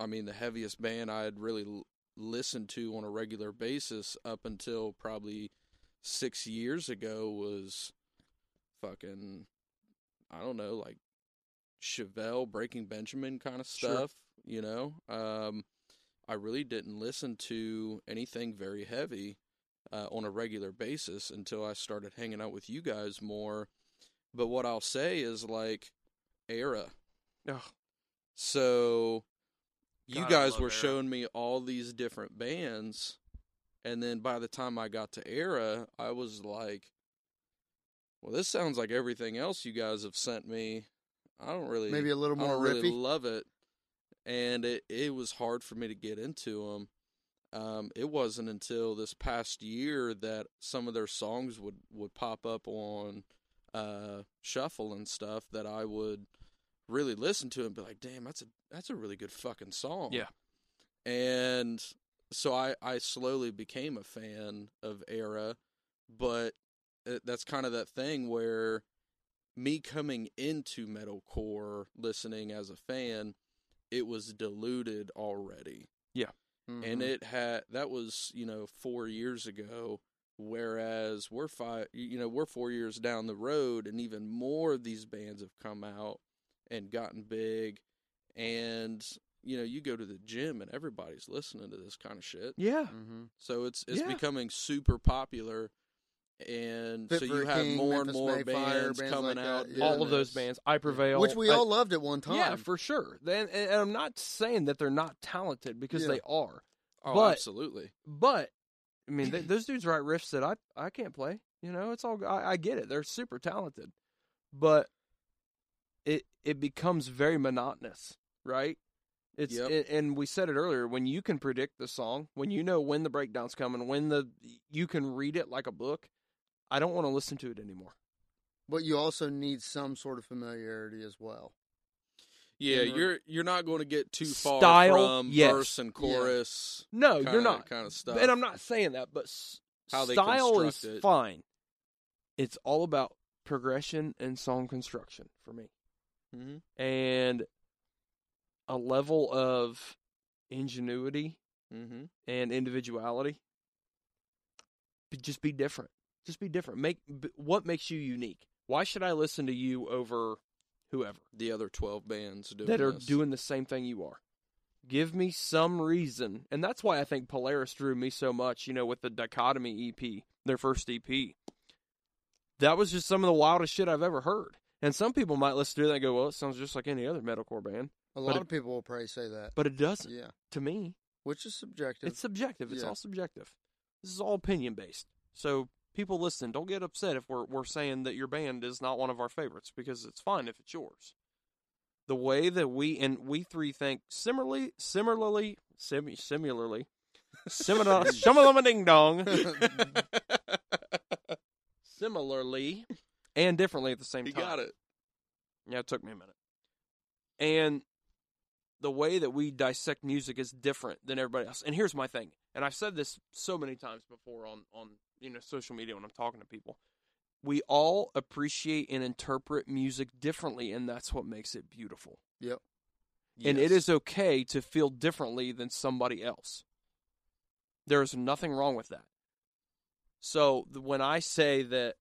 I mean, the heaviest band I had really l- listened to on a regular basis up until probably six years ago was fucking I don't know, like Chevelle, Breaking Benjamin kind of
Sure.
stuff, you know. Um I really didn't listen to anything very heavy uh, on a regular basis until I started hanging out with you guys more. But what I'll say is like Erra.
Ugh.
So you
God,
guys were
Erra.
showing me all these different bands and then by the time I got to Erra, I was like, well, this sounds like everything else you guys have sent me. I don't really
Maybe a little
I
more
don't really love it. And it it was hard for me to get into them. Um, it wasn't until this past year that some of their songs would, would pop up on uh, shuffle and stuff that I would really listen to and be like, "Damn, that's a that's a really good fucking song."
Yeah.
And so I I slowly became a fan of Erra, but it, that's kind of that thing where me coming into metalcore listening as a fan, it was diluted already Yeah. and
Mhm.
it had that was you know four years ago whereas we're five you know we're four years down the road and even more of these bands have come out and gotten big and you know you go to the gym and everybody's listening to this kind of shit
Yeah.
Mhm.
so it's it's
Yeah.
becoming super popular and
Fit
so you have
King,
more
Memphis
and more
May Fire,
bands,
bands
coming
like
out
yeah.
All of those bands, I prevail,
which we
I-
all loved at one time.
Yeah, for sure. Then, and, and I'm not saying that they're not talented because
Yeah.
they are.
oh
but-
absolutely
But I mean, th those dudes write riffs that I I can't play. You know, it's all I, I get it. They're super talented, but it it becomes very monotonous, right? It's
Yep.
and- and we said it earlier. When you can predict the song, when you know when the breakdown's coming, when the you can read it like a book, I don't want to listen to it anymore.
But you also need some sort of familiarity as well.
Yeah
And re-
you're you're not going to get too far
Style,
from
yes.
verse and chorus
No,
kinda,
you're not.
kind of stuff
And I'm not saying that, but s-
How they
style is
it.
fine. It's all about progression and song construction for me.
hmm
and a level of ingenuity
hmm
and individuality. But just be different. Just be different. Make b- what makes you unique. Why should I listen to you over whoever
the other 12 bands doing
that are
this.
doing the same thing you are? Give me some reason, and that's why I think Polaris drew me so much. You know, with the Dichotomy EP, their first EP, that was just some of the wildest shit I've ever heard. And some people might listen to that and go, "Well, it sounds just like any other metalcore band,"
A lot
it-
of people will probably say that.
but it doesn't.
Yeah,
To me,
which is subjective.
It's subjective. It's
Yeah.
all subjective. This is all opinion based. So people listen, don't get upset if we're we're saying that your band is not one of our favorites because it's fine if it's yours. The way that we and we three think similarly, similarly, sim, similarly, similar, similar ding dong, similarly, and differently at the same time.
got it.
Yeah, it took me a minute. And the way that we dissect music is different than everybody else. And here's my thing. And I've said this so many times before on on you know social media when I'm talking to people. We all appreciate and interpret music differently and that's what makes it beautiful. Yep. And it is okay to feel differently than somebody else. There is nothing wrong with that. So when I say that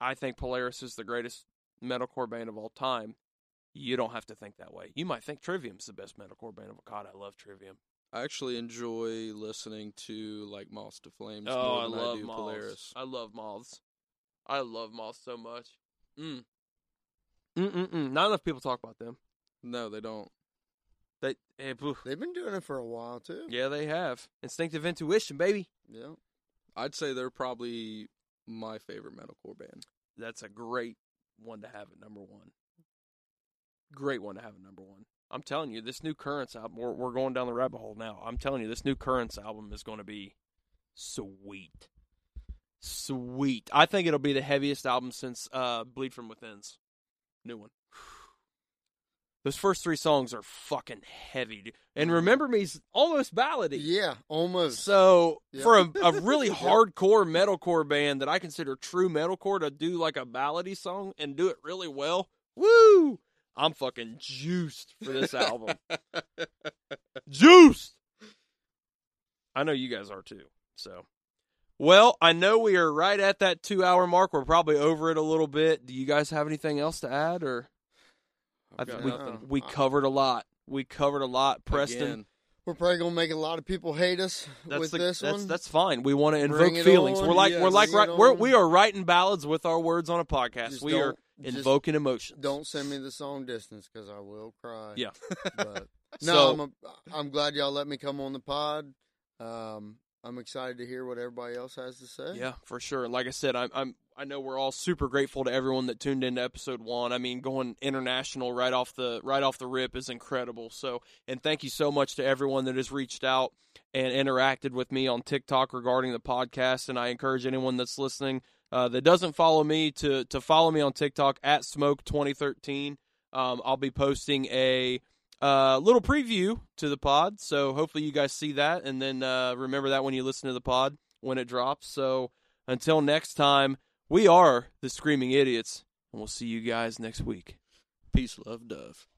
I think Polaris is the greatest metalcore band of all time, you don't have to think that way. You might think Trivium's the best metalcore band of all. God, I love Trivium.
I actually enjoy listening to like Moths to Flames
Oh,
more
I love
I do
moths.
Polaris.
I love moths. I love moths so much. Mm. Mm-mm-mm. Not enough people talk about them.
No, they don't.
They eh,
they've been doing it for a while too.
yeah, they have instinctive intuition, baby.
Yeah.
I'd say they're probably my favorite metalcore band.
That's a great one to have at number one. great one to have at number one. I'm telling you, this new Currents album, we're, we're going down the rabbit hole now. I'm telling you, this new Currents album is going to be sweet. Sweet. I think it'll be the heaviest album since uh, Bleed From Within's new one. Those first three songs are fucking heavy. dude. And Remember Me's almost ballady.
Yeah, almost.
So
Yeah.
for a, a really
Yeah.
hardcore metalcore band that I consider true metalcore to do like a ballady song and do it really well, woo! I'm fucking juiced for this album. juiced. I know you guys are too. So, well, I know we are right at that two hour mark. We're probably over it a little bit. Do you guys have anything else to add, or I
I've
think we
nothing.
we covered a lot. We covered a lot, Preston.
Again,
We're probably gonna make a lot of people hate us
That's
with
the,
this
that's,
one.
That's fine. We want to invoke feelings.
on.
We're like
Yes.
we're like right, we're we are writing ballads with our words on a podcast.
Just
we are
just
invoking emotions.
Don't send me the song "Distance" because I will cry.
Yeah.
but no,
So-
I'm a, I'm glad y'all let me come on the pod. Um, I'm excited to hear what everybody else has to say.
Yeah, for sure. Like I said, I'm, I'm I know we're all super grateful to everyone that tuned into episode one. I mean, going international right off the right off the rip is incredible. So, and thank you so much to everyone that has reached out and interacted with me on TikTok regarding the podcast. And I encourage anyone that's listening uh, that doesn't follow me to to follow me on TikTok at Smoke 2013. Um, I'll be posting a uh, little preview to the pod, so hopefully you guys see that, and then uh, remember that when you listen to the pod when it drops. So until next time, we are the Screaming Idiots, and we'll see you guys next week.
peace, love, dove.